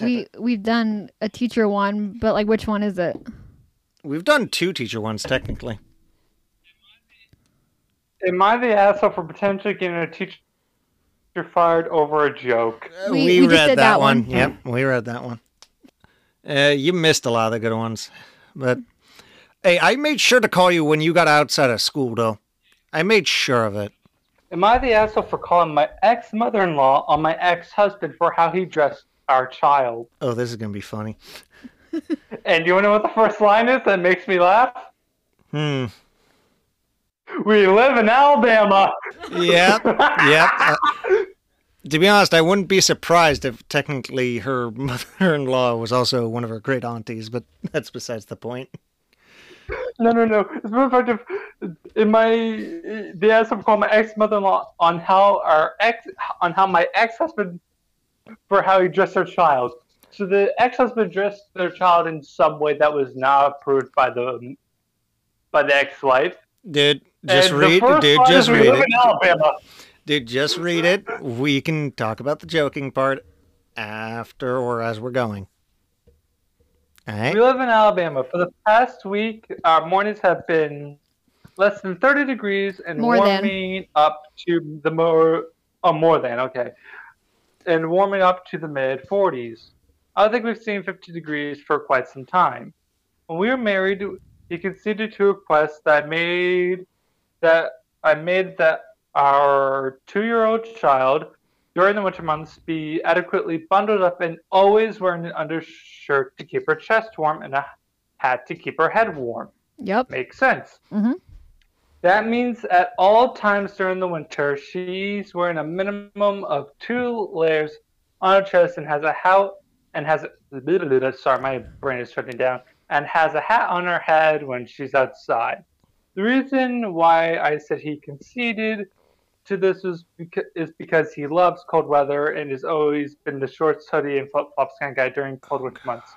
We we've done a teacher one, but like which one is it? we've done two teacher ones technically. Am I the asshole for potentially getting a teacher fired over a joke? We- we, we read that, that one. one. Yep, we read that one. Uh, you missed a lot of the good ones, but hey, I made sure to call you when you got outside of school, though. I made sure of it. Am I the asshole for calling my ex mother in law on my ex husband for how he dressed our child? Oh, this is gonna be funny. And do you want to know what the first line is that makes me laugh? Hmm. We live in Alabama. Yep. yep. Uh, to be honest, I wouldn't be surprised if technically her mother-in-law was also one of her great aunties, but that's besides the point. No, no, no. It's more effective in my the asshole called my ex mother-in-law on how our ex on how my ex-husband for how he dressed her child. So the ex-husband dressed their child in some way that was not approved by the by the ex-wife. Dude, just And read, dude, just read it. Dude, just read it. We can talk about the joking part after or as we're going. All right. We live in Alabama. For the past week, our mornings have been less than 30 degrees and More than. warming up to the more, oh, more than, okay. And warming up to the mid 40s. I think we've seen 50 degrees for quite some time. When we were married, he conceded to a request that I made that I made that our two-year-old child during the winter months be adequately bundled up and always wearing an undershirt to keep her chest warm and a hat to keep her head warm. Yep. Makes sense. Mhm. That means at all times during the winter, she's wearing a minimum of two layers on her chest and has a hat and has a, sorry, my brain is shutting down and has a hat on her head when she's outside. The reason why I said he conceded to this is because, is because he loves cold weather and has always been the shorts, hoodie, and flip flops kind of guy during cold winter oh, months.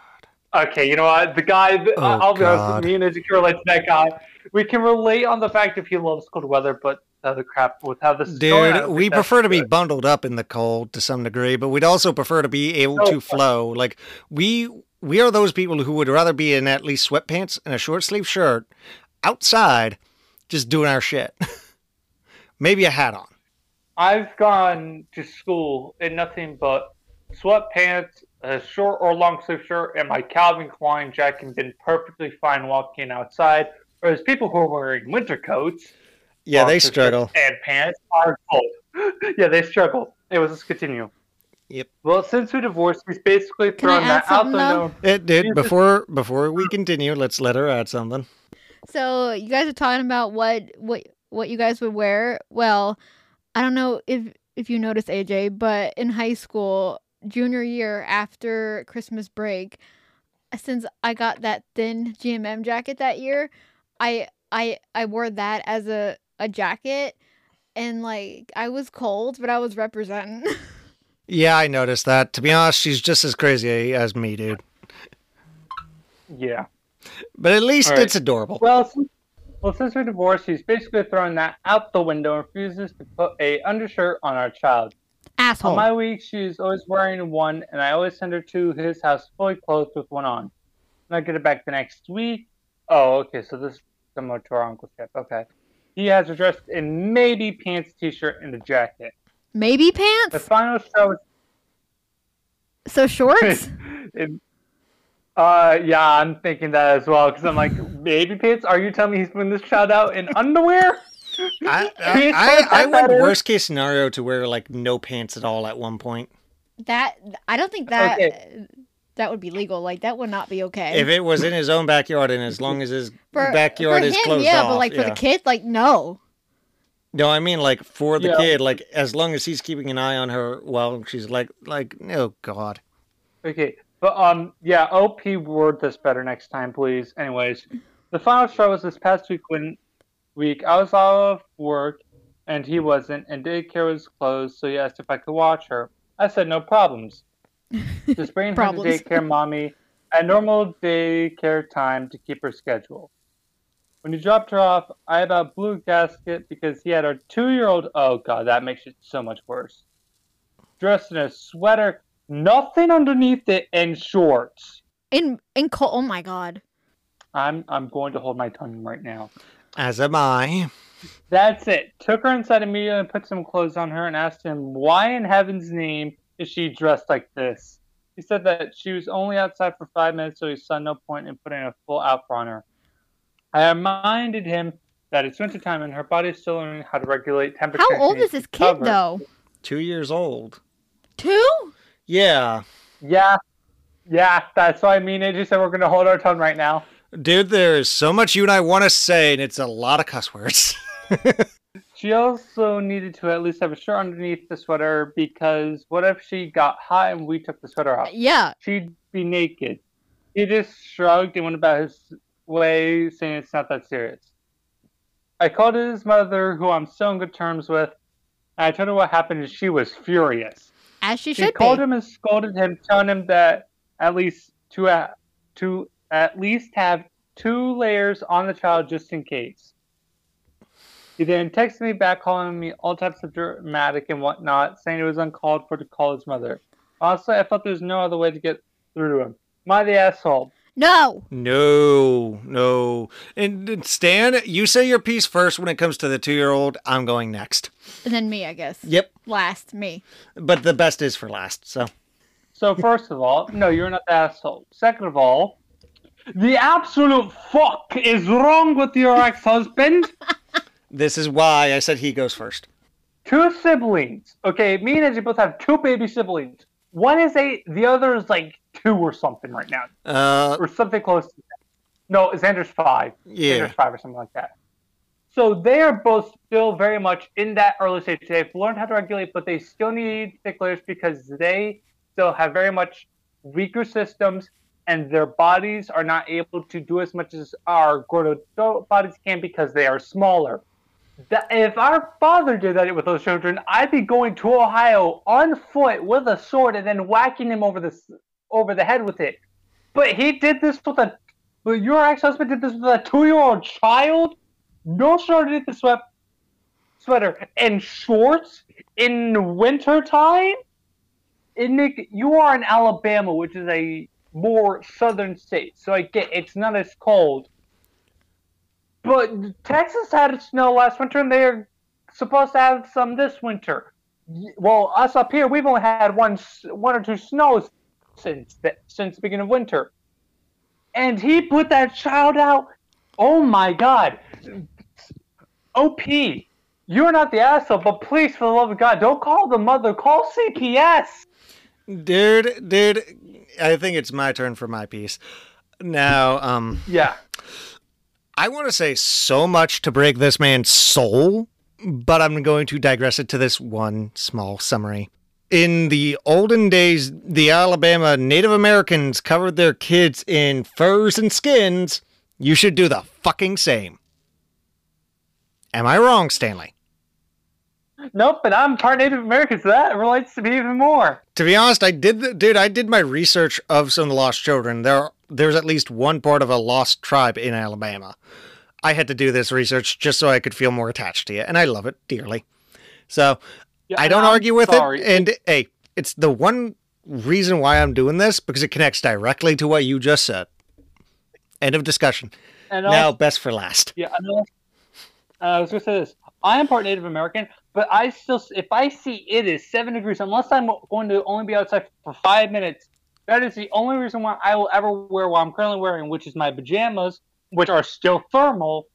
Okay, you know what? The guy, Oh, I'll be honest, me and Izzy can relate to that guy. We can relate on the fact if he loves cold weather, but the other crap with how this is going, Dude, we prefer to be bundled up in the cold to some degree, but we'd also prefer to be able Oh, to flow. Like we we are those people who would rather be in at least sweatpants and a short sleeve shirt outside just doing our shit. Maybe a hat on. I've gone to school in nothing but sweatpants, a short or long sleeve shirt, and my Calvin Klein jacket and been perfectly fine walking outside. Whereas people who are wearing winter coats, Yeah, they struggle. and pants are cold. yeah, they struggle. Anyways, let's continue. Yep. Well, since we divorced, he's basically Can thrown that out the window. It did. Jesus. Before before we continue, let's let her add something. So you guys are talking about what what what you guys would wear. Well, I don't know if if you notice AJ, but in high school, junior year after Christmas break, since I got that thin GMM jacket that year, I I I wore that as a a jacket and like I was cold, but I was representing. Yeah, I noticed that. To be honest, she's just as crazy as me, dude. Yeah. But at least All right. it's adorable. Well, since, well, since we're divorced, he's basically throwing that out the window and refuses to put a undershirt on our child. Asshole. On my week, she's always wearing one, and I always send her to his house fully clothed with one on. And I get it back the next week. Oh, okay, so this is similar to our uncle's trip. Okay. He has her dressed in maybe pants, t-shirt, and a jacket. Maybe pants? The final show is So shorts? it, uh, yeah, I'm thinking that as well because I'm like, baby pants. Are you telling me he's putting this child out in underwear? I, He's I, I, I went worst case scenario to wear like no pants at all at one point. that I don't think that Okay. that would be legal. Like that would not be okay. If it was in his own backyard and as long as his for, backyard for is him, closed yeah, off. but like for the kid, like no. No, I mean like for the Yeah. kid, like as long as he's keeping an eye on her while she's like like oh god. Okay, but um, yeah, OP word this better next time, please. Anyways, the final straw was this past week when week I was out of work and he wasn't, and daycare was closed, so he asked if I could watch her. I said no problems. Just bring her to daycare, mommy. a normal daycare time to keep her schedule. When he dropped her off, I about blew a gasket because he had our two-year-old. Oh god, that makes it so much worse. Dressed in a sweater, nothing underneath it, and shorts. In in cold. Oh my god. I'm I'm going to hold my tongue right now. As am I. That's it. Took her inside immediately and put some clothes on her and asked him why in heaven's name is she dressed like this. He said that she was only outside for five minutes, so he saw no point in putting a full outfit on her. I reminded him that it's wintertime and her body is still learning how to regulate temperature. How old is this kid cover. though? Two years old. Two? Yeah. Yeah, yeah, that's what I mean. It just said we're gonna hold our tongue right now. Dude, there's so much you and I want to say, and it's a lot of cuss words. She also needed to at least have a shirt underneath the sweater because what if she got hot and we took the sweater off? Yeah. she'd be naked. He just shrugged and went about his way, saying it's not that serious. I called his mother, who I'm still in good terms with, and I told her what happened, and she was furious. As she She should called be. him and scolded him, telling him that at least to uh, to at least have two layers on the child just in case. He then texted me back, calling me all types of dramatic and whatnot, saying it was uncalled for to call his mother. Honestly, I felt there was no other way to get through to him. Am I the asshole? No. no, no. And and Stan, you say your piece first when it comes to the two year old. I'm going next. And then me, I guess. Yep. Last, me. But the best is for last. So So first of all, no, you're not the asshole. Second of all, the absolute fuck is wrong with your ex-husband. this is why I said he goes first. two siblings. Okay, me and Edgy both have two baby siblings. One is eight, the other is like two or something right now, Uh, or something close to that. No, Xander's five. yeah. Xander's five or something like that. So they are both still very much in that early stage. They've learned how to regulate, but they still need sticklers because they still have very much weaker systems and their bodies are not able to do as much as our grown adult bodies can because they are smaller. That, if our father did that with those children, I'd be going to Ohio on foot with a sword and then whacking him over the over the head with it. But he did this with a. But your ex-husband did this with a two-year-old child. No shirt underneath the sweat sweater and shorts in winter time. And Nick, you are in Alabama, which is a more southern state, so I get it's not as cold. But Texas had snow last winter, and they're supposed to have some this winter. Well, us up here, we've only had one, one or two snows since the, since the beginning of winter. And he put that child out. Oh my God, OP, you're not the asshole, but please, for the love of God, don't call the mother. Call CPS. Dude, dude, I think it's my turn for my piece. Now, um, Yeah. I want to say so much to break this man's soul, but I'm going to digress it to this one small summary. In the olden days, the Alabama Native Americans covered their kids in furs and skins. You should do the fucking same. Am I wrong, Stanley? Nope, but I'm part Native American, so that relates to me even more. To be honest, I did, the, dude. I did my research of some of the lost children. There, there's at least one part of a lost tribe in Alabama. I had to do this research just so I could feel more attached to you, and I love it dearly. So Yeah, I don't I'm argue with sorry. it. And hey, it's the one reason why I'm doing this because it connects directly to what you just said. End of discussion. And Now, also- best for last. Yeah, I, uh, I was gonna say this. I am part Native American, but I still, if I see it is seven degrees, unless I'm going to only be outside for five minutes, that is the only reason why I will ever wear what I'm currently wearing, which is my pajamas, which are still thermal,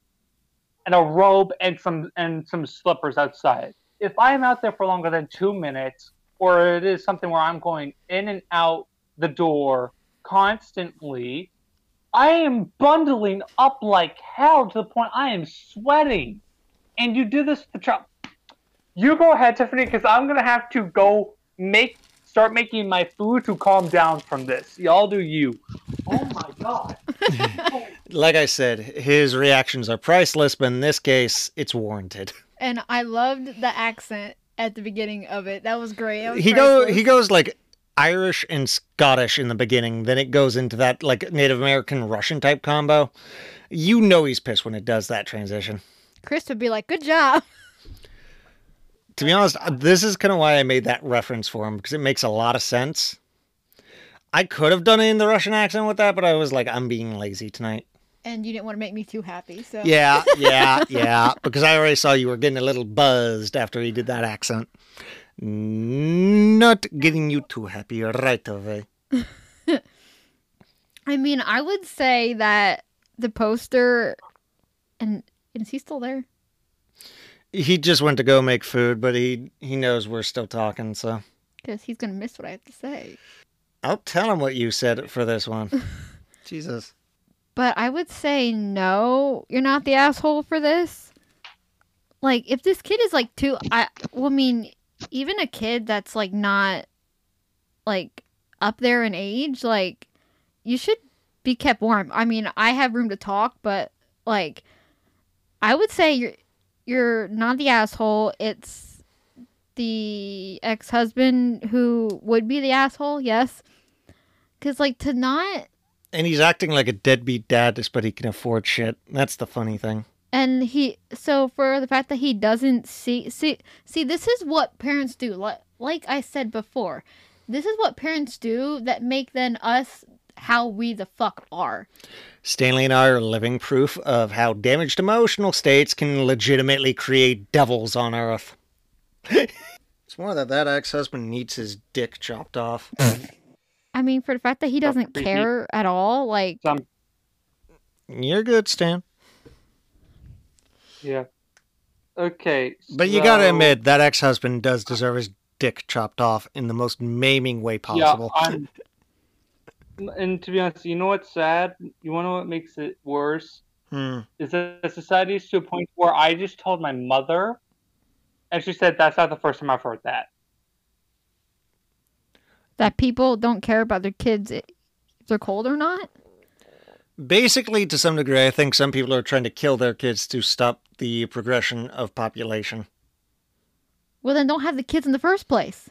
and a robe and some and some slippers outside. If I am out there for longer than two minutes, or it is something where I'm going in and out the door constantly, I am bundling up like hell to the point I am sweating. And you do this to Trump. You go ahead, Tiffany, because I'm gonna have to go make start making my food to calm down from this. Y'all do you. Oh my god. Like I said, his reactions are priceless, but in this case, it's warranted. And I loved the accent at the beginning of it. That was great. That was he go he goes like Irish and Scottish in the beginning, then it goes into that like Native American Russian type combo. You know he's pissed when it does that transition. Chris would be like, "Good job." To be honest, this is kind of why I made that reference for him because it makes a lot of sense. I could have done it in the Russian accent with that, but I was like, I'm being lazy tonight. And you didn't want to make me too happy, so Yeah, yeah, yeah. Because I already saw you were getting a little buzzed after he did that accent. Not getting you too happy right away. I mean, I would say that the poster, and is he still there? He just went to go make food, but he he knows we're still talking, so Because he's gonna miss what I have to say. I'll tell him what you said for this one. Jesus. But I would say no, you're not the asshole for this. Like, if this kid is like two, I, well, I mean, even a kid that's like not like up there in age, like, you should be kept warm. I mean, I have room to talk, but like, I would say you're you're not the asshole. It's the ex husband who would be the asshole. Yes, because like to not And he's acting like a deadbeat dad just but he can afford shit. That's the funny thing. and he so for the fact that he doesn't see see see this is what parents do like like i said before this is what parents do that make then us how we the fuck are Stanley and I are living proof of how damaged emotional states can legitimately create devils on Earth. it's more that that ex-husband needs his dick chopped off. i mean for the fact that he doesn't creepy. care at all like Some You're good, Stan. yeah. Okay. But you gotta admit that ex-husband does deserve his dick chopped off in the most maiming way possible. Yeah, and to be honest, you know what's sad? You want to know what makes it worse? Hmm. Is that society is to a point where I just told my mother, and she said that's not the first time I've heard that. That people don't care about their kids if they're cold or not Basically, to some degree, I think some people are trying to kill their kids to stop the progression of population. well then don't have the kids in the first place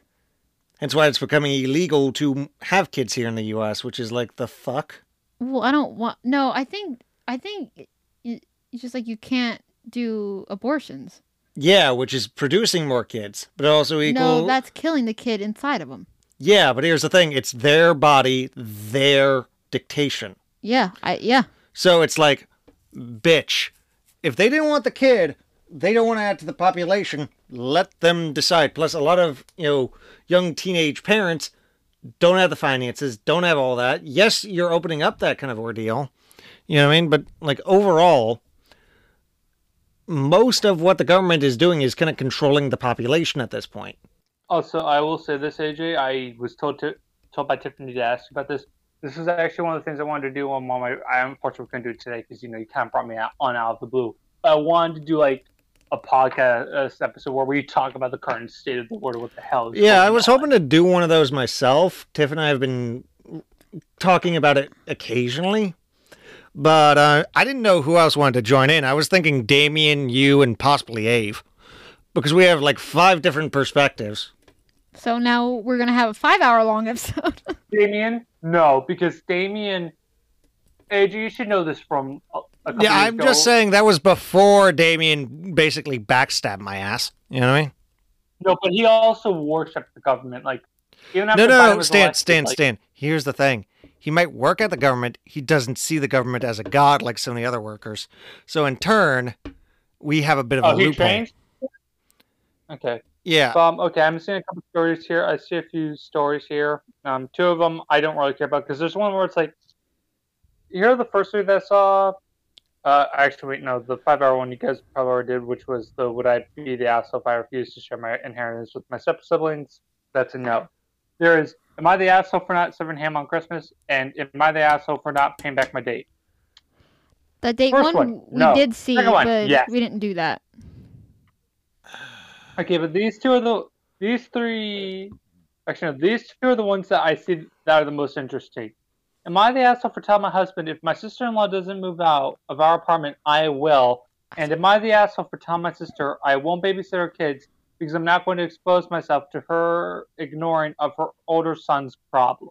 That's why it's becoming illegal to have kids here in the U.S., which is like the fuck. well i don't want no i think i think it's just like you can't do abortions Yeah, which is producing more kids, but also equal. no that's killing the kid inside of them Yeah, but here's the thing: it's their body, their dictation. Yeah, I yeah. So it's like, bitch, if they didn't want the kid, they don't want to add to the population. Let them decide. Plus, a lot of you know young teenage parents don't have the finances, don't have all that. Yes, you're opening up that kind of ordeal. You know what I mean? But like overall, most of what the government is doing is kind of controlling the population at this point. Also, I will say this, AJ. I was told to told by Tiffany to ask you about this. This is actually one of the things I wanted to do on my. I unfortunately couldn't do it today because you know you kind of brought me out on out of the blue. I wanted to do like a podcast episode where we talk about the current state of the world. What the hell? Is Yeah, I was on. hoping to do one of those myself. Tiff and I have been talking about it occasionally, but uh, I didn't know who else wanted to join in. I was thinking Damien, you, and possibly Ave, because we have like five different perspectives. So now we're gonna have a five hour long episode. Damien? No, because Damien. AJ, you should know this from a, a couple Yeah, years I'm ago. just saying that was before Damien basically backstabbed my ass. You know what I mean? No, but he also worshipped the government. Like, even after No, Biden no, was Stan, elected, Stan, like, Stan. Here's the thing. He might work at the government. He doesn't see the government as a god like some of the other workers. So in turn, we have a bit of Oh, a he loophole. changed. Okay. Yeah. Um. Okay. I'm seeing a couple stories here. I see a few stories here. Um. Two of them I don't really care about because there's one where it's like, you know, the first story that I saw. Uh. Actually, wait. No, the five-hour one you guys probably already did, which was the would I be the asshole if I refused to share my inheritance with my step siblings? That's a no. There is. Am I the asshole for not serving ham on Christmas? And am I the asshole for not paying back my date? that date First one, one, we no. did see, one, but yes. we didn't do that. Okay, but these two are the these three. Actually, no, these two are the ones that I see that are the most interesting. Am I the asshole for telling my husband if my sister-in-law doesn't move out of our apartment, I will? And am I the asshole for telling my sister I won't babysit her kids because I'm not going to expose myself to her ignoring of her older son's problem.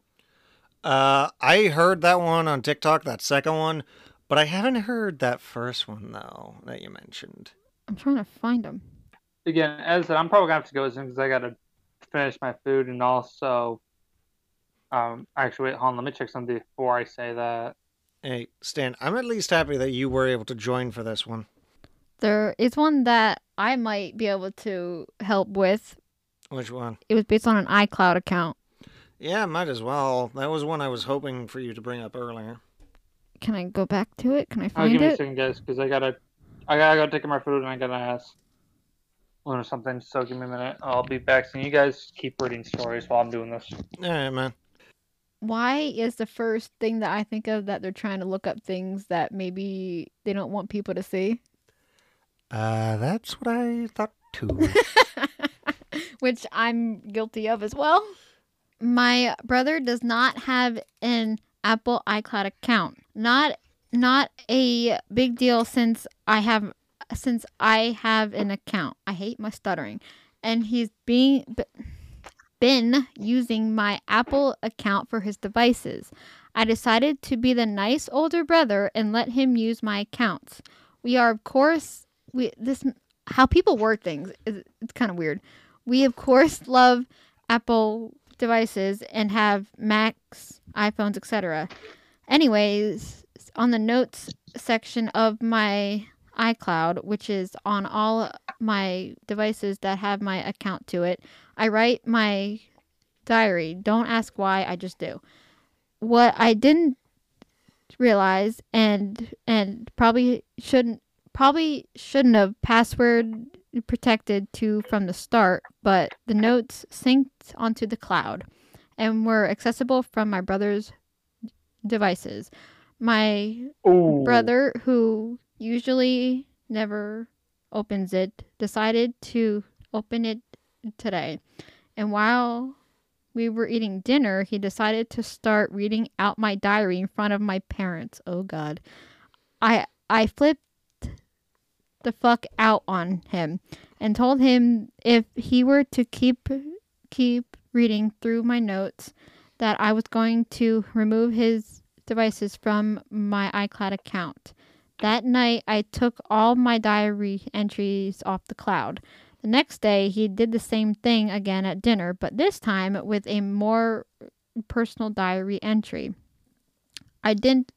Uh, I heard that one on TikTok, that second one, but I haven't heard that first one though that you mentioned. I'm trying to find them. Again, as I said, I'm probably gonna have to go soon because I gotta finish my food and also, um, actually, wait, hold on, let me check something before I say that. Hey, Stan, I'm at least happy that you were able to join for this one. There is one that I might be able to help with. Which one? It was based on an iCloud account. Yeah, might as well. That was one I was hoping for you to bring up earlier. Can I go back to it? Can I find it? I'll find give me a second, guys, because I gotta, I gotta go take my food and I gotta ask Luna something. So give me a minute. I'll be back soon. You guys keep reading stories while I'm doing this. All right, man. Why is the first thing that I think of that they're trying to look up things that maybe they don't want people to see? Uh, that's what I thought too. Which I'm guilty of as well. My brother does not have an Apple iCloud account. Not not a big deal since I have since I have an account. I hate my stuttering. And he's being been using my Apple account for his devices. I decided to be the nice older brother and let him use my accounts. We are of course we this how people word things is it's kind of weird. We of course love Apple devices and have Macs, iPhones, etc. Anyways, on the notes section of my iCloud, which is on all my devices that have my account to it, I write my diary. Don't ask why, I just do. What I didn't realize and and probably shouldn't probably shouldn't have password protected to from the start, but the notes synced onto the cloud and were accessible from my brother's devices. My Ooh. brother, who usually never opens it, decided to open it today. And while we were eating dinner, he decided to start reading out my diary in front of my parents. Oh god. I I flipped the fuck out on him and told him if he were to keep keep reading through my notes that I was going to remove his devices from my iCloud account. That night, I took all my diary entries off the cloud. The next day, he did the same thing again at dinner, but this time with a more personal diary entry. I didn't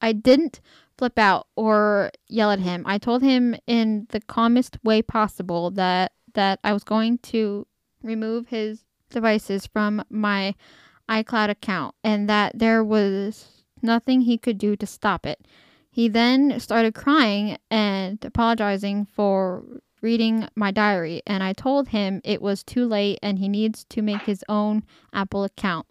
I didn't flip out or yell at him. I told him in the calmest way possible that that I was going to remove his devices from my iCloud account and that there was nothing he could do to stop it. He then started crying and apologizing for reading my diary, and I told him it was too late and he needs to make his own Apple account.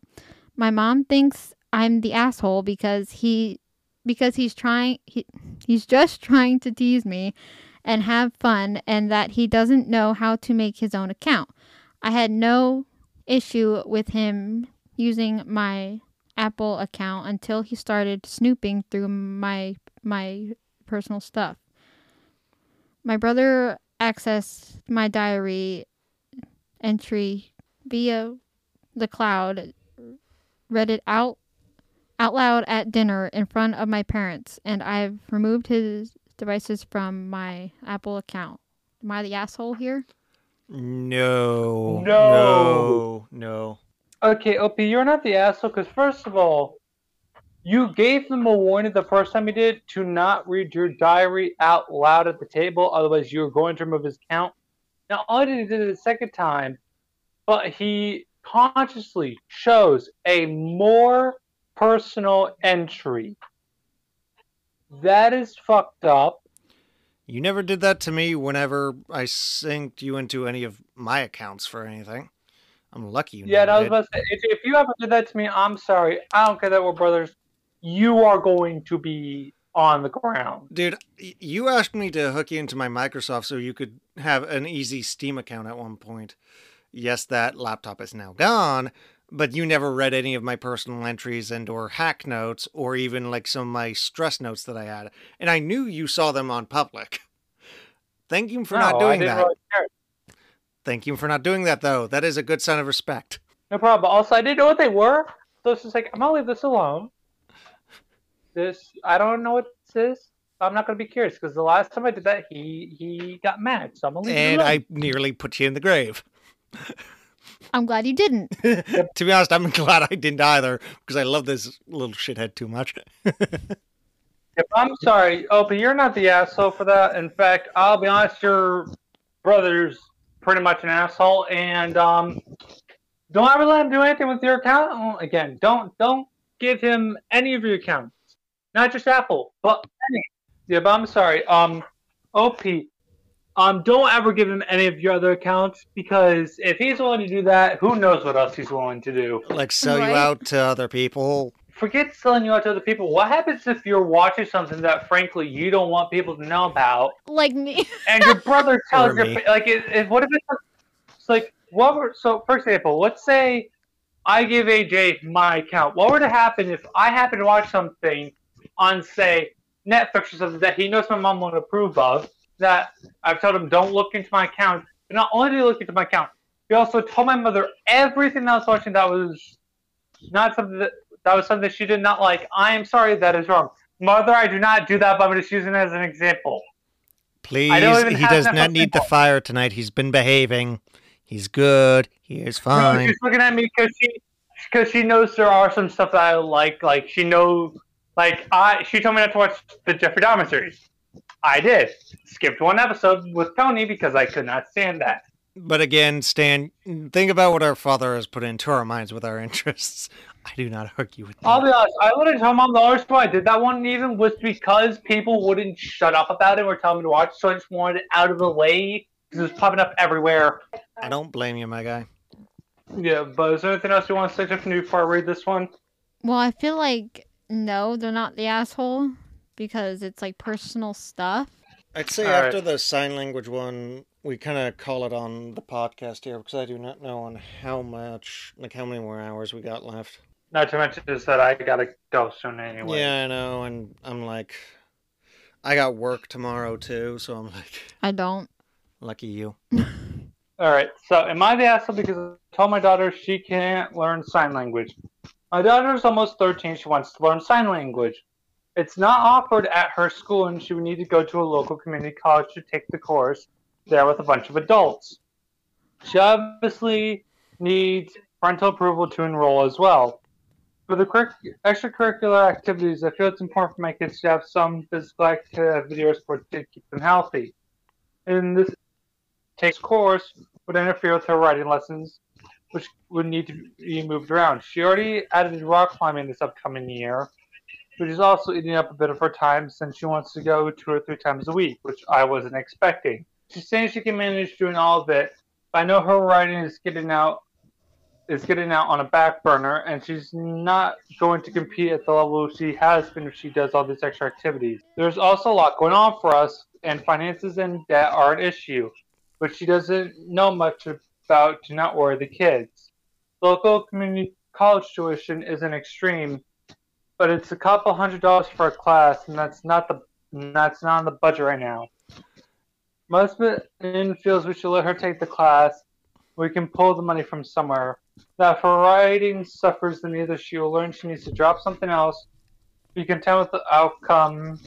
My mom thinks I'm the asshole because he because he's trying he, he's just trying to tease me and have fun and that he doesn't know how to make his own account. I had no issue with him using my Apple account until he started snooping through my my personal stuff. My brother accessed my diary entry via the cloud, read it out out loud at dinner in front of my parents, and I've removed his devices from my Apple account. Am I the asshole here? No. No. No. No. Okay, OP, you're not the asshole because first of all, you gave them a warning the first time you did to not read your diary out loud at the table, otherwise you were going to remove his account. Not only did he do it the second time, but he consciously chose a more personal entry. That is fucked up. You never did that to me whenever I synced you into any of my accounts for anything. I'm lucky you Yeah, I was did. about to say, if, if you ever did that to me, I'm sorry. I don't care that we're brothers. You are going to be on the ground. Dude, you asked me to hook you into my Microsoft so you could have an easy Steam account at one point. Yes, that laptop is now gone, but you never read any of my personal entries and or hack notes or even like some of my stress notes that I had. And I knew you saw them on public. Thank you for No, not doing that. really. Thank you for not doing that, though. That is a good sign of respect. No problem. Also, I didn't know what they were, so it's just like I'm gonna leave this alone. This I don't know what this is. I'm not gonna be curious because the last time I did that, he he got mad, so I'm gonna leave And it alone. I nearly put you in the grave. I'm glad you didn't. to be honest, I'm glad I didn't either because I love this little shithead too much. If I'm sorry, oh, but you're not the asshole for that. In fact, I'll be honest, your brother's pretty much an asshole, and um, don't ever let him do anything with your account. Again, don't don't give him any of your accounts, not just Apple, but any. Yeah, but I'm sorry. Um, OP, um, don't ever give him any of your other accounts because if he's willing to do that, who knows what else he's willing to do. like sell Right. you out to other people. forget selling you out to other people. What happens if you're watching something that, frankly, you don't want people to know about, Like me. and your brother tells Or your me. like, it, it, what if it's, it's like what? Were, so, for example, let's say I give AJ my account. What were to happen if I happen to watch something on, say, Netflix or something that he knows my mom won't approve of? That I've told him don't look into my account. But not only did he look into my account, he also told my mother everything that I was watching that was not something that that was something she did not like. I am sorry, that is wrong. Mother, I do not do that, but I'm just using it as an example. Please, he does not need the fire tonight. He's been behaving. He's good. He is fine. she's looking at me because she because she knows there are some stuff that I like. Like she knows, like I she told me not to watch the Jeffrey Dahmer series. I did. Skipped one episode with Tony because I could not stand that. But again, Stan, think about what our father has put into our minds with our interests. I do not argue with that. I'll that. be honest. I literally told mom the only reason why I did that one even was because people wouldn't shut up about it or tell me to watch. So I just wanted it out of the way because it was popping up everywhere. I don't blame you, my guy. Yeah, but is there anything else you want to say just new before I read this one? Well, I feel like no, they're not the asshole because it's like personal stuff. I'd say All right. after the sign language one, we kind of call it on the podcast here because I do not know on how much, like how many more hours we got left. Not to mention is that I gotta go soon anyway. Yeah, I know, and I'm like, I got work tomorrow too, so I'm like, I don't. lucky you. All right. So, am I the asshole because I told my daughter she can't learn sign language? My daughter is almost 13. She wants to learn sign language. It's not offered at her school, and she would need to go to a local community college to take the course there with a bunch of adults. She obviously needs parental approval to enroll as well. For the curric- extracurricular activities, I feel it's important for my kids to have some physical activity or sport to keep them healthy. And this takes course would interfere with her writing lessons, which would need to be moved around. She already added rock climbing this upcoming year, which is also eating up a bit of her time since she wants to go two or three times a week, which I wasn't expecting. She's saying she can manage doing all of it, but I know her writing is getting out is getting out on a back burner and she's not going to compete at the level she has been if she does all these extra activities. There's also a lot going on for us and finances and debt are an issue but she doesn't know much about to not worry the kids. Local community college tuition isn't extreme, but it's a couple hundred dollars for a class, and that's not the that's not on the budget right now. My husband feels we should let her take the class. We can pull the money from somewhere. Now, if her writing suffers, then either she will learn she needs to drop something else, be content with the outcome,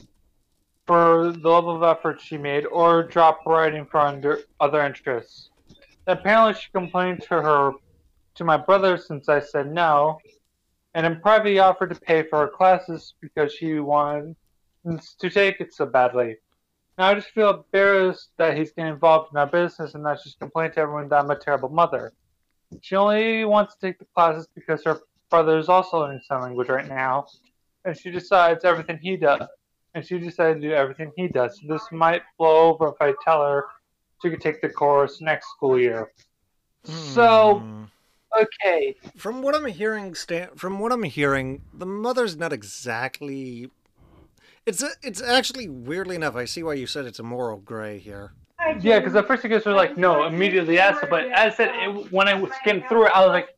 for the level of effort she made or drop writing for under other interests. Apparently, she complained to her to my brother since I said no, and in private he offered to pay for her classes because she wanted to take it so badly. Now I just feel embarrassed that he's getting involved in our business and not just complain to everyone that I'm a terrible mother. She only wants to take the classes because her brother is also learning sign language right now, and she decides everything he does and she decided to do everything he does. So this might blow over if I tell her she could take the course next school year. So, Hmm. okay. from what I'm hearing, Stan, from what I'm hearing, the mother's not exactly. It's a, it's actually weirdly enough. I see why you said it's a moral gray here. Yeah, because at first you guys were like, no, immediately yes. But as I said, it, when I skimmed through it, I was like,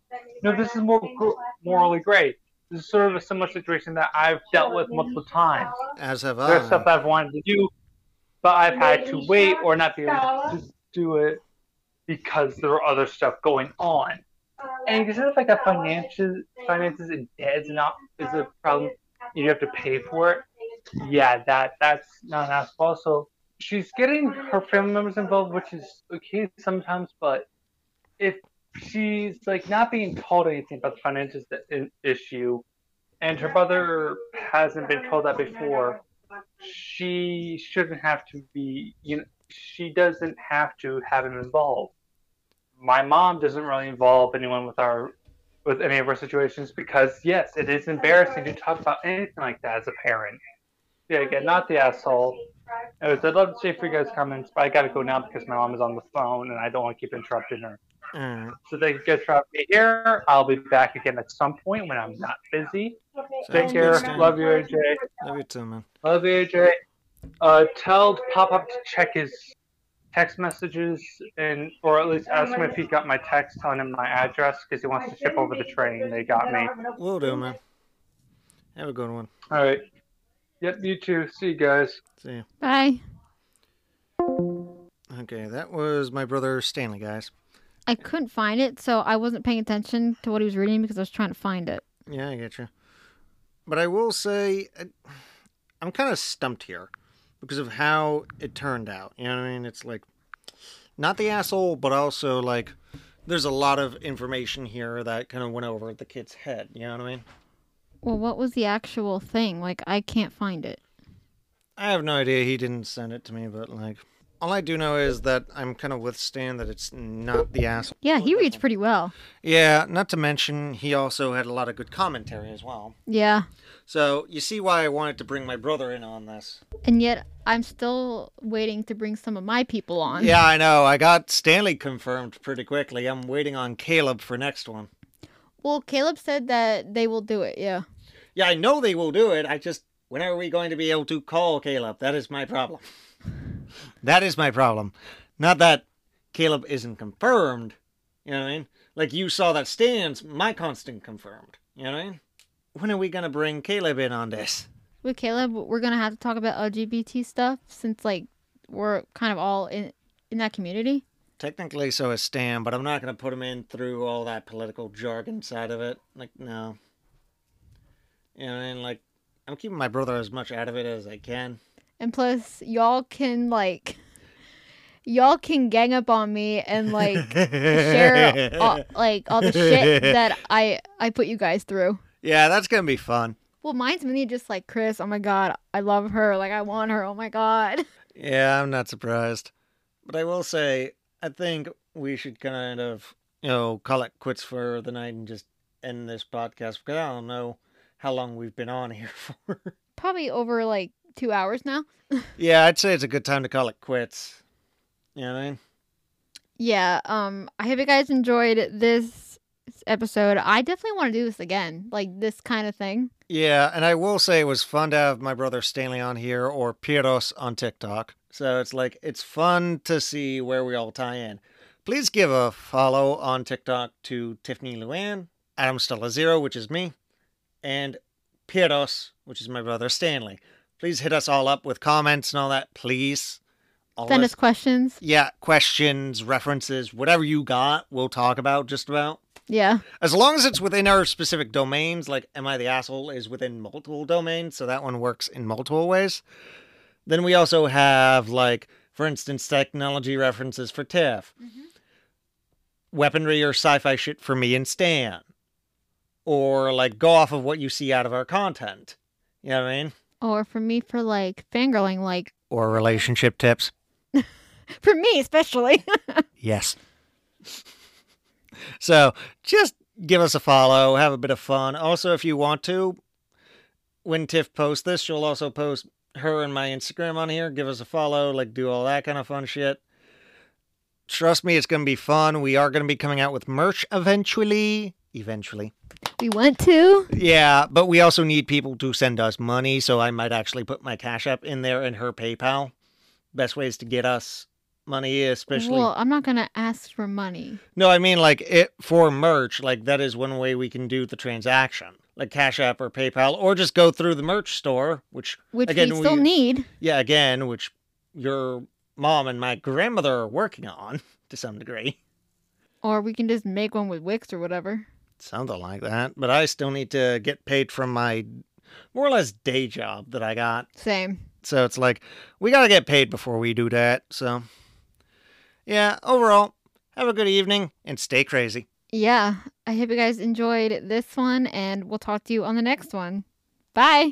no, this is more gr- morally gray. This is sort of a similar situation that I've dealt with multiple times. As have I. There's stuff I've wanted to do, but I've had to wait or not be able to do it because there were other stuff going on. And instead of like a finances, finances and debt is not is a problem. You have to pay for it. Yeah, that that's not acceptable. So she's getting her family members involved, which is okay sometimes. But if she's like not being told anything about the finances issue, and her brother hasn't been told that before, she shouldn't have to be. You know, she doesn't have to have him involved. My mom doesn't really involve anyone with our with any of our situations because yes, it is embarrassing to talk about anything like that as a parent. Yeah, again, not the asshole. Anyways, I'd love to see for you guys' comments, but I gotta go now because my mom is on the phone and I don't want to keep interrupting her. Alright. So thank you guys for having me here. I'll be back again at some point when I'm not busy. Take care. Love you, AJ. Love you too, man. Love you, AJ. Uh, tell Pop Up to check his text messages and, or at least ask him if he got my text telling him my address because he wants to ship over the train. They got me. Will do, man. Have a good one. All right. Yep. You too. See you guys. See ya. Bye. Okay, that was my brother Stanley, guys. I couldn't find it, so I wasn't paying attention to what he was reading because I was trying to find it. Yeah, I get you. But I will say, I- I'm kind of stumped here because of how it turned out. You know what I mean? It's like, not the asshole, but also like, there's a lot of information here that kind of went over the kid's head. You know what I mean? Well, what was the actual thing? Like, I can't find it. I have no idea. He didn't send it to me, but like, all I do know is that I'm kind of with Stan that it's not the asshole. Yeah, he reads pretty well. Yeah, not to mention he also had a lot of good commentary as well. Yeah. So you see why I wanted to bring my brother in on this. And yet, I'm still waiting to bring some of my people on. Yeah, I know. I got Stanley confirmed pretty quickly. I'm waiting on Caleb for next one. Well, Caleb said that they will do it. Yeah. Yeah, I know they will do it. I just when are we going to be able to call Caleb? That is my problem. That is my problem. Not that Caleb isn't confirmed. You know what I mean? Like you saw that Stan's my constant confirmed. You know what I mean? When are we gonna bring Caleb in on this? With Caleb, we're gonna have to talk about LGBT stuff since like we're kind of all in in that community. Technically, so is Stan, but I'm not going to put him in through all that political jargon side of it. Like, no. You know, what I mean, like, I'm keeping my brother as much out of it as I can. And plus, y'all can like y'all can gang up on me and like share all, like all the shit that I I put you guys through. yeah, that's going to be fun. Well, mine's mainly just like Chris. Oh my god, I love her. Like I want her. Oh my god. Yeah, I'm not surprised. But I will say, I think we should kind of, you know, call it quits for the night and just end this podcast because I don't know how long we've been on here for. Probably over like two hours now. yeah, I'd say it's a good time to call it quits. You know what I mean? Yeah. Um. I hope you guys enjoyed this episode. I definitely want to do this again, like this kind of thing. Yeah, and I will say it was fun to have my brother Stanley on here or Piros on TikTok. So it's like it's fun to see where we all tie in. Please give a follow on TikTok to Tiffany Louann, Adam Stala Zero, which is me, and Piros, which is my brother Stanley. Please hit us all up with comments and all that, please. All Send this- us questions. yeah, questions, references, whatever you got, we'll talk about just about. Yeah. As long as it's within our specific domains, like Am I the Asshole is within multiple domains, so that one works in multiple ways. Then we also have, like, for instance, technology references for Tiff, mm-hmm. weaponry or sci fi shit for me and Stan, or like go off of what you see out of our content. You know what I mean? Or for me, for like fangirling, like Or relationship tips. for me especially. Yes. so just give us a follow, have a bit of fun. Also, if you want to, when Tiff posts this, she'll also post her and my Instagram on here. Give us a follow, like do all that kind of fun shit. Trust me, it's going to be fun. We are going to be coming out with merch eventually. Eventually. we want to. Yeah, but we also need people to send us money, so I might actually put my Cash App in there and her PayPal. Best ways to get us money, especially. Well, I'm not gonna ask for money. No, I mean like it for merch. Like that is one way we can do the transaction, like Cash App or PayPal, or just go through the merch store. Which Which Again, we still we- need. yeah, again, which your mom and my grandmother are working on to some degree. Or we can just make one with Wix or whatever. Something like that. But I still need to get paid from my more or less day job that I got. Same. So it's like, we got to get paid before we do that. So, yeah, overall, have a good evening and stay crazy. Yeah. I hope you guys enjoyed this one, and we'll talk to you on the next one. Bye.